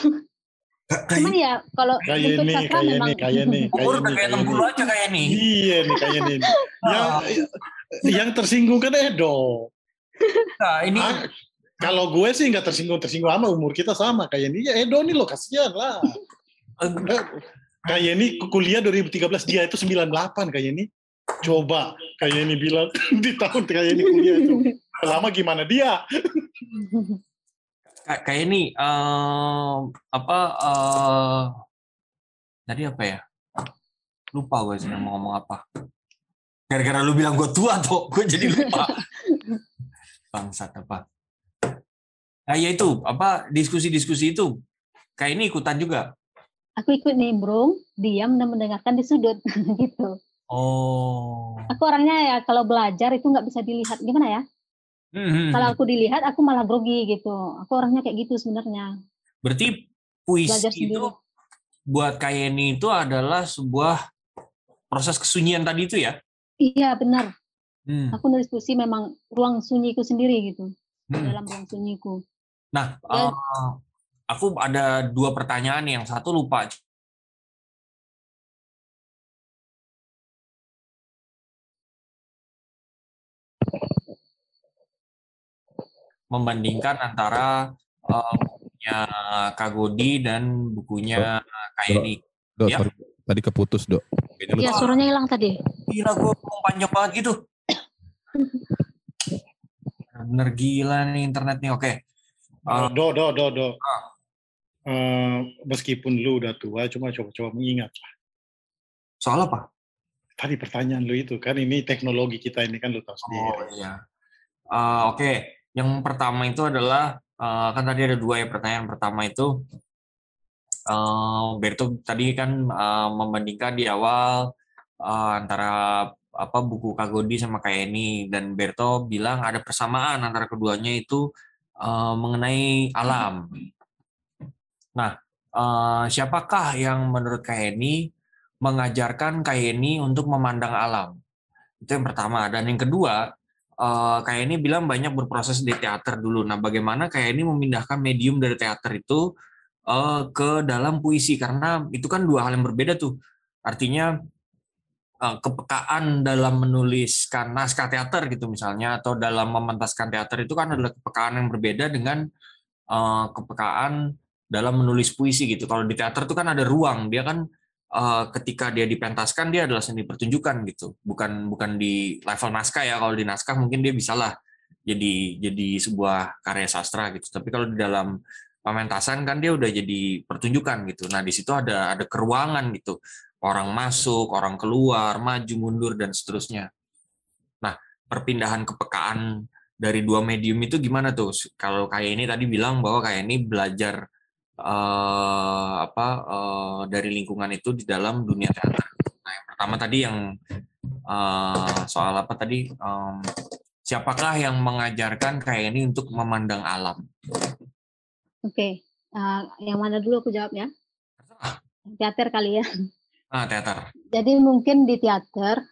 Cuman ya kalau Kayak ini, kayak memang ini, kayak ini, kayak ini, kayak kayak 60 ini. aja kayak ini. Iya nih kayak ini. Yang yang tersinggung kan Edo. Nah, ini Ah, kalau gue sih nggak tersinggung tersinggung sama umur kita sama kayak ini ya Edo nih lo kasihan lah. eh, Kayak ini kuliah 2013 dia itu 98 kayak ini. Coba kayak ini bilang di tahun kayak ini kuliah itu. Lama gimana dia? Ka- kayak ini em, apa eh tadi apa ya lupa gue sih mau ngomong apa gara-gara lu bilang gue tua tuh gue jadi lupa bangsat apa nah ya itu apa diskusi-diskusi itu kayak ini ikutan juga aku ikut nimbrung, diam dan mendengarkan di sudut gitu. oh Aku orangnya ya kalau belajar itu nggak bisa dilihat gimana ya? Hmm, Kalau aku dilihat aku malah grogi gitu. Aku orangnya kayak gitu sebenarnya. berarti puisi Belajar itu sendiri. buat kayak ini itu adalah sebuah proses kesunyian tadi itu ya Iya benar. Hmm, Aku nulis puisi memang ruang sunyiku sendiri gitu. hmm. Dalam ruang sunyiku. Nah, Ya. eh, aku ada dua pertanyaan nih. Yang satu lupa. Membandingkan antara eh, bukunya Kagodi dan bukunya Kayeni. Dok, Ya. sorry. Tadi keputus, Dok. Kayaknya lu Ya suaranya hilang tadi. Gila, gue panjang banget gitu. Bener gila nih internet nih. Oke. Eh, Do do do do. Eh, meskipun lu udah tua, cuma coba-coba mengingat. soal apa? Tadi pertanyaan lu itu kan ini teknologi kita ini kan lu tahu sendiri. Oh iya. Eh, Oke, yang pertama itu adalah eh, kan tadi ada dua ya pertanyaan pertama itu eh Berto tadi kan eh, membandingkan di awal eh, antara apa buku Kagodi sama kayak ini dan Berto bilang ada persamaan antara keduanya itu eh, mengenai alam. Nah, eh, siapakah yang menurut kayak ini mengajarkan kayak ini untuk memandang alam? Itu yang pertama. Dan yang kedua, eh, kayak ini bilang banyak berproses di teater dulu. Nah, bagaimana kayak ini memindahkan medium dari teater itu eh, ke dalam puisi? Karena itu kan dua hal yang berbeda tuh. Artinya eh, kepekaan dalam menuliskan naskah teater gitu misalnya, atau dalam mementaskan teater itu kan adalah kepekaan yang berbeda dengan eh, kepekaan dalam menulis puisi gitu. Kalau di teater itu kan ada ruang, dia kan eh, ketika dia dipentaskan dia adalah seni pertunjukan gitu. Bukan bukan di level naskah ya kalau di naskah mungkin dia bisalah jadi jadi sebuah karya sastra gitu. Tapi kalau di dalam pementasan kan dia udah jadi pertunjukan gitu. Nah di situ ada ada keruangan gitu orang masuk orang keluar maju mundur dan seterusnya nah perpindahan kepekaan dari dua medium itu gimana tuh kalau kayak ini tadi bilang bahwa kayak ini belajar eh, apa eh, dari lingkungan itu di dalam dunia teater. Nah, yang pertama tadi yang eh, soal apa tadi em, siapakah yang mengajarkan kayak ini untuk memandang alam? Oke. eh, yang mana dulu aku jawab ya? Teater kali ya. Ah, teater. Jadi mungkin di teater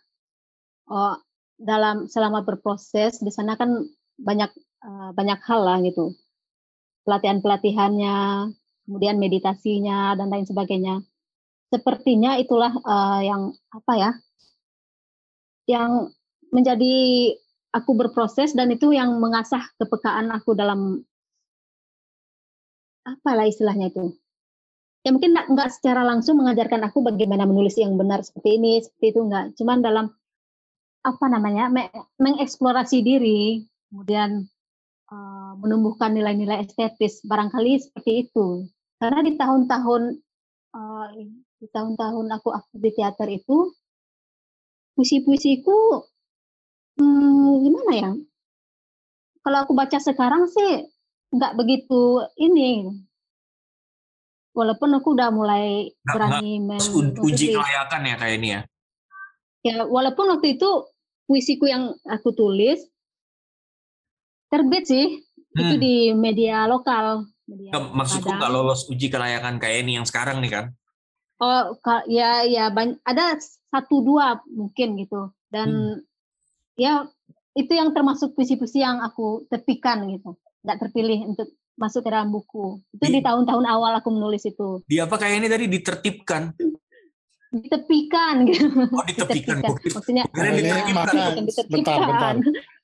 oh, dalam selama berproses di sana kan banyak eh, banyak hal lah gitu. Pelatihan-pelatihannya, kemudian meditasinya dan lain sebagainya. Sepertinya itulah eh, yang apa ya? Yang menjadi aku berproses dan itu yang mengasah kepekaan aku dalam apalah istilahnya itu. Ya mungkin nggak nggak secara langsung mengajarkan aku bagaimana menulis yang benar seperti ini seperti itu enggak cuman dalam apa namanya me- mengeksplorasi diri kemudian eh, menumbuhkan nilai-nilai estetis barangkali seperti itu. Karena di tahun-tahun eh, di tahun-tahun aku aktif di teater itu puisi-puisiku hmm, gimana ya? Kalau aku baca sekarang sih nggak begitu ini walaupun aku udah mulai Nggak- berani u- mengikuti uji kelayakan ya kayak ini ya. ya walaupun waktu itu puisiku yang aku tulis terbit sih itu Hmm. di media lokal media Nggak, maksudku nggak lolos uji kelayakan kayak ini yang sekarang nih kan. oh ya ya ada satu dua mungkin gitu dan Hmm. ya itu yang termasuk puisi-puisi yang aku tepikan gitu nggak terpilih untuk masuk ke dalam buku itu di tahun-tahun awal aku menulis itu Di apa kayak ini tadi ditertipkan. ditepikan gitu Oh ditepikan. Kira- maksudnya Ini ditertipkan. maka bentar ditertibkan. bentar.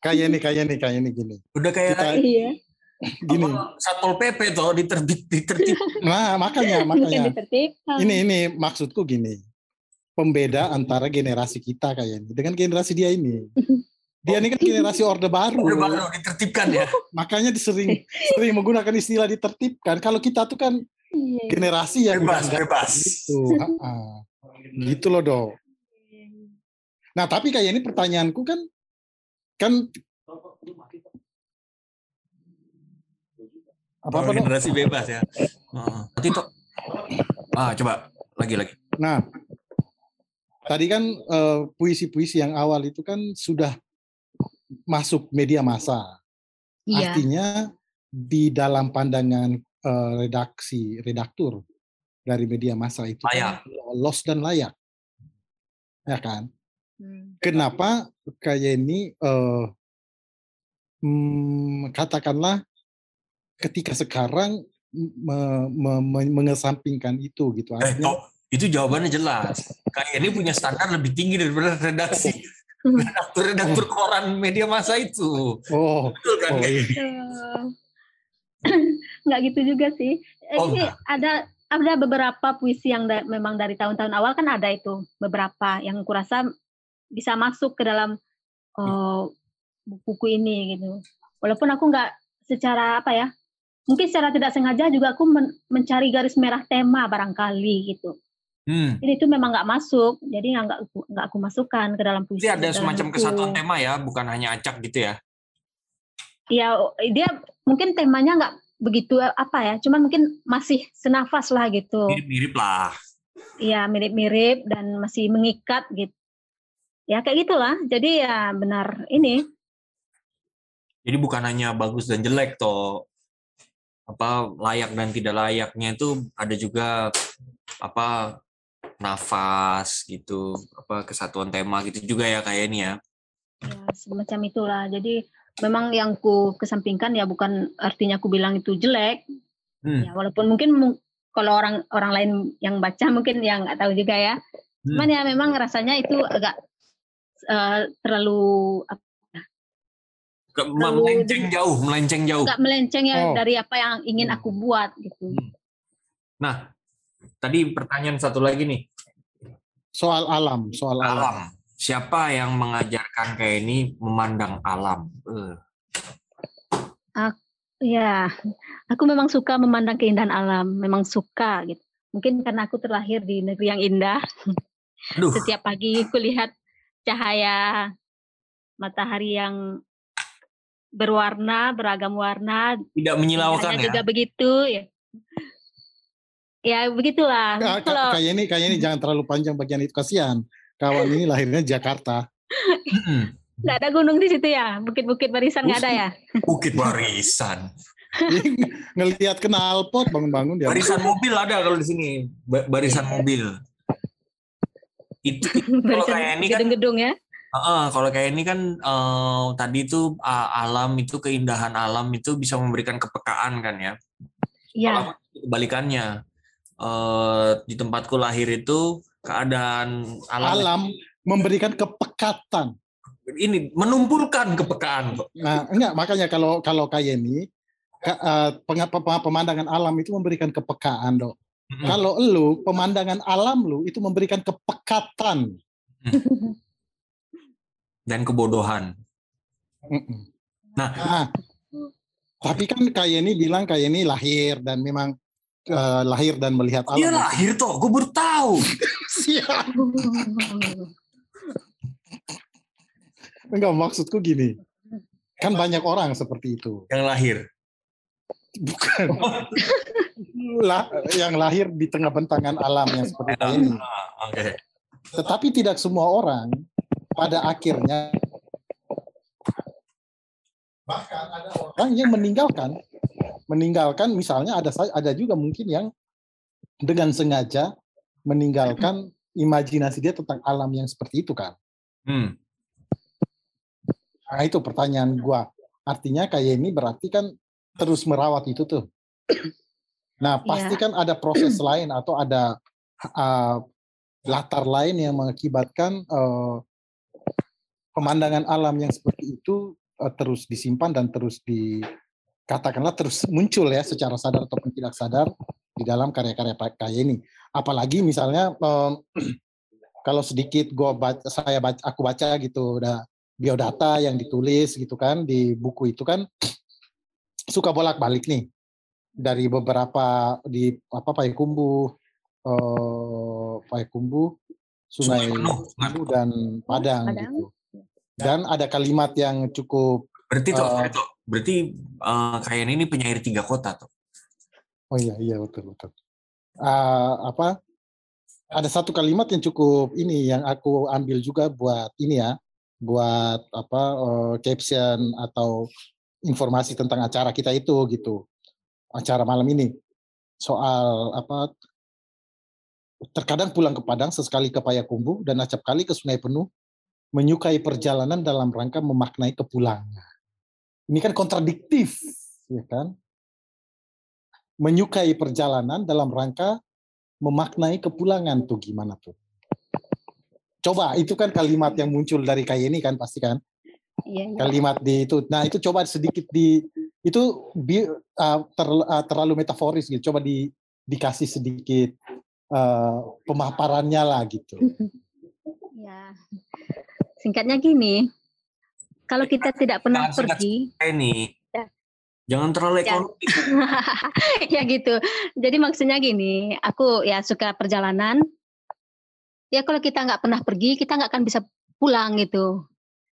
Kayak ini kayak ini kayak ini gini. Udah kayak Kita- iya Gini. apa, satpol pp toh diterbit ditertip. Nah, makanya makanya ditertibkan ini ini maksudku gini. Pembeda antara generasi kita kayak ini dengan generasi dia ini. Dia ini kan generasi orde baru. Udah baru ditertipkan ya. Makanya sering sering menggunakan istilah ditertibkan. Kalau kita tuh kan Iya. generasi yang Bebas, bebas. Gitu. Gitu loh, Do. Nah, tapi kayak ini pertanyaanku kan kan apa apa Oh, dong? generasi bebas ya. Heeh. Nanti toh. Ah coba lagi lagi. Nah, tadi kan eh, puisi-puisi yang awal itu kan sudah masuk media massa. Iya. Artinya di dalam pandangan eh, redaksi redaktur dari media massa itu Layak. kan lolos dan layak. Ya kan? Hmm. Kenapa kayak ini eh, hmm, katakanlah ketika sekarang me- me- me- mengesampingkan itu gitu Eh artinya itu jawabannya jelas. Kayak ini punya standar lebih tinggi daripada redaksi. Redaktur-redaktur koran media masa itu. oh Betul kan? oh iya. Eh, nggak gitu juga sih. Eh, Oh, ini enggak. ada ada beberapa puisi yang da- memang dari tahun-tahun awal kan ada itu beberapa yang kurasa bisa masuk ke dalam eh, buku ini gitu. Walaupun aku nggak secara apa ya, mungkin secara tidak sengaja juga aku men- mencari garis merah tema barangkali gitu. Hmm. Jadi itu memang nggak masuk, jadi nggak aku nggak aku masukkan ke dalam puisi. Jadi ada dalam semacam buku. kesatuan tema ya, bukan hanya acak gitu ya. ya dia mungkin temanya nggak begitu apa ya cuman mungkin masih senafas lah gitu Mirip-mirip lah. ya mirip-mirip dan masih mengikat gitu ya kayak gitulah jadi ya benar ini Jadi bukan hanya bagus dan jelek toh. Apa layak dan tidak layaknya itu ada juga apa nafas gitu, apa kesatuan tema gitu juga ya kayak ini ya. ya semacam itulah jadi memang yang ku kesampingkan ya bukan artinya aku bilang itu jelek Hmm. ya walaupun mungkin mu- kalau orang orang lain yang baca mungkin yang nggak tahu juga ya cuman ya memang rasanya itu agak eh, terlalu apa, Ke- Terlalu melenceng jauh, melenceng jauh. agak melenceng ya Oh. dari apa yang ingin aku buat gitu Nah, tadi pertanyaan satu lagi nih. Soal alam, soal alam. Alam. Siapa yang mengajarkan kayak ini memandang alam? Eh, Ya, aku memang suka memandang keindahan alam, memang suka gitu. Mungkin karena aku terlahir di negeri yang indah. Aduh. Setiap pagi kulihat cahaya matahari yang berwarna, beragam warna. Tidak menyilaukan ya. juga begitu ya. Ya begitulah. Ka- Kalau kayak ini kayak ini jangan terlalu panjang bagian itu kasihan. Kawan ini lahirnya Jakarta. Nggak ada gunung di situ ya, bukit-bukit barisan nggak ada ya. Bukit Barisan. Ngelihat knalpot bangun-bangun dia. Barisan mobil ada kalau di sini. Ba- Barisan mobil. Itu kalau kayak ini kan gedung-gedung ya. Heeh, kalau kayak ini kan eh, tadi itu ah, alam itu keindahan alam itu bisa memberikan kepekaan kan ya. Iya. Kebalikannya eh, di tempatku lahir itu keadaan alam, Alam memberikan kepekatan. ini menumpulkan kepekaan. Nah, enggak makanya kalau kalau kayak ini ka- eh, pemandangan alam itu memberikan kepekaan, Dok. Mm-mm. Kalau lu pemandangan alam lu itu memberikan kepekatan. dan kebodohan. Mm-mm. Nah, Nah, tapi kan kayak ini bilang kayak ini lahir dan memang eh, lahir dan melihat alam. dia lahir toh, gue baru tahu. Siap. Enggak maksudku gini. Kan banyak orang seperti itu. Yang lahir. Bukan. lah, yang lahir di tengah bentangan alam yang seperti ini. Ah, Oke. Tetapi tidak semua orang pada akhirnya bahkan ada orang yang meninggalkan meninggalkan misalnya ada ada juga mungkin yang dengan sengaja meninggalkan imajinasi dia tentang alam yang seperti itu kan. Hmm. Nah itu pertanyaan gua. Artinya kayak ini berarti kan terus merawat itu tuh. Nah pasti kan ada proses lain atau ada uh, latar lain yang mengakibatkan uh, pemandangan alam yang seperti itu uh, terus disimpan dan terus di katakanlah terus muncul ya secara sadar ataupun tidak sadar di dalam karya-karya Pak kayak ini. Apalagi misalnya um, kalau sedikit gua baca, saya baca, aku baca gitu udah biodata yang ditulis gitu kan di buku itu kan suka bolak-balik nih dari beberapa di apa Payakumbuh, eh, Payakumbuh, Sungai Penuh, Kumbu dan Padang, Padang. gitu. Dan ada kalimat yang cukup Berarti tuh, itu berarti eh, kayak ini penyair tiga kota tuh. Oh iya iya betul betul. Ah, apa? Ada satu kalimat yang cukup ini yang aku ambil juga buat ini ya, buat apa eh, caption atau informasi tentang acara kita itu gitu. Acara malam ini soal apa? Terkadang pulang ke Padang, sesekali ke Payakumbuh dan acap kali ke Sungai Penuh, menyukai perjalanan dalam rangka memaknai kepulangan. Ini kan kontradiktif, ya kan? menyukai perjalanan dalam rangka memaknai kepulangan tuh gimana tuh? Coba itu kan kalimat yang muncul dari kayak ini kan pasti kan Iya, iya. kalimat di itu. Nah itu coba sedikit di itu bi- uh, ter- uh, terlalu metaforis gitu. Coba di dikasih sedikit uh, pemaparannya lah gitu. Ya. Singkatnya gini, kalau kita tidak pernah pergi, ini. Ya. Jangan terlalu Ya. ekonomi. ya gitu. Jadi maksudnya gini, aku ya suka perjalanan. Ya kalau kita nggak pernah pergi, kita nggak akan bisa pulang gitu.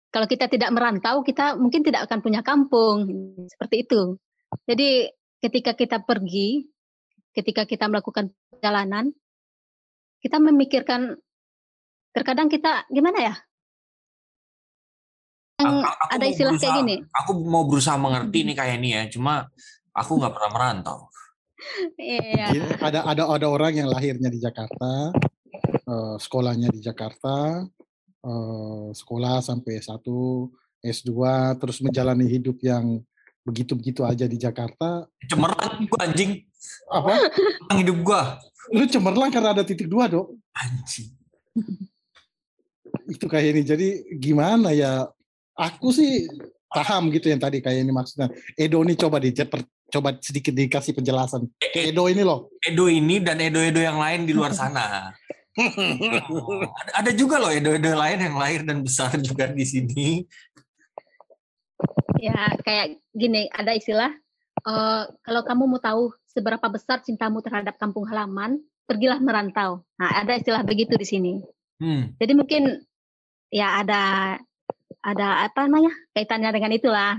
Kalau kita tidak merantau, kita mungkin tidak akan punya kampung seperti itu. Jadi ketika kita pergi, ketika kita melakukan perjalanan, kita memikirkan. Terkadang kita gimana ya? Yang Aku- aku ada istilah kayak berusaha- gini. Aku mau berusaha mengerti nih kayak ini ya. Cuma aku nggak pernah merantau. Iya. Gini, ada ada ada orang yang lahirnya di Jakarta, eh, sekolahnya di Jakarta, eh, sekolah sampai satu S2, terus menjalani hidup yang begitu-begitu aja di Jakarta. Cemerlang gua anjing. Apa? Cemerlang hidup gua. Lu cemerlang karena ada titik dua dok. Anjing. Itu kayak ini. Jadi gimana ya? Aku sih paham gitu yang tadi kayak ini maksudnya. Edo ini coba di coba sedikit dikasih penjelasan. Edo ini loh. Edo ini dan Edo-Edo yang lain di luar sana. Oh, ada, ada juga loh Edo-Edo lain yang lahir dan besar juga di sini. Ya, kayak gini, ada istilah, eh, kalau kamu mau tahu seberapa besar cintamu terhadap kampung halaman, pergilah merantau. Nah, ada istilah begitu di sini. Hmm. Jadi mungkin ya ada ada apa namanya kaitannya dengan itulah.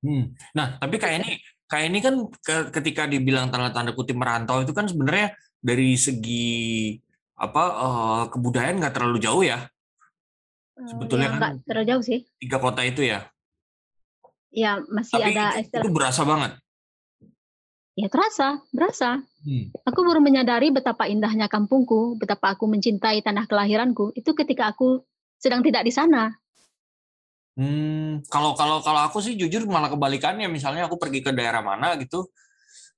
Hmm. Nah, tapi kayak ini, kayak ini kan ke- ketika dibilang tanda-tanda kutip merantau itu kan sebenarnya dari segi apa eh, kebudayaan nggak terlalu jauh ya Eh, Sebetulnya ya, kan- terlalu jauh sih. tiga kota itu ya. Ya masih Tapi ada itu, itu berasa banget. Ya terasa, berasa. Hmm. Aku baru menyadari betapa indahnya kampungku, betapa aku mencintai tanah kelahiranku. Itu ketika aku sedang tidak di sana. Hmm, kalau kalau kalau aku sih jujur malah kebalikannya. Misalnya aku pergi ke daerah mana gitu,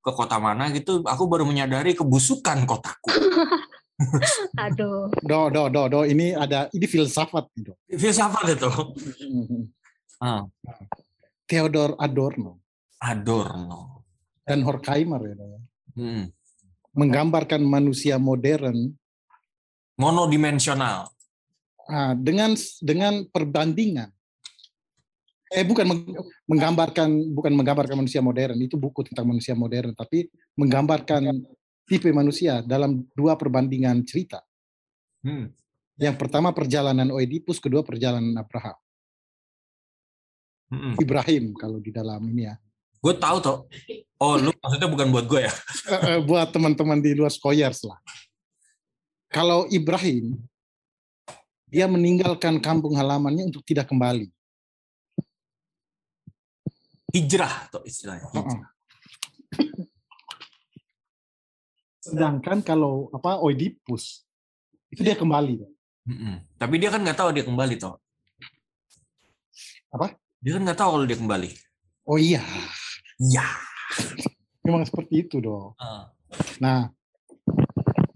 ke kota mana gitu, aku baru menyadari kebusukan kotaku. Aduh. Do do do do ini ada ini filsafat Dok. Filsafat itu. Ah, Theodor Adorno Adorno. dan Horkheimer ya. Dok. Hmm. menggambarkan manusia modern Monodimensional. ah, dengan dengan perbandingan. Eh bukan meng- menggambarkan bukan menggambarkan manusia modern itu buku tentang manusia modern tapi menggambarkan tipe manusia dalam dua perbandingan cerita. Hmm. Yang pertama perjalanan Oedipus, kedua perjalanan Abraham. Mm-mm. Ibrahim kalau di dalam ini ya. Gue tahu toh. Oh, lu maksudnya bukan buat gue ya? Buat teman-teman di luar Skoyers lah. Kalau Ibrahim, dia meninggalkan kampung halamannya untuk tidak kembali. Hijrah tuh istilahnya. Heeh. Sedangkan kalau apa Oedipus itu dia kembali. Mm-mm. Tapi dia kan nggak tahu dia kembali toh. Apa? Dia kan nggak tahu kalau dia kembali. Oh iya, Ya. memang seperti itu dong. Ah. Nah,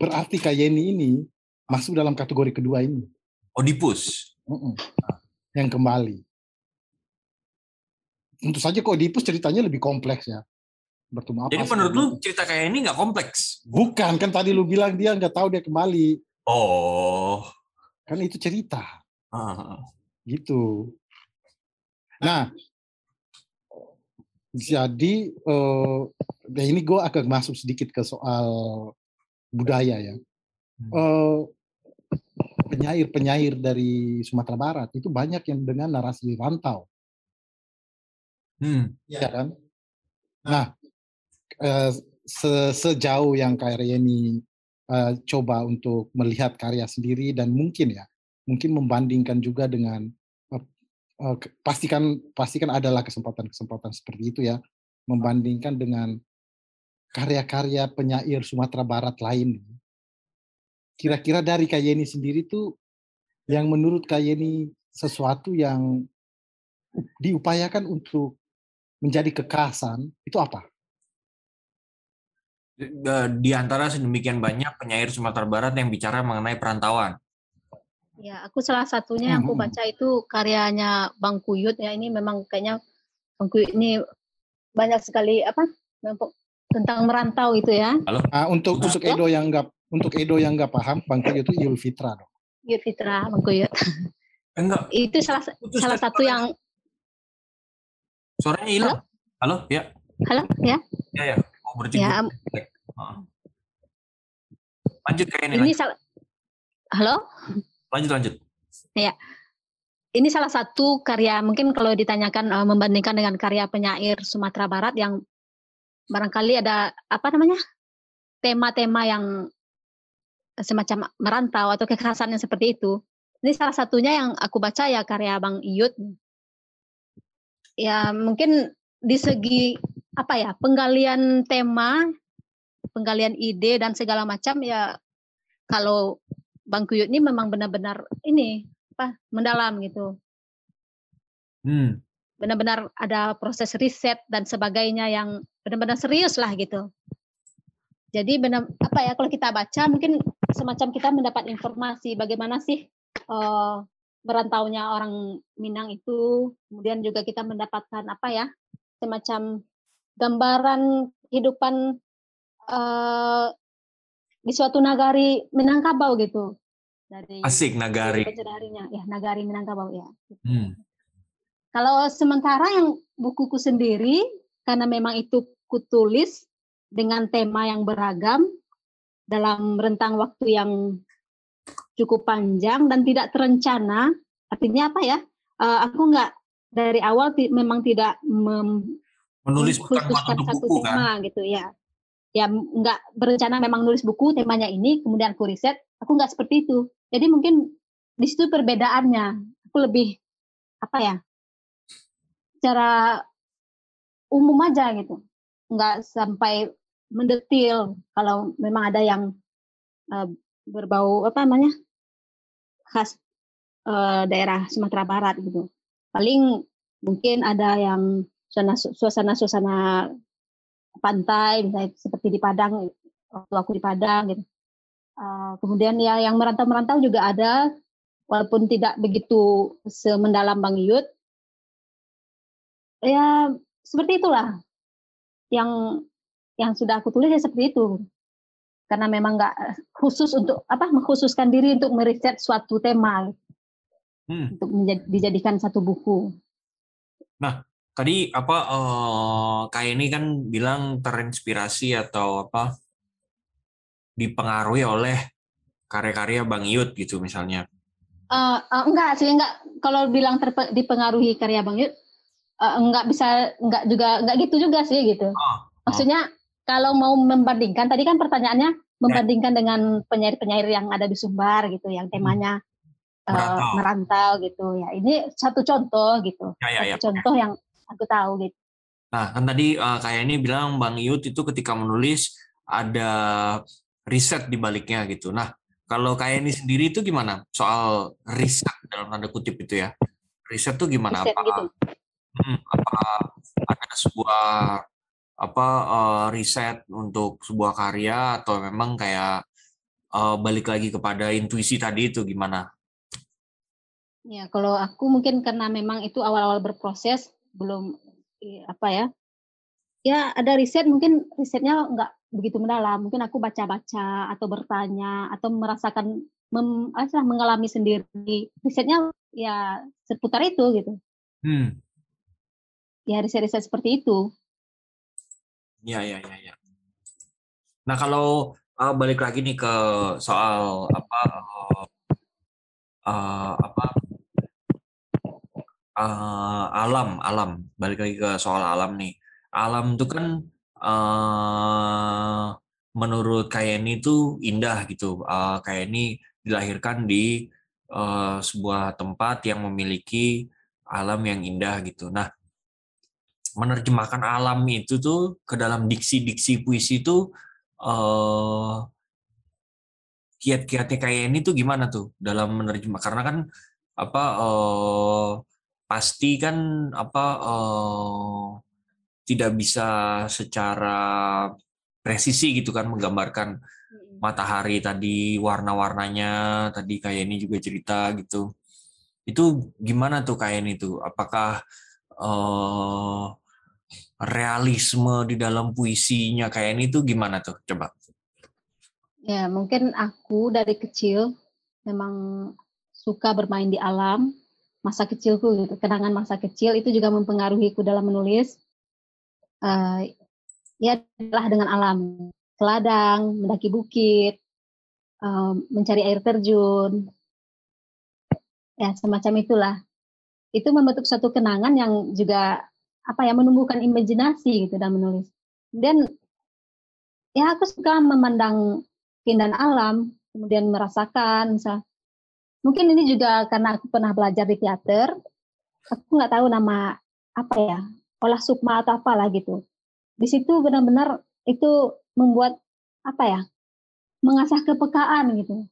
berarti Kayeni ini masuk dalam kategori kedua ini. Oedipus. Mm-mm. Yang kembali. Tentu saja kok Oedipus ceritanya lebih kompleks ya. Bertemu apa? Jadi menurut lu cerita kayak ini nggak kompleks? Bukan, kan tadi lu bilang dia nggak tahu dia kembali. Oh. Kan itu cerita. Ah. Gitu. Nah, jadi eh, ya ini gue agak masuk sedikit ke soal budaya ya. Eh, penyair-penyair dari Sumatera Barat itu banyak yang dengan narasi rantau. Hmm. ya kan? Nah, eh, se- sejauh yang Kak Reni eh, coba untuk melihat karya sendiri dan mungkin ya, mungkin membandingkan juga dengan eh, eh, pastikan pastikan adalah kesempatan-kesempatan seperti itu ya, membandingkan dengan karya-karya penyair Sumatera Barat lain. Kira-kira dari Kak Yeni sendiri tuh yang menurut Kak Yeni sesuatu yang diupayakan untuk menjadi kekhasan itu apa? Eh, Di antara sedemikian banyak penyair Sumatera Barat yang bicara mengenai perantauan. Ya, aku salah satunya yang aku baca itu karyanya Bang Kuyut ya. Ini memang kayaknya Bang Kuyut ini banyak sekali apa tentang merantau itu ya. Ah, untuk untuk Edo yang nggak untuk Edo yang nggak paham, Bangku itu Idul Fitra dong. Kuyut Fitra, Bang Kuyut. Enggak, Itu salah salah satu yang suaranya hilang. Halo? Ya. halo ya. Ya, ya. Oh, berarti Ya. Ah. Lanjut kayak ini. ini Lanjut, salah Halo? lanjut. lanjut. Ya. Ini salah satu karya mungkin kalau ditanyakan eh, membandingkan dengan karya penyair Sumatera Barat yang barangkali ada apa namanya? tema-tema yang semacam merantau atau kekhasan yang seperti itu. Ini salah satunya yang aku baca ya karya Bang Iyut. Ya, mungkin di segi apa ya? penggalian tema, penggalian ide dan segala macam ya kalau Bang Kuyut ini memang benar-benar ini apa mendalam gitu. Hmm. Benar-benar ada proses riset dan sebagainya yang benar-benar serius lah gitu. Jadi benar apa ya kalau kita baca mungkin semacam kita mendapat informasi bagaimana sih eh, merantaunya orang Minang itu. Kemudian juga kita mendapatkan apa ya semacam gambaran kehidupan eh, di suatu nagari Minangkabau gitu. Dari Asik nagari. harinya ya nagari Minangkabau ya. Hmm. Kalau sementara yang bukuku sendiri, karena memang itu kutulis dengan tema yang beragam dalam rentang waktu yang cukup panjang dan tidak terencana. Artinya apa ya? eh, aku nggak dari awal memang tidak mem- Menulis untuk satu buku tema kan? gitu ya. Ya nggak berencana memang nulis buku temanya ini, kemudian aku riset. Aku nggak seperti itu. Jadi mungkin di situ perbedaannya. Aku lebih apa ya? Secara umum aja gitu. Nggak sampai mendetil kalau memang ada yang eh, berbau apa namanya khas eh, daerah Sumatera Barat gitu. Paling mungkin ada yang suasana- suasana-suasana pantai misalnya seperti di Padang waktu aku di Padang gitu. Eh, kemudian ya yang merantau-merantau juga ada walaupun tidak begitu semendalam Bang Yud. Ya seperti itulah yang yang sudah aku tulis ya seperti itu. Karena memang nggak eh, khusus untuk apa mengkhususkan diri untuk meriset suatu tema Hmm. untuk menjadi, dijadikan satu buku. Nah, tadi apa eh, kayak ini kan bilang terinspirasi atau apa dipengaruhi oleh karya-karya Bang Yud gitu misalnya. Eh, eh, enggak sih enggak kalau bilang terpe- dipengaruhi karya Bang Yud eh, enggak bisa enggak juga enggak gitu juga sih gitu. Maksudnya kalau mau membandingkan tadi kan pertanyaannya membandingkan dengan penyair-penyair yang ada di Sumbar gitu yang temanya eh, Merantau. merantau gitu ya. Ini satu contoh gitu. Ya, ya, ya. Satu contoh yang aku tahu gitu. Nah, kan tadi eh, kayak ini bilang Bang Yud itu ketika menulis ada riset di baliknya gitu. Nah, kalau kayak ini sendiri itu gimana? Soal riset dalam tanda kutip itu ya. Riset tuh gimana? Riset apa, gitu. Hmm, apa ada sebuah apa eh, riset untuk sebuah karya atau memang kayak eh, balik lagi kepada intuisi tadi itu gimana? Ya, kalau aku mungkin karena memang itu awal-awal berproses belum apa ya? Ya, ada riset mungkin risetnya nggak begitu mendalam. Mungkin aku baca-baca atau bertanya atau merasakan mem, apa, mengalami sendiri. Risetnya ya seputar itu gitu. Hmm, Ya, riset-riset seperti itu. Ya ya ya ya. Nah, kalau eh, balik lagi nih ke soal apa eh, eh, apa eh, alam alam. Balik lagi ke soal alam nih. Alam itu kan eh menurut Kayeni itu indah gitu. Eh Kayeni dilahirkan di eh, sebuah tempat yang memiliki alam yang indah gitu. Nah menerjemahkan alam itu tuh ke dalam diksi-diksi puisi itu eh kiat-kiatnya kayak ini tuh gimana tuh dalam menerjemah? Karena kan apa eh, pasti kan apa eh, tidak bisa secara presisi gitu kan menggambarkan matahari tadi warna-warnanya tadi kayak ini juga cerita gitu. Itu gimana tuh kayak ini tuh? Apakah eh, realisme di dalam puisinya kayak ini tuh gimana tuh coba Ya, mungkin aku dari kecil memang suka bermain di alam. Masa kecilku gitu, kenangan masa kecil itu juga mempengaruhiku dalam menulis. Eh, ya adalah dengan alam, ke ladang, mendaki bukit, eh, mencari air terjun, ya semacam itulah. Itu membentuk suatu kenangan yang juga apa ya menumbuhkan imajinasi gitu dalam menulis. Dan ya aku suka memandang keindahan alam, kemudian merasakan, misal, mungkin ini juga karena aku pernah belajar di teater, aku nggak tahu nama apa ya, olah sukma atau apalah gitu. Di situ benar-benar itu membuat apa ya, mengasah kepekaan gitu,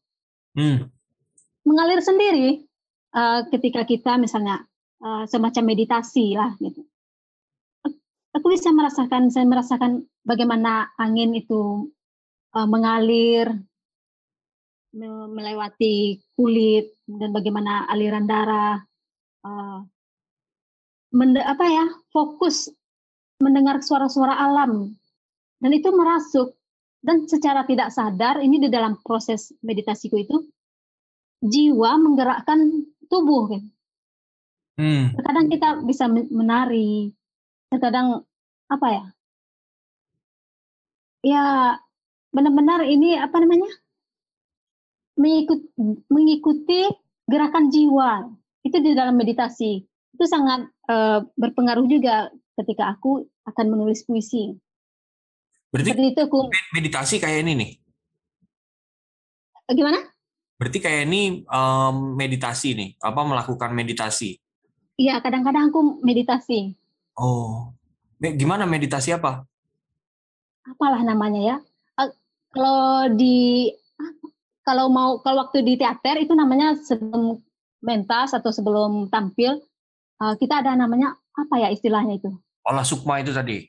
Hmm. mengalir sendiri eh, ketika kita misalnya eh, semacam meditasi lah gitu. Aku bisa merasakan, saya merasakan bagaimana angin itu eh, mengalir me- melewati kulit dan bagaimana aliran darah eh, mende- apa ya fokus mendengar suara-suara alam. Dan itu merasuk. Dan secara tidak sadar ini di dalam proses meditasiku itu jiwa menggerakkan tubuh. Kan Hmm. terkadang kita bisa men- menari terkadang apa ya? Ya benar-benar ini apa namanya? Mengikut, mengikuti gerakan jiwa. Itu di dalam meditasi. Itu sangat eh, berpengaruh juga ketika aku akan menulis puisi. Berarti seperti itu aku meditasi kayak ini nih. gimana? Berarti kayak ini em, meditasi nih, apa melakukan meditasi. Iya kadang-kadang aku meditasi Oh. Gimana meditasi apa? apalah namanya ya Eh, kalau di kalau mau kalau waktu di teater itu namanya sebelum mentas atau sebelum tampil eh, kita ada namanya apa ya istilahnya itu Olah sukma itu tadi.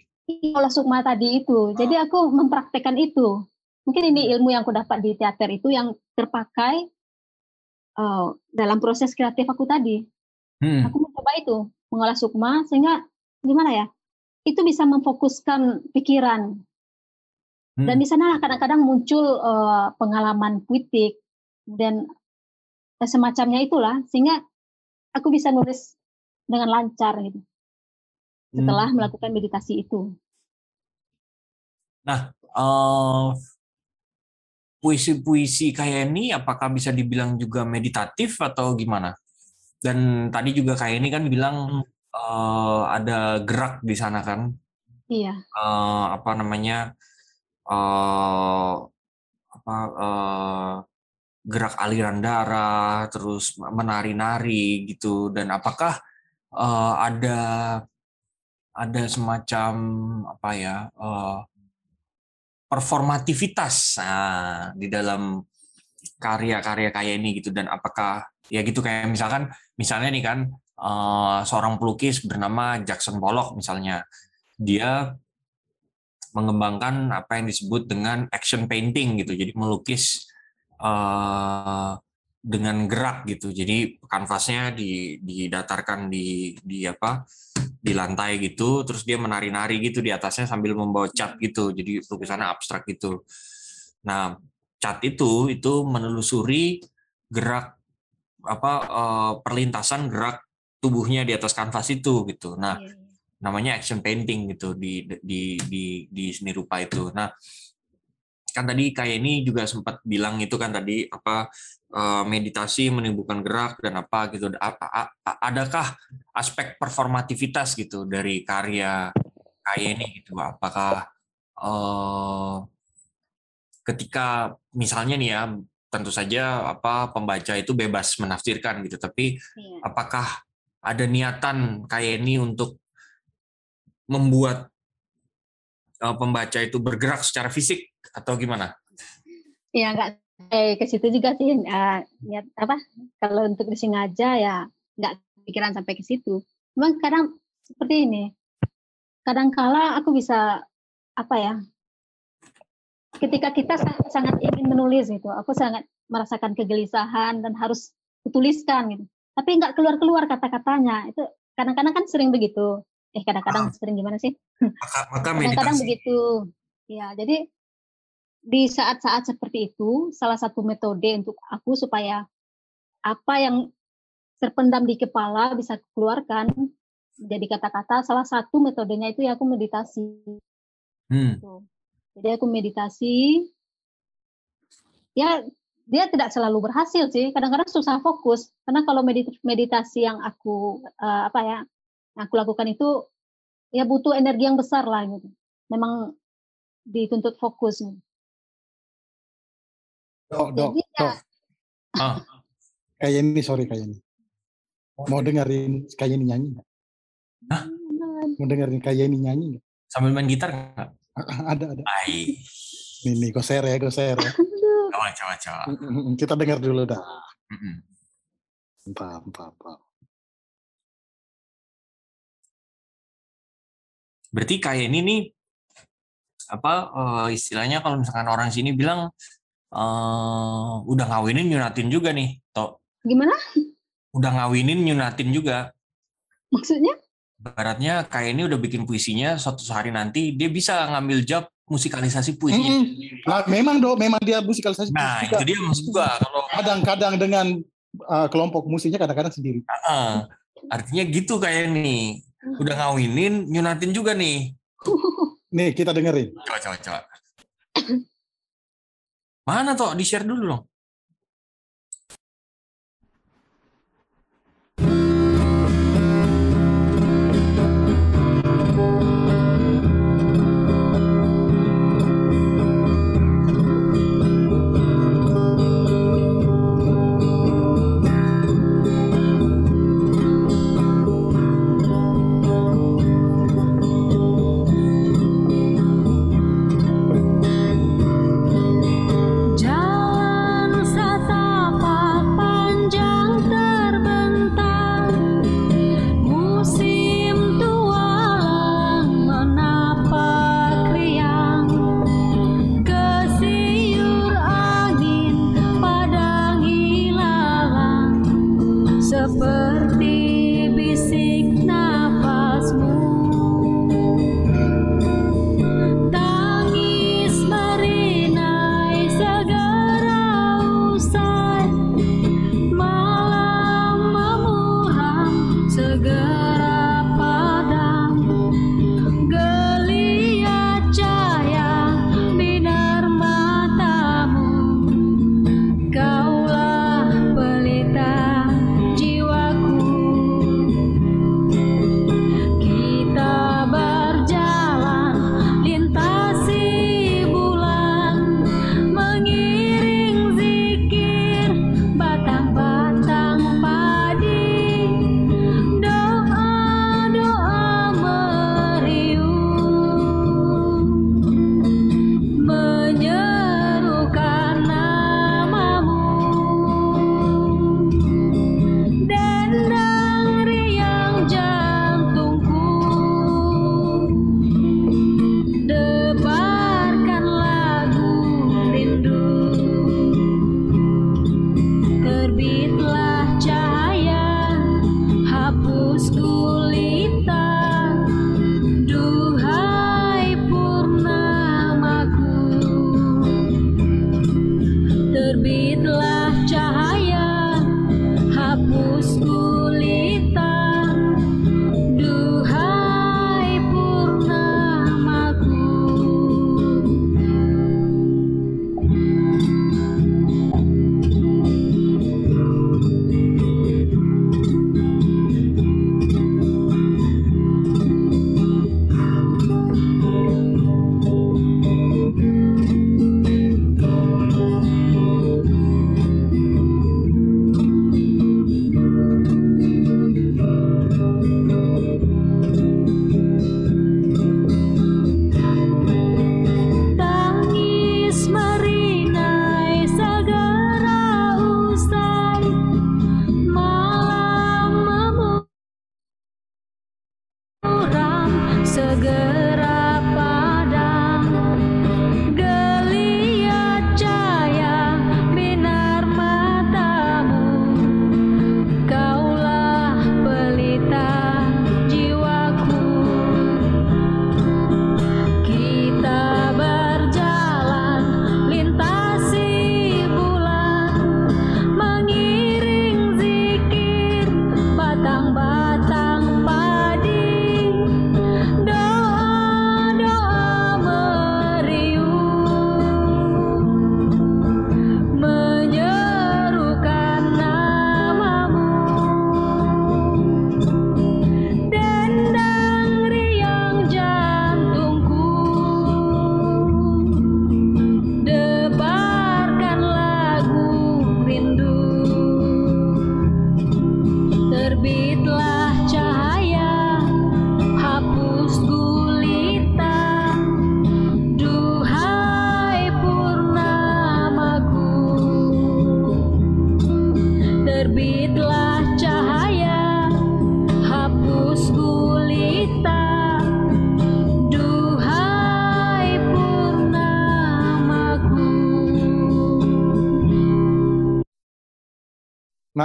olah sukma tadi itu jadi aku mempraktekkan itu mungkin ini ilmu yang aku dapat di teater itu yang terpakai eh, dalam proses kreatif aku tadi Hmm. aku mencoba itu mengolah sukma sehingga gimana ya itu bisa memfokuskan pikiran Dan di sana kadang-kadang muncul eh, pengalaman puitik dan semacamnya itulah sehingga aku bisa nulis dengan lancar gitu setelah Hmm. melakukan meditasi itu. Nah, eh, puisi-puisi kayak ini apakah bisa dibilang juga meditatif atau gimana? Dan tadi juga kayak ini kan bilang eh, ada gerak di sana kan, Iya. Eh, apa namanya, eh, apa eh, gerak aliran darah, terus menari-nari gitu. Dan apakah eh, ada ada semacam apa ya? eh, performativitas nah, di dalam karya-karya kayak ini gitu dan apakah ya gitu kayak misalkan misalnya nih kan eh, seorang pelukis bernama Jackson Pollock misalnya. Dia mengembangkan apa yang disebut dengan action painting gitu. Jadi melukis eh, dengan gerak gitu. Jadi kanvasnya di didatarkan di di apa di lantai gitu. Terus dia menari-nari gitu di atasnya sambil membawa cat gitu. Jadi lukisannya abstrak gitu. Nah cat itu itu menelusuri gerak apa eh, perlintasan gerak tubuhnya di atas kanvas itu gitu. Nah namanya action painting gitu di di di di seni rupa itu. Nah kan tadi kayak ini juga sempat bilang itu kan tadi apa eh, meditasi menimbulkan gerak dan apa gitu. Apa adakah aspek performativitas gitu dari karya kayak ini gitu? Apakah eh, ketika misalnya nih ya tentu saja apa pembaca itu bebas menafsirkan gitu tapi Iya. apakah ada niatan kayak ini untuk membuat eh, pembaca itu bergerak secara fisik atau gimana? Ya nggak eh, ke situ juga sih eh, niat apa kalau untuk disengaja ya nggak pikiran sampai ke situ. Memang kadang seperti ini. Kadangkala aku bisa apa ya? Ketika kita sa- sangat ingin menulis gitu, aku sangat merasakan kegelisahan dan harus kutuliskan gitu. Tapi nggak keluar-keluar kata-katanya. Itu kadang-kadang kan sering begitu. Eh kadang-kadang sering gimana sih? Maka, maka Kadang-kadang begitu. Ya, jadi di saat-saat seperti itu, salah satu metode untuk aku supaya apa yang terpendam di kepala bisa keluarkan jadi kata-kata. Salah satu metodenya itu ya aku meditasi. Hmm. Gitu. Jadi aku meditasi. Ya, dia tidak selalu berhasil sih. Kadang-kadang susah fokus. Karena kalau medit- meditasi yang aku eh, apa ya, yang aku lakukan itu ya butuh energi yang besar lah gitu. Memang dituntut fokus. Dok, dok, Jadi ya, dok. Kayak ini, sorry kayak ini. Mau dengerin kayak ini nyanyi nggak? Mau dengerin kayak ini nyanyi nggak? Sambil main gitar nggak? Ada, ada. Ai. Nih, nih, goser ya, goser ya. Coba, coba, coba. Kita dengar dulu dah. Paham, paham. Berarti kayak ini nih apa eh, istilahnya kalau misalkan orang sini bilang eh, udah ngawinin nyunatin juga nih, toh gimana? udah ngawinin nyunatin juga. Maksudnya? Baratnya kayak ini udah bikin puisinya suatu hari nanti dia bisa ngambil job musikalisasi puisinya. Mm-mm. Nah, memang dok, memang dia musikalisasi. Nah, juga. itu dia maksud gua kalau Kadang-kadang dengan uh, kelompok musiknya kadang-kadang sendiri. ah, artinya gitu kayak nih. Udah ngawinin nyunatin juga nih. Nih, kita dengerin. Coba coba coba. Mana toh di-share dulu dong.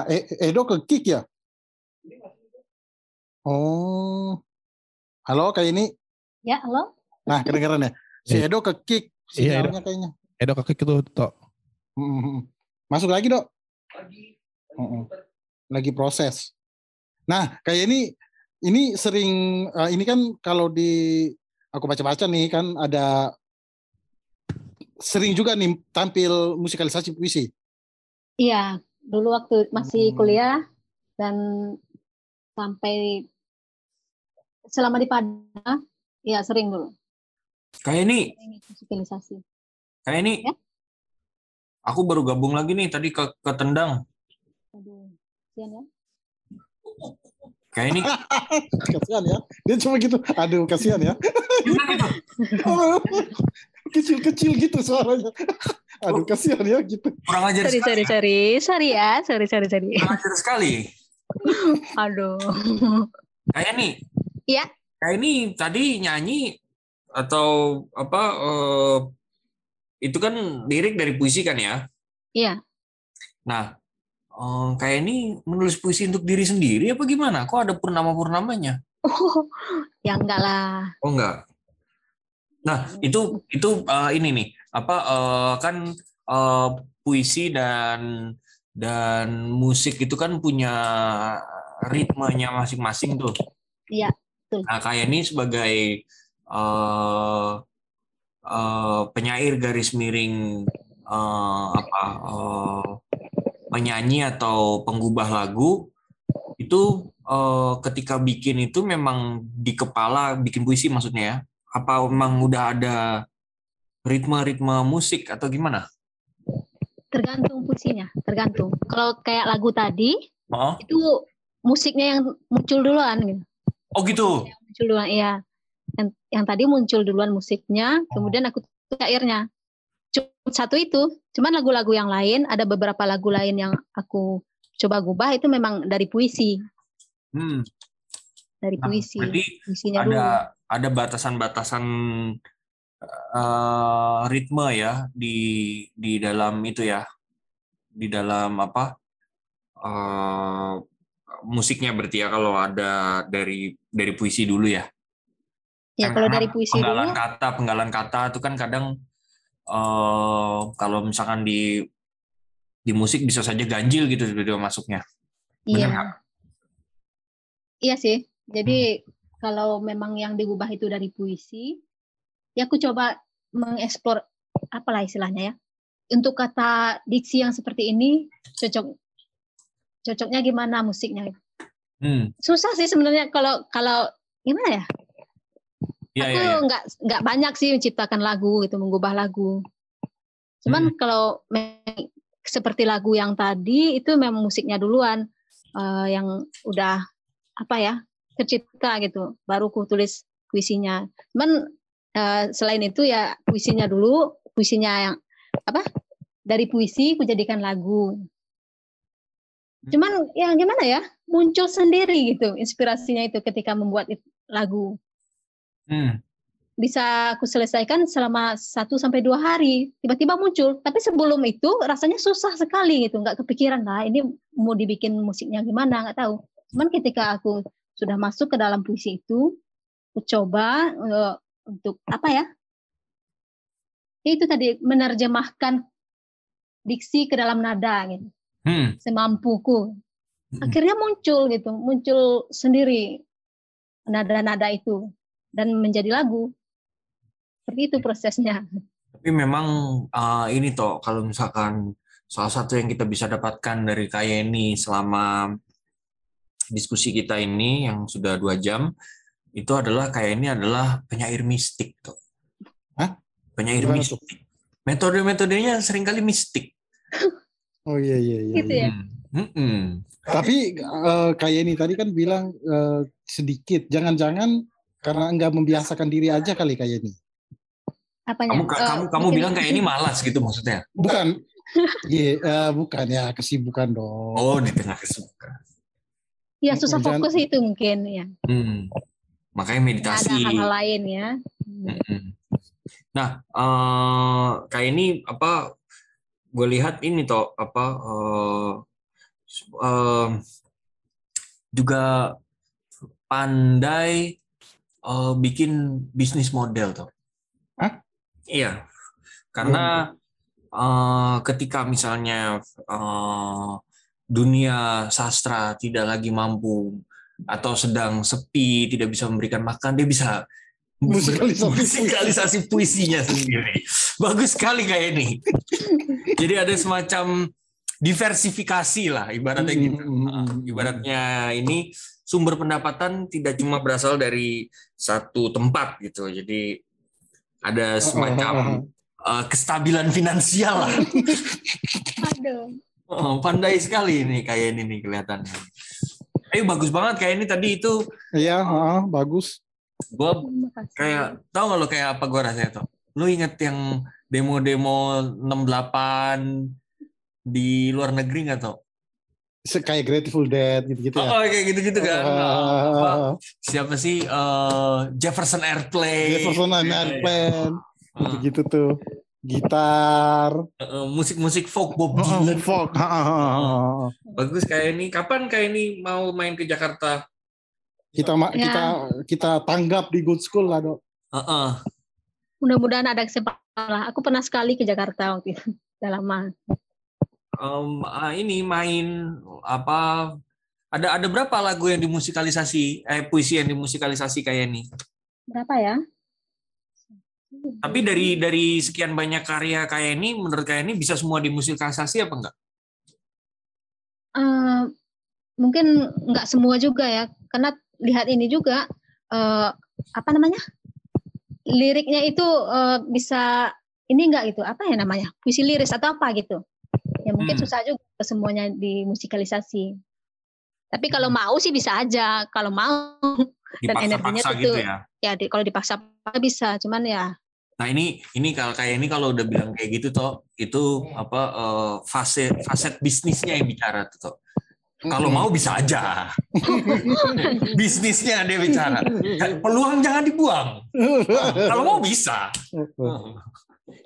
Edo ke kick ya? Oh. Halo, kayak ini. Ya, halo. Nah, kedengeran ya? Si Iya. Edo ke kick Iya, sinyalnya kayaknya. Edo kakek itu tok. Masuk lagi, Dok? Mm-mm. Lagi proses. Nah, kayak ini ini sering eh, ini kan kalau di aku baca-baca nih kan ada sering juga nih tampil musikalisasi puisi. Iya, dulu waktu masih Hmm. kuliah dan sampai selama di Padang, ya sering dulu Kayak ini, musikalisasi. kayak ini. Ya. Aku baru gabung lagi nih tadi ke, ke Tendang. Aduh, ya. Kayak ini. kasihan ya. Dia cuma gitu. Aduh, kasihan ya. Kecil-kecil gitu suaranya. Aduh, kasihan ya gitu. Kurang ajar Sorry, sekali. sorry, sorry, sorry ya, sorry, sorry, sorry. Kurang ajar sekali. Aduh. Kayak nih. Iya. Kayak ini tadi nyanyi atau apa eh, itu kan lirik dari puisi kan ya? Iya. Nah, eh, kayak ini menulis puisi untuk diri sendiri apa gimana? Kok ada purnama-purnamanya? Oh, ya enggak lah. Oh enggak. Nah, itu itu eh, ini nih, apa eh, kan eh, puisi dan dan musik itu kan punya ritmenya masing-masing tuh. Iya, betul. Nah, kayak ini sebagai eh eh, penyair garis miring eh, apa eh, penyanyi atau penggubah lagu itu eh, ketika bikin itu memang di kepala bikin puisi maksudnya ya? Apa memang udah ada ritme-ritme musik atau gimana? Tergantung puisinya, tergantung. Kalau kayak lagu tadi, Oh, itu musiknya yang muncul duluan gitu. oh gitu. Muncul duluan, iya. Yang, yang tadi muncul duluan musiknya, kemudian aku syairnya. Cuma satu itu, cuman lagu-lagu yang lain, ada beberapa lagu lain yang aku coba gubah itu memang dari puisi, Hmm. dari Nah, puisi. berarti Puisinya dulu. ada ada batasan-batasan eh, ritme ya di di dalam itu ya di dalam apa eh, musiknya berarti ya kalau ada dari dari puisi dulu ya Ya, Kan kalau dari puisi penggalan dulu, kata penggalan kata itu kan kadang eh kalau misalkan di di musik bisa saja ganjil gitu video masuknya iya. Iya sih. Jadi Hmm. kalau memang yang diubah itu dari puisi, ya aku coba mengeksplor apalah istilahnya ya. Untuk kata diksi yang seperti ini cocok cocoknya gimana musiknya? Hmm. Susah sih sebenarnya kalau kalau gimana ya? Iya, aku iya, iya. nggak nggak banyak sih menciptakan lagu itu mengubah lagu. Cuman Hmm. kalau seperti lagu yang tadi itu memang musiknya duluan eh, yang udah apa ya tercipta gitu, baru ku tulis puisinya. Cuman eh, selain itu ya puisinya dulu, puisinya yang apa dari puisi ku jadikan lagu. Cuman ya gimana ya muncul sendiri gitu inspirasinya itu ketika membuat lagu. Hmm. bisa aku selesaikan selama satu sampai dua hari tiba-tiba muncul tapi sebelum itu rasanya susah sekali gitu nggak kepikiran lah ini mau dibikin musiknya gimana nggak tahu cuman ketika aku sudah masuk ke dalam puisi itu aku coba eh, untuk apa ya? Itu tadi menerjemahkan diksi ke dalam nada gitu. Hmm. semampuku. Akhirnya muncul gitu muncul sendiri nada-nada itu dan menjadi lagu. Seperti itu prosesnya. Tapi memang uh, ini toh kalau misalkan salah satu yang kita bisa dapatkan dari Kayeni selama diskusi kita ini yang sudah dua jam itu adalah Kayeni adalah penyair mistik toh. Hah? Penyair Gimana mistik. Metode-metodenya sering kali mistik. Oh iya iya iya. gitu ya Mm-mm. Tapi eh, kayak ini tadi kan bilang eh, sedikit. Jangan-jangan karena enggak membiasakan diri aja kali kayak ini. apanya Kamu Eh, kamu kamu bilang kayak ini malas gitu maksudnya. Bukan. Iya, eh, bukan ya kesibukan dong. Oh, di tengah kesibukan. ya susah Jangan- fokus itu mungkin ya Hmm. Makanya ada meditasi. hal-hal lain ya. Nah, eh kayak ini apa? Gue lihat ini toh apa? eh eh, juga pandai eh, bikin bisnis model toh. Hah? Iya, karena eh, ketika misalnya eh, dunia sastra tidak lagi mampu atau sedang sepi, tidak bisa memberikan makan, dia bisa Musikalisasi. musikalisasi puisinya sendiri. Bagus sekali kayak ini. Jadi ada semacam diversifikasi lah ibaratnya gitu. Hmm, Ibaratnya ini sumber pendapatan tidak cuma berasal dari satu tempat gitu. Jadi ada semacam eh, kestabilan finansial lah. aduh Oh, pandai sekali ini kayak ini nih kelihatannya. Eh bagus banget kayak ini tadi itu Iya, heeh, bagus. kasih. kayak tau gak lo kayak apa gua rasanya tuh lu inget yang demo-demo 68 di luar negeri nggak tau Se- Kayak Grateful Dead gitu-gitu ya. oh kayak gitu-gitu kan Apa, siapa sih eh, Jefferson Airplane Jefferson. Airplane, Ah, gitu-gitu tuh. Gitar, musik-musik folk Bob Dylan. folk, bagus kayak ini. Kapan kayak ini mau main ke Jakarta? Kita ma- Ya. kita kita tanggap di good school lah dok. Heeh. mudah-mudahan ada kesempatan lah. Aku pernah sekali ke Jakarta waktu itu. Udah lama. Em, ah, ini main apa ada ada berapa lagu yang dimusikalisasi eh puisi yang dimusikalisasi kayak ini? Berapa ya Tapi dari dari sekian banyak karya kayak ini, menurut kayak ini bisa semua dimusikalisasi apa enggak? Eh, mungkin nggak semua juga ya. Karena lihat ini juga eh, apa namanya? Liriknya itu eh, bisa ini enggak gitu? Apa ya namanya? Puisi liris atau apa gitu. Ya mungkin Hmm. susah juga semuanya dimusikalisasi. Tapi kalau mau sih bisa aja. Kalau mau dan energinya tentu gitu ya. ya di- kalau dipaksa bisa. Cuman ya Nah ini ini kalau kayak ini kalau udah bilang kayak gitu toh itu apa eh, fase faset bisnisnya yang bicara tuh toh. Kalau mau bisa aja. Bisnisnya dia bicara. Peluang jangan dibuang. Kalau mau bisa.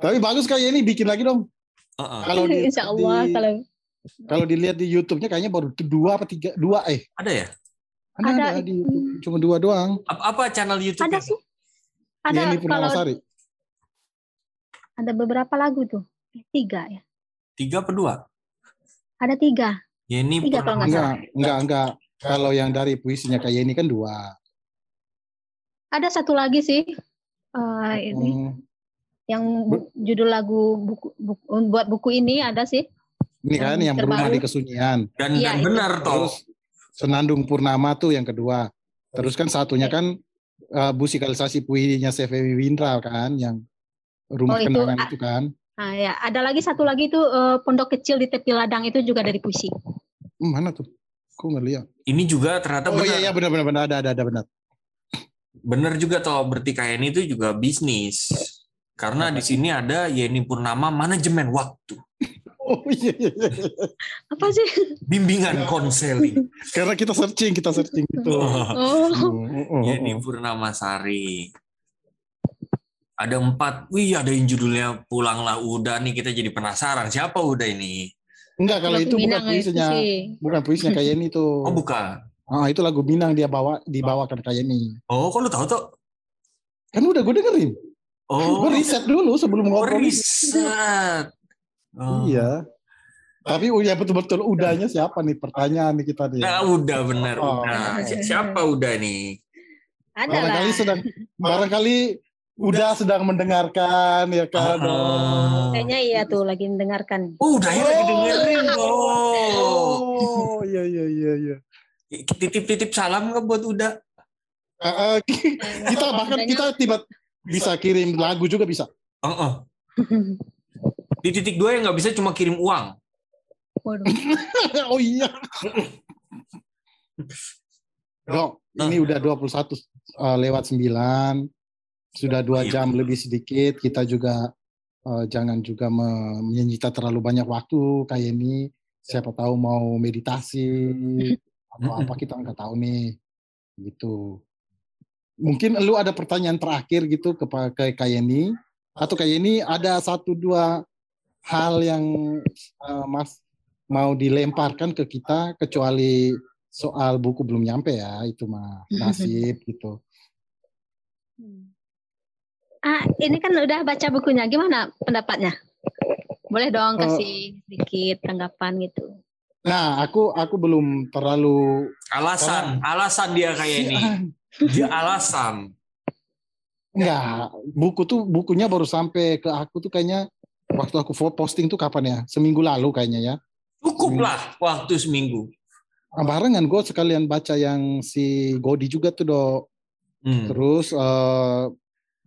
Tapi bagus kayak ini bikin lagi dong. Heeh. Kalau di, insya Allah di- kalau kalau dilihat di YouTube-nya kayaknya baru dua apa tiga dua eh Ada ya? ada, Ada, ada di YouTube. cuma dua doang. Apa, apa channel YouTube? ada sih ada kalau Purnamasari. Ada beberapa lagu tuh Eh, tiga ya Tiga apa dua? ada tiga Ya ini Tiga kalau nggak Enggak, enggak, enggak. Kalau yang dari puisinya kayak ini kan dua. ada satu lagi sih eh, ini Hmm. yang bu- judul lagu buku, buku buat buku ini ada sih Ini kan Yang yang berumah di kesunyian. Dan, Iya, dan itu. benar toh. Terus Senandung Purnama tuh yang kedua. Terus kan satunya Iya. kan uh, musikalisasi puisinya CV Windra kan yang rumah Oh, itu, kenangan ah. itu kan. nah ya ada lagi satu lagi tuh eh, pondok kecil di tepi ladang itu juga dari puisi Hmm, mana tuh? Kok nggak lihat? Ini juga ternyata Oh benar. iya iya benar benar benar ada ada ada benar. Bener juga toh berarti kayak ini tuh juga bisnis. Karena di sini ada Yeni Purnama manajemen waktu, Oh iya iya. iya. apa sih bimbingan konseling. Karena kita searching kita searching gitu. oh Hmm, oh, oh, Yeni oh. Purnama Sari. Ada empat. Wih, ada yang judulnya Pulanglah Uda nih. Kita jadi penasaran. Siapa Uda ini? Enggak, kalau Lagu itu bukan puisinya, sih. bukan puisinya kayak ini tuh. Oh, bukan. Ah, itu lagu Minang dia bawa dibawakan kayak ini. Oh, kok lu tahu tuh? Kan udah gue dengerin. Oh, Gue riset dulu sebelum oh, ngobrol. riset. Oh. Iya. Tapi ya betul-betul udahnya siapa nih pertanyaan nih kita nih. Nah, udah bener. Oh. Udah. Si- Siapa udah nih? Ada lah. barangkali sedang barangkali udah sedang mendengarkan ya kan. Ah. Kayaknya iya tuh lagi mendengarkan. Oh, udah ya lagi dengerin. Oh. Oh, iya iya iya iya. Titip-titip salam nggak buat udah? Ah, ah, kita bahkan kita tiba bisa kirim lagu juga bisa. Heeh. Di titik dua yang nggak bisa cuma kirim uang. Waduh. oh iya. Dok, ini udah 21 uh, lewat 9. Sudah dua Iya. jam lebih sedikit. Kita juga uh, jangan juga me- menyita terlalu banyak waktu kayak ini. Siapa tahu mau meditasi atau apa kita nggak tahu nih. Gitu. Mungkin lu ada pertanyaan terakhir gitu ke ke Kayeni atau Kayeni ada satu dua hal yang uh, Mas mau dilemparkan ke kita kecuali soal buku belum nyampe ya itu mah nasib gitu. Ah, ini kan udah baca bukunya. Gimana pendapatnya? Boleh dong Eh, kasih sedikit tanggapan gitu. Nah, aku aku belum terlalu Alasan, alasan dia kayak ini. Dia alasan. enggak buku tuh bukunya baru sampai ke aku tuh kayaknya waktu aku posting tuh kapan ya? Seminggu lalu kayaknya ya. Cukup lah waktu seminggu. Nah, barengan gue sekalian baca yang si Godi juga tuh dok. Hmm. Terus eh,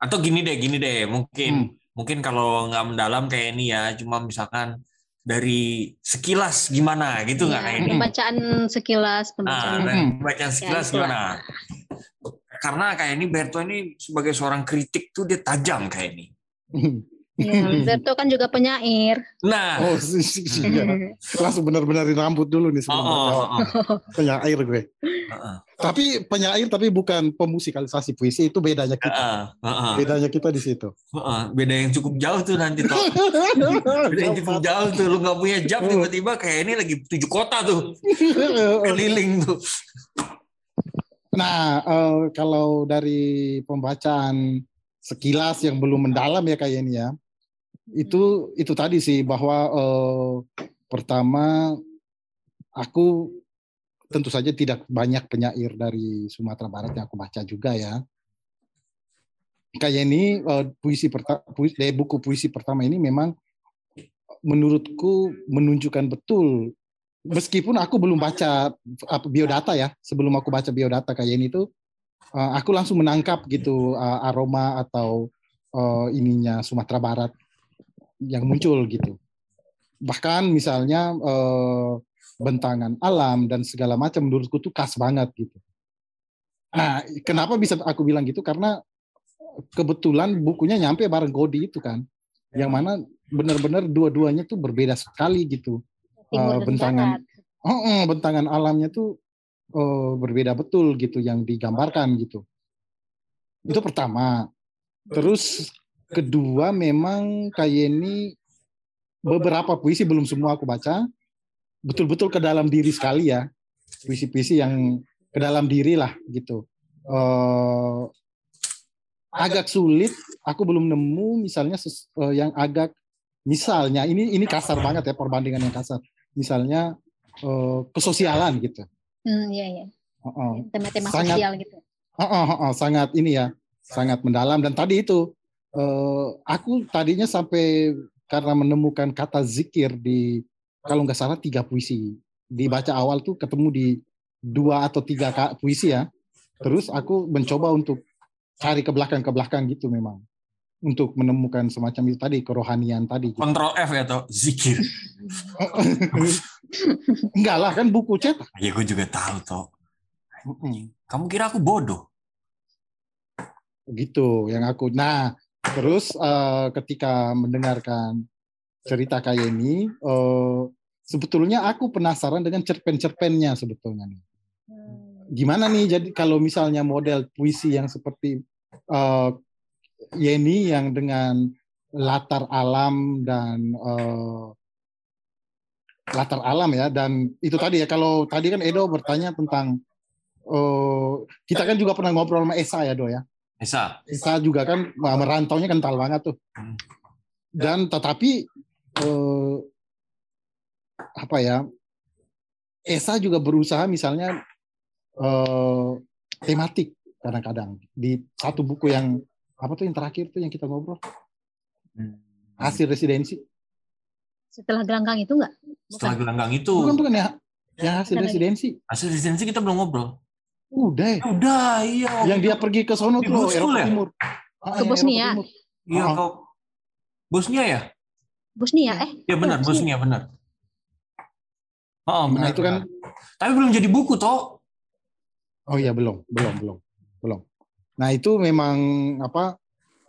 Atau gini deh, gini deh. Mungkin Hmm. mungkin kalau nggak mendalam kayak ini ya, cuma misalkan dari sekilas gimana gitu nggak Ya, kayak ini. pembacaan sekilas, Nah, pembacaan. dari pembacaan sekilas lah. gimana? Karena kayak ini Berto ini sebagai seorang kritik tuh dia tajam kayak ini. Ya, Alberto kan juga penyair. Nah, oh si, si, si, ya. langsung benar-benarin rambut dulu nih sebelum Oh, oh, oh, oh. penyair gue. Heeh. Tapi penyair tapi bukan pemusikalisasi puisi itu bedanya kita. Heeh, heeh. Bedanya kita di situ. Heeh, beda yang cukup jauh tuh nanti toh. Beda yang cukup jauh tuh lu nggak punya jam tiba-tiba kayak ini lagi tujuh kota tuh keliling tuh. Nah, eh, kalau dari pembacaan sekilas yang belum mendalam ya kayak ini ya, itu itu tadi sih bahwa eh, pertama aku tentu saja tidak banyak penyair dari Sumatera Barat yang aku baca juga ya. Kayak ini eh, puisi pertama, buku puisi pertama ini memang menurutku menunjukkan betul meskipun aku belum baca biodata ya sebelum aku baca biodata kayak ini tuh uh, aku langsung menangkap gitu uh, aroma atau uh, ininya Sumatera Barat yang muncul gitu bahkan misalnya uh, bentangan alam dan segala macam menurutku tuh khas banget gitu nah kenapa bisa aku bilang gitu karena kebetulan bukunya nyampe bareng Godi itu kan yang mana benar-benar dua-duanya tuh berbeda sekali gitu Timur Uh, dan bentangan. Oh, oh, bentangan alamnya tuh oh, berbeda betul gitu yang digambarkan gitu. Itu pertama. Terus kedua memang kayak ini beberapa puisi belum semua aku baca. Betul-betul ke dalam diri sekali ya. Puisi-puisi yang ke dalam diri lah gitu. Eh, agak sulit. Aku belum nemu misalnya ses- eh, yang agak misalnya ini ini kasar banget ya perbandingan yang kasar. Misalnya eh, kesosialan gitu. Hmm, iya, iya. Tema-tema Sangat- sosial gitu. Heeh, heeh, sangat ini ya, sangat mendalam dan tadi itu eh, aku tadinya sampai karena menemukan kata zikir di kalau nggak salah tiga puisi dibaca awal tuh ketemu di dua atau tiga puisi ya. Terus aku mencoba untuk cari ke belakang ke belakang gitu memang untuk menemukan semacam itu tadi kerohanian tadi. Gitu. Kontrol F ya toh zikir. Enggak lah kan buku cetak. Ya gue juga tahu toh. Kamu kira aku bodoh? gitu yang aku nah terus eh, ketika mendengarkan cerita kayak ini eh, sebetulnya aku penasaran dengan cerpen-cerpennya sebetulnya nih gimana nih jadi kalau misalnya model puisi yang seperti eh, Yeni yang dengan latar alam dan eh, latar alam ya dan itu tadi ya kalau tadi kan Edo bertanya tentang eh, kita kan juga pernah ngobrol sama Esa ya Do ya. Esa. Esa juga kan merantaunya kental banget tuh. Dan tetapi eh, apa ya? Esa juga berusaha misalnya eh, tematik kadang-kadang di satu buku yang apa tuh yang terakhir tuh yang kita ngobrol hasil residensi Setelah gelanggang itu enggak? Setelah gelanggang itu. bukan bukan ya yang hasil residensi Hasil residensi kita belum ngobrol. Udah ya. Udah, iya. yang dia pergi ke sono Di tuh Eropa ya? Timur Ah, Ke yang Bosnia. Iya, Ah. kau Bosnia ya? Bosnia eh? Iya benar, Bosnia. Bosnia benar. Oh, Nah, benar. itu kan. Tapi belum jadi buku toh. Oh iya belum, belum, belum, belum. Nah itu memang apa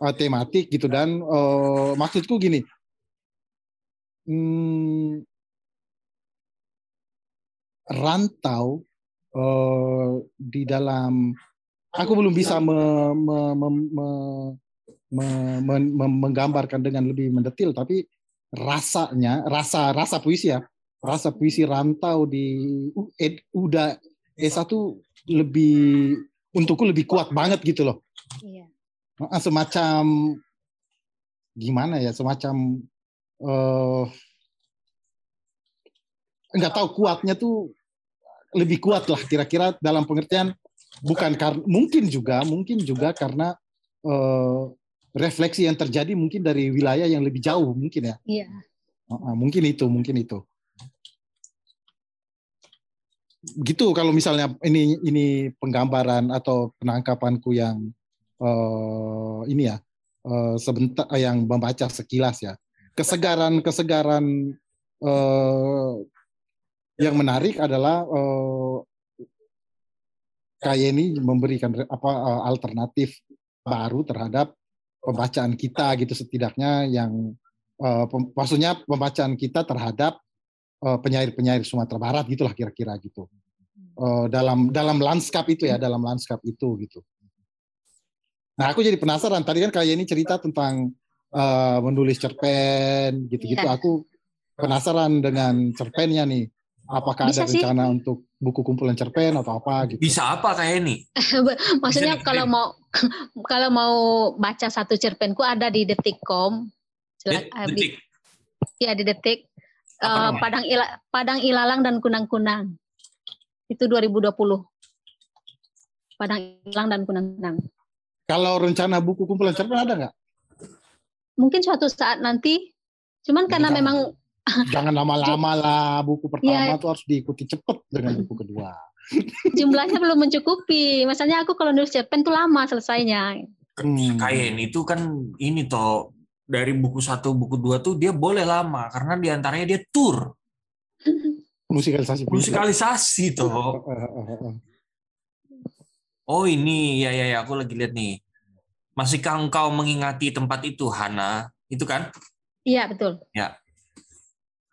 eh, tematik gitu dan eh, maksudku gini, hmm, rantau eh, di dalam, aku belum bisa me- me- me- me- me- me- me- menggambarkan dengan lebih mendetil, tapi rasanya, rasa rasa puisi ya, rasa puisi rantau di Ed- Uda S1 lebih untukku lebih kuat banget gitu loh. Iya. Heeh, Semacam gimana ya, semacam eh nggak tahu kuatnya tuh lebih kuat lah kira-kira dalam pengertian bukan karena mungkin juga mungkin juga karena eh, refleksi yang terjadi mungkin dari wilayah yang lebih jauh mungkin ya. Iya. Heeh, mungkin itu mungkin itu. Gitu kalau misalnya ini ini penggambaran atau penangkapanku yang eh, ini ya eh, sebentar yang membaca sekilas ya. Kesegaran kesegaran eh, yang menarik adalah eh, Kayeni memberikan apa eh, alternatif baru terhadap pembacaan kita gitu setidaknya yang pem- maksudnya pembacaan kita terhadap eh, penyair-penyair Sumatera Barat gitulah kira-kira gitu Eh, dalam dalam lanskap itu ya dalam lanskap itu gitu. Nah aku jadi penasaran tadi kan kayak ini cerita tentang eh, menulis cerpen gitu-gitu. Iya. Aku penasaran dengan cerpennya nih. Apakah Bisa ada sih. rencana untuk buku kumpulan cerpen atau apa gitu? Bisa apa kayak ini? Maksudnya Bisa kalau mau kalau mau baca satu cerpenku ada di detik.com. Eh, di- Detik. Ya di detik. Apa Eh, namanya? Padang Ila, Padang Ilalang dan Kunang-Kunang. Itu 2020. Padang Ilalang dan Kunang-Kunang. Kalau rencana buku kumpulan cerpen ada nggak? Mungkin suatu saat nanti. Cuman karena Jangan. memang Jangan lama-lama lah. Buku pertama Iya. tuh harus diikuti cepet dengan buku kedua. jumlahnya belum mencukupi. Misalnya aku kalau nulis cerpen tuh lama selesainya. Hmm. Kayak ini tuh kan ini toh dari buku satu buku dua tuh dia boleh lama karena di antaranya dia tour Musikalisasi. musikalisasi toh. Eh, eh, eh. Oh ini ya ya ya aku lagi lihat nih. Masihkah engkau mengingati tempat itu Hana? Itu kan? Iya betul. Ya.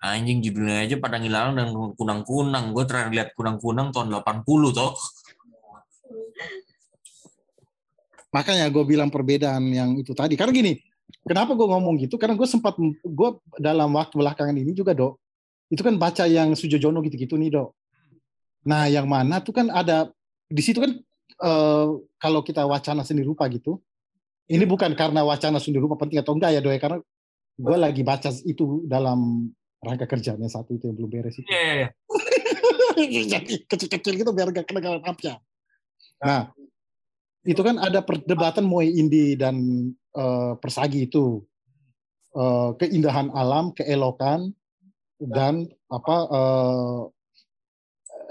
Anjing judulnya aja Padang Ilalang dan Kunang-Kunang. Gue terakhir lihat Kunang-Kunang tahun 80 toh. Makanya gue bilang perbedaan yang itu tadi. Karena gini, kenapa gue ngomong gitu? Karena gue sempat, gue dalam waktu belakangan ini juga dok, itu kan baca yang Sujojono gitu-gitu nih dok. Nah yang mana tuh kan ada, di situ kan eh, kalau kita wacana seni rupa gitu, ini bukan karena wacana seni rupa penting atau enggak ya dok ya, karena gue lagi baca itu dalam rangka kerjanya satu itu yang belum beres itu. Iya iya iya. jadi kecil-kecil gitu biar gak kedengaran apa Nah, itu kan ada perdebatan Moe Indi dan eh, Persagi itu Eh, keindahan alam, keelokan dan apa eh,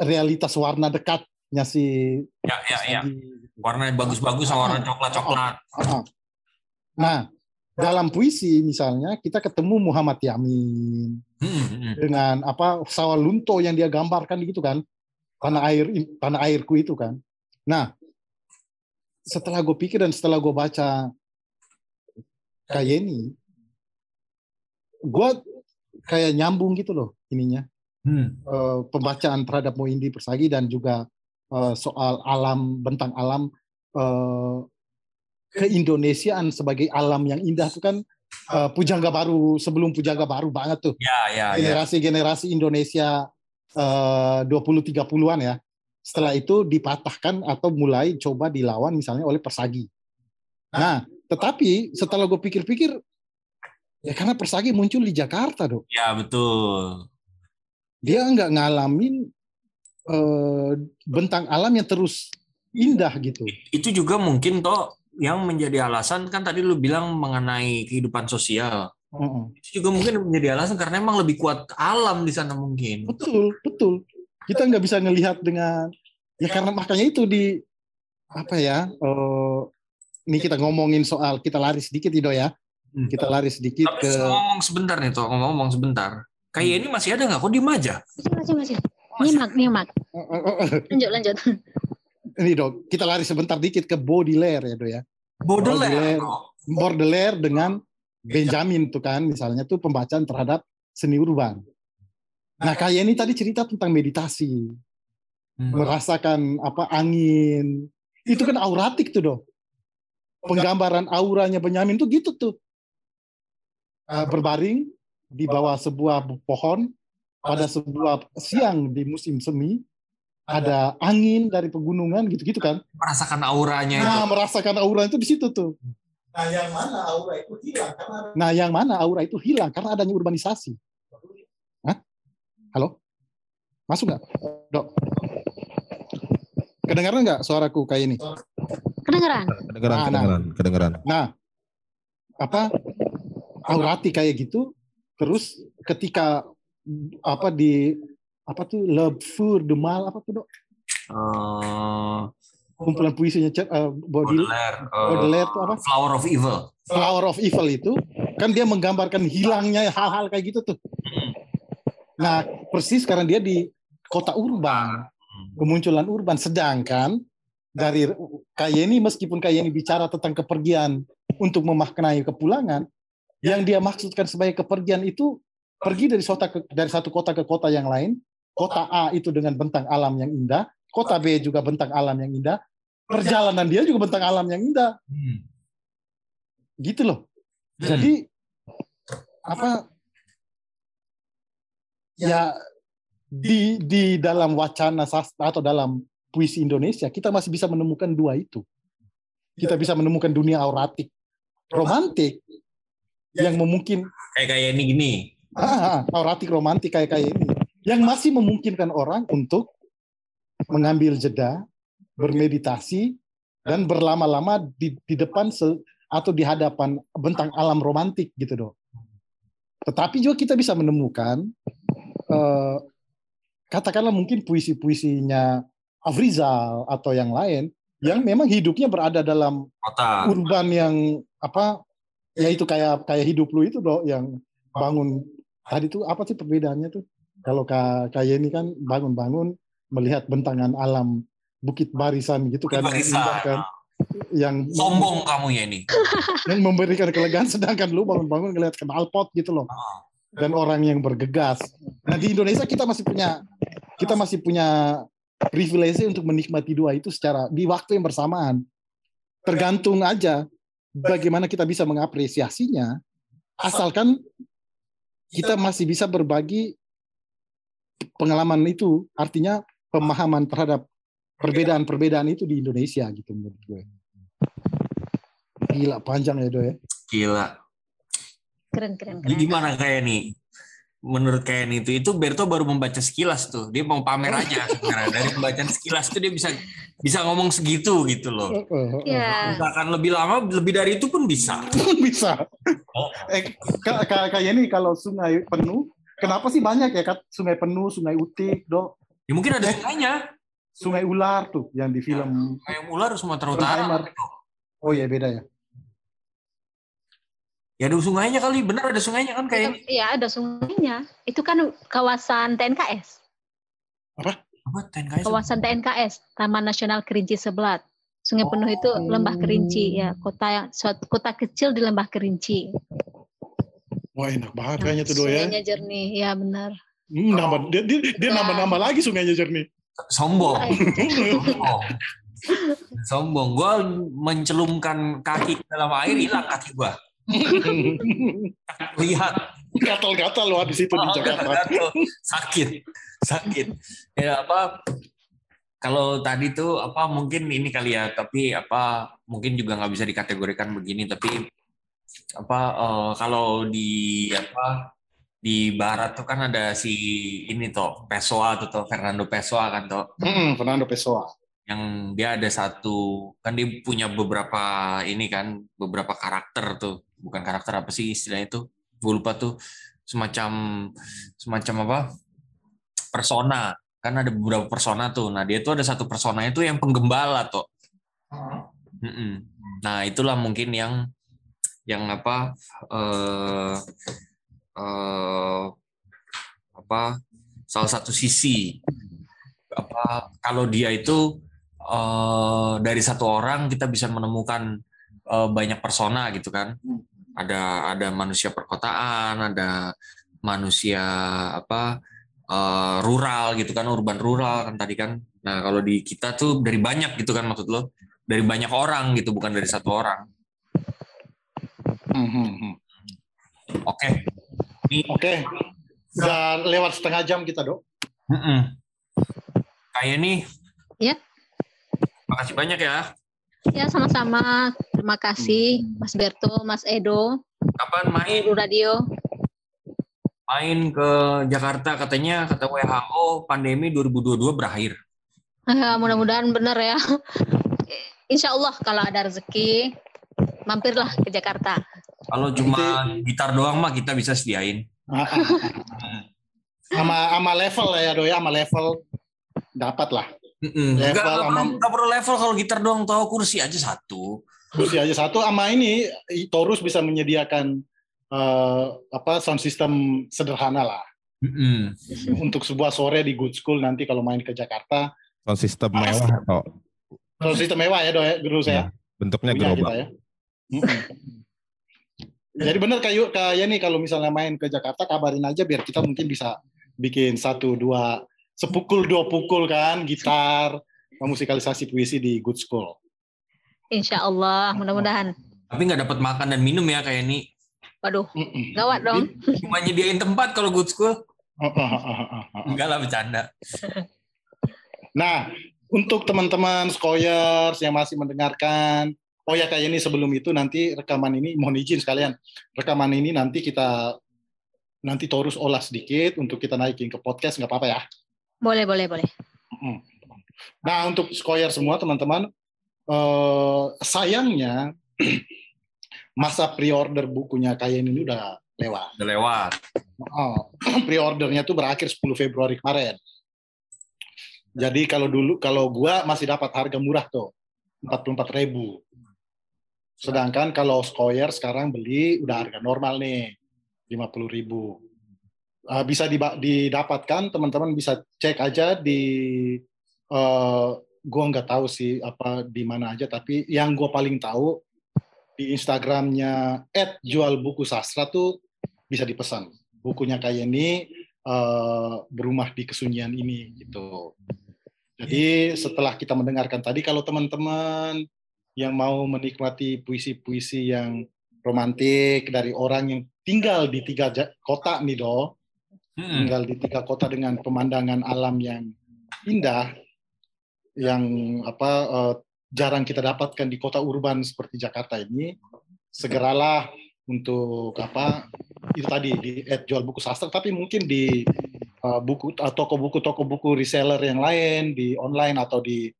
realitas warna dekatnya si Ya ya ya. Persagi. Warnanya bagus-bagus sama warna coklat-coklat. Ah. Nah, dalam puisi misalnya kita ketemu Muhammad Yamin Hmm, hmm. dengan apa sawalunto yang dia gambarkan gitu kan tanah air tanah airku itu kan nah setelah gue pikir dan setelah gue baca Kayeni gue kayak nyambung gitu loh ininya Hmm. Eh, pembacaan terhadap Moindi Persagi dan juga eh, soal alam bentang alam eh, keindonesiaan sebagai alam yang indah itu kan eh, Pujangga Baru sebelum Pujangga Baru banget tuh. Ya, ya, ya. generasi-generasi Indonesia eh, 20-30-an ya. Setelah itu dipatahkan atau mulai coba dilawan misalnya oleh Persagi. Nah, tetapi setelah gue pikir-pikir, ya karena Persagi muncul di Jakarta dong. Ya, betul. Dia nggak ngalamin eh, bentang alam yang terus indah gitu. Itu juga mungkin toh yang menjadi alasan kan tadi lu bilang mengenai kehidupan sosial. Heeh. Itu juga mungkin menjadi alasan karena emang lebih kuat alam di sana mungkin. Betul, betul. Kita nggak bisa ngelihat dengan ya karena makanya itu di apa ya? eh, ini kita ngomongin soal kita lari sedikit Ido ya. Kita lari sedikit Tapi ke ngomong sebentar nih toh, ngomong sebentar. Kayak ini masih ada nggak? Kok diem aja? Masih, masih, masih. Nyimak, nyimak. Lanjut, lanjut. Ini dok, kita lari sebentar dikit ke Baudelaire ya dok ya. Baudelaire. Baudelaire dengan Benjamin tuh kan, misalnya tuh pembacaan terhadap seni urban. Nah kayak ini tadi cerita tentang meditasi, merasakan apa angin, itu kan auratik tuh dok. Penggambaran auranya Benjamin tuh gitu tuh. Eh, berbaring di bawah sebuah pohon pada sebuah siang di musim semi ada angin dari pegunungan gitu-gitu kan. Merasakan auranya itu. Nah, merasakan aura itu di situ tuh. Nah, yang mana aura itu hilang karena Nah, yang mana aura itu hilang karena adanya urbanisasi. Hah? Halo? Masuk nggak, dok? Kedengaran nggak suaraku kayak ini? Kedengeran? Kedengeran, Nah, nah. kedengeran, kedengeran. Nah, apa aurati kayak gitu, terus ketika apa di apa tuh Le Fur de Mal apa tuh dok? Eh, Kumpulan puisinya Cer- eh, Baudelaire, Baudelaire, eh, Baudelaire tuh apa? Flower of Evil. Flower of Evil itu kan dia menggambarkan hilangnya hal-hal kayak gitu tuh. Nah, persis sekarang dia di kota urban, kemunculan urban. Sedangkan dari Kayeni meskipun Kayeni bicara tentang kepergian untuk memaknai kepulangan, yang dia maksudkan sebagai kepergian itu pergi dari kota ke, dari satu kota ke kota yang lain. Kota A itu dengan bentang alam yang indah, kota B juga bentang alam yang indah. Perjalanan dia juga bentang alam yang indah. Gitu loh. Jadi apa? ya. Di di dalam wacana sastra atau dalam puisi Indonesia kita masih bisa menemukan dua itu. Kita bisa menemukan dunia auratik, romantik. Yang memungkin Kayak kayak ini gini. ah, ah, auratik romantik kayak kayak ini yang masih memungkinkan orang untuk mengambil jeda, bermeditasi dan berlama-lama di, di depan se- atau di hadapan bentang alam romantik gitu dong. Tetapi juga kita bisa menemukan eh, katakanlah mungkin puisi-puisinya Afrizal atau yang lain yang memang hidupnya berada dalam Kota. urban yang apa ya itu kayak kayak hidup lu itu dong yang bangun tadi tuh apa sih perbedaannya tuh kalau ka- kayak ini kan bangun-bangun melihat bentangan alam bukit barisan gitu kan yang Barisan. indah kan. Yang Sombong kamu ya ini. yang memberikan kelegaan sedangkan lu bangun-bangun ngelihat knalpot gitu loh. Dan orang yang bergegas. Nah di Indonesia kita masih punya kita masih punya privilege untuk menikmati dua itu secara di waktu yang bersamaan. Tergantung aja bagaimana kita bisa mengapresiasinya. Asalkan kita masih bisa berbagi pengalaman itu artinya pemahaman terhadap perbedaan-perbedaan itu di Indonesia gitu menurut gue gila panjang ya do ya Gila. Keren, keren, keren. Gimana kayak nih? Menurut kayak nih itu, itu Berto baru membaca sekilas tuh. Dia mau pamer aja sebenarnya. Dari pembacaan sekilas tuh dia bisa bisa ngomong segitu gitu loh. Ya. Misalkan lebih lama, lebih dari itu pun bisa. bisa eh ka- ka- kayak ini kalau sungai penuh kenapa sih banyak ya Kat? sungai penuh sungai utik do Ya mungkin ada sungainya. sungai ular tuh yang di film Kayak ular Sumatera Utara. Oh iya beda ya Ya ada sungainya kali, benar ada sungainya kan kayak ini. Iya, ada sungainya. Itu kan kawasan TNKS. Apa TNKS? Kawasan TNKS, Taman Nasional Kerinci Sebelat. Sungai Penuh itu Lembah Kerinci, ya kota yang suatu kota kecil di Lembah Kerinci. Wah enak banget kayaknya tuh do ya Sungainya jernih, ya benar. Hmm, nambah dia dia, dia nambah-nambah lagi sungainya jernih Sombong. Sombong. Gue mencelumkan kaki ke dalam air, hilang kaki gue. Lihat. Gatal-gatal loh di situ di Oh, Jakarta. gatal. sakit, sakit. Ya apa? Kalau tadi tuh apa mungkin ini kali ya, tapi apa mungkin juga nggak bisa dikategorikan begini, tapi apa eh, kalau di apa di barat tuh kan ada si ini toh Pessoa tuh toh Fernando Pessoa kan toh. Hmm, Fernando Pessoa. yang dia ada satu kan dia punya beberapa ini kan beberapa karakter tuh. Bukan karakter apa sih istilahnya itu gue lupa tuh. Semacam semacam apa persona. Kan ada beberapa persona tuh. Nah dia tuh ada satu persona itu yang penggembala tuh Mm-mm. nah itulah mungkin yang yang apa eh eh, apa salah satu sisi. Apa kalau dia itu eh, dari satu orang kita bisa menemukan eh, banyak persona gitu kan. Ada ada manusia perkotaan ada manusia apa eh, rural gitu kan urban rural kan tadi kan. Nah kalau di kita tuh dari banyak gitu kan maksud lo. Dari banyak orang gitu bukan dari satu orang Hmm, hmm, hmm. oke ini Oke. Udah lewat setengah jam kita, Dok. mm-mm. kayak nih Ya. makasih banyak ya Ya sama-sama. Terima kasih Mas Berto, Mas Edo, kapan main Guru Radio. main ke Jakarta katanya kata WHO pandemi 2022 berakhir Ah, Mudah-mudahan benar ya. Insya Allah kalau ada rezeki, mampirlah ke Jakarta. Kalau cuma gitar doang mah kita bisa sediain. Ah, ah. Sama sama level lah ya, Dok ya, sama level dapat lah. Mm-mm. Level Nggak, nggak sama perlu- level kalau gitar doang tahu kursi aja satu. kursi aja satu sama ini Torus bisa menyediakan eh, apa sound system sederhana lah Mm-mm. untuk sebuah sore di Good School nanti kalau main ke Jakarta. Sound system mewah atau Sound system mewah ya, Dok ya, Guru saya. bentuknya Punya gerobak. ya. Jadi benar kayak kayak nih kalau misalnya main ke Jakarta kabarin aja biar kita mungkin bisa bikin satu dua sepukul dua pukul kan gitar musikalisasi puisi di Good School. Insya Allah, mudah-mudahan. Tapi nggak dapat makan dan minum ya kayak ini. Waduh, gawat dong. Cuma nyediain tempat kalau good school. Enggak lah bercanda. Nah, untuk teman-teman skoyers yang masih mendengarkan, oh ya kayak ini sebelum itu nanti rekaman ini mohon izin sekalian, rekaman ini nanti kita nanti terus olah sedikit untuk kita naikin ke podcast nggak apa-apa ya. Boleh, boleh, boleh. Nah, untuk skoyer semua teman-teman, eh, sayangnya masa pre-order bukunya kayak ini udah lewat. Udah lewat. Oh, pre-ordernya tuh berakhir 10 Februari kemarin. Jadi kalau dulu kalau gua masih dapat harga murah tuh 44.000. Sedangkan kalau Skoyer sekarang beli udah harga normal nih 50.000. Uh, bisa diba- didapatkan teman-teman bisa cek aja di eh gua nggak tahu sih apa di mana aja tapi yang gua paling tahu di Instagramnya @jual buku sastra tuh bisa dipesan bukunya kayak ini eh, berumah di kesunyian ini gitu. Jadi setelah kita mendengarkan tadi, kalau teman-teman yang mau menikmati puisi-puisi yang romantik dari orang yang tinggal di tiga kota nih do, tinggal di tiga kota dengan pemandangan alam yang indah, yang apa eh, jarang kita dapatkan di kota urban seperti Jakarta ini, segeralah untuk apa itu tadi di at jual buku sastra tapi mungkin di uh, buku uh, toko buku toko buku reseller yang lain di online atau di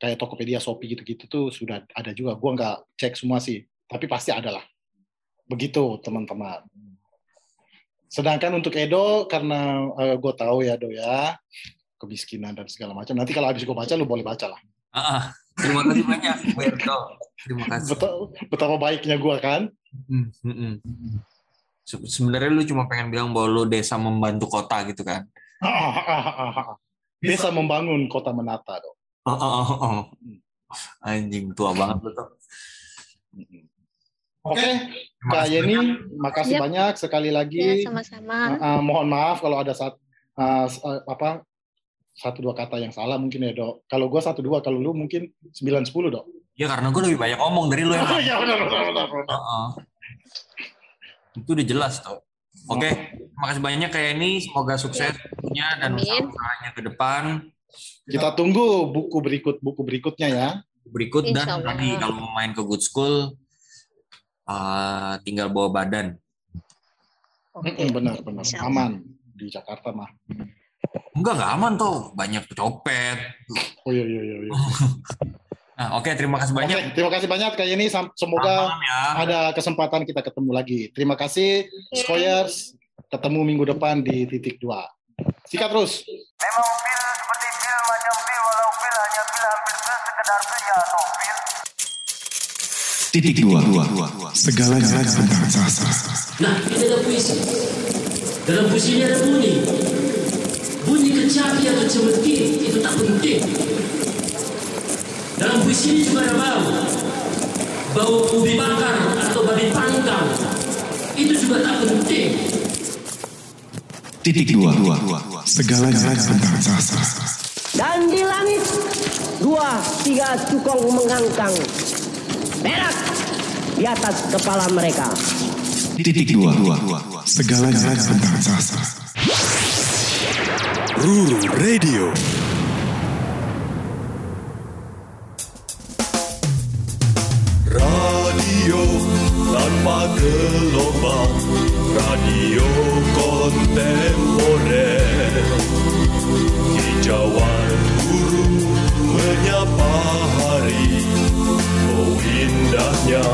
kayak Tokopedia Shopee gitu-gitu tuh sudah ada juga gua nggak cek semua sih tapi pasti ada lah begitu teman-teman sedangkan untuk Edo karena uh, gue tahu ya Do ya kemiskinan dan segala macam nanti kalau habis gue baca lu boleh baca lah Ah, ah. terima kasih banyak, Berto. Terima kasih. betapa, betapa baiknya gua kan Hmm, hmm, hmm. Se- Sebenarnya lu cuma pengen bilang bahwa lu desa membantu kota gitu kan? Desa membangun kota menata dong. Oh, oh, oh, oh. Anjing tua banget lu tuh. Oke, Kak Yeni, makasih Yap. banyak sekali Ya, lagi. sama-sama. Uh, uh, mohon maaf kalau ada saat uh, s- uh, apa satu dua kata yang salah mungkin ya dok. Kalau gue satu dua, kalau lu mungkin sembilan sepuluh dok. Ya karena gue lebih banyak ngomong dari lu yang Oh iya benar benar benar. benar. Heeh. Itu udah jelas tuh. Oke, terima kasih banyak kayak ini. Semoga sukses punya dan usahanya ke depan. Kita tunggu buku berikut buku berikutnya ya. Berikut dan tadi kalau mau main ke Good School eh, tinggal bawa badan. Mm-mm, benar benar aman di Jakarta mah. Enggak, enggak aman tuh. Banyak copet. Oh iya iya iya. iya. Nah, oke, terima kasih banyak. Oke, terima kasih banyak kayak ini. Semoga ya. ada kesempatan kita ketemu lagi. Terima kasih Skoyers. Ketemu minggu depan di titik dua. Sikat terus. Memang sekedar ya atau pil. Titik dua. Segalanya tentang sastra. Nah, ini ada puisi. Dalam puisi ini ada bunyi. Bunyi kecapi atau cemeti itu tak penting. Dalam puisi ini juga ada bau. Bau ubi bakar atau babi panggang. Itu juga tak penting. Titik dua. Segalanya tentang sastra. Dan di langit dua tiga cukong mengangkang perak di atas kepala mereka. Titik dua. Segalanya tentang sastra. Ruru Radio. Radio tanpa gelombang, radio kontemporer. Kicauan burung menyapa hari. Oh indahnya.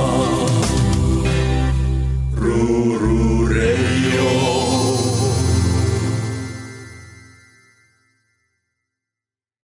Ruru.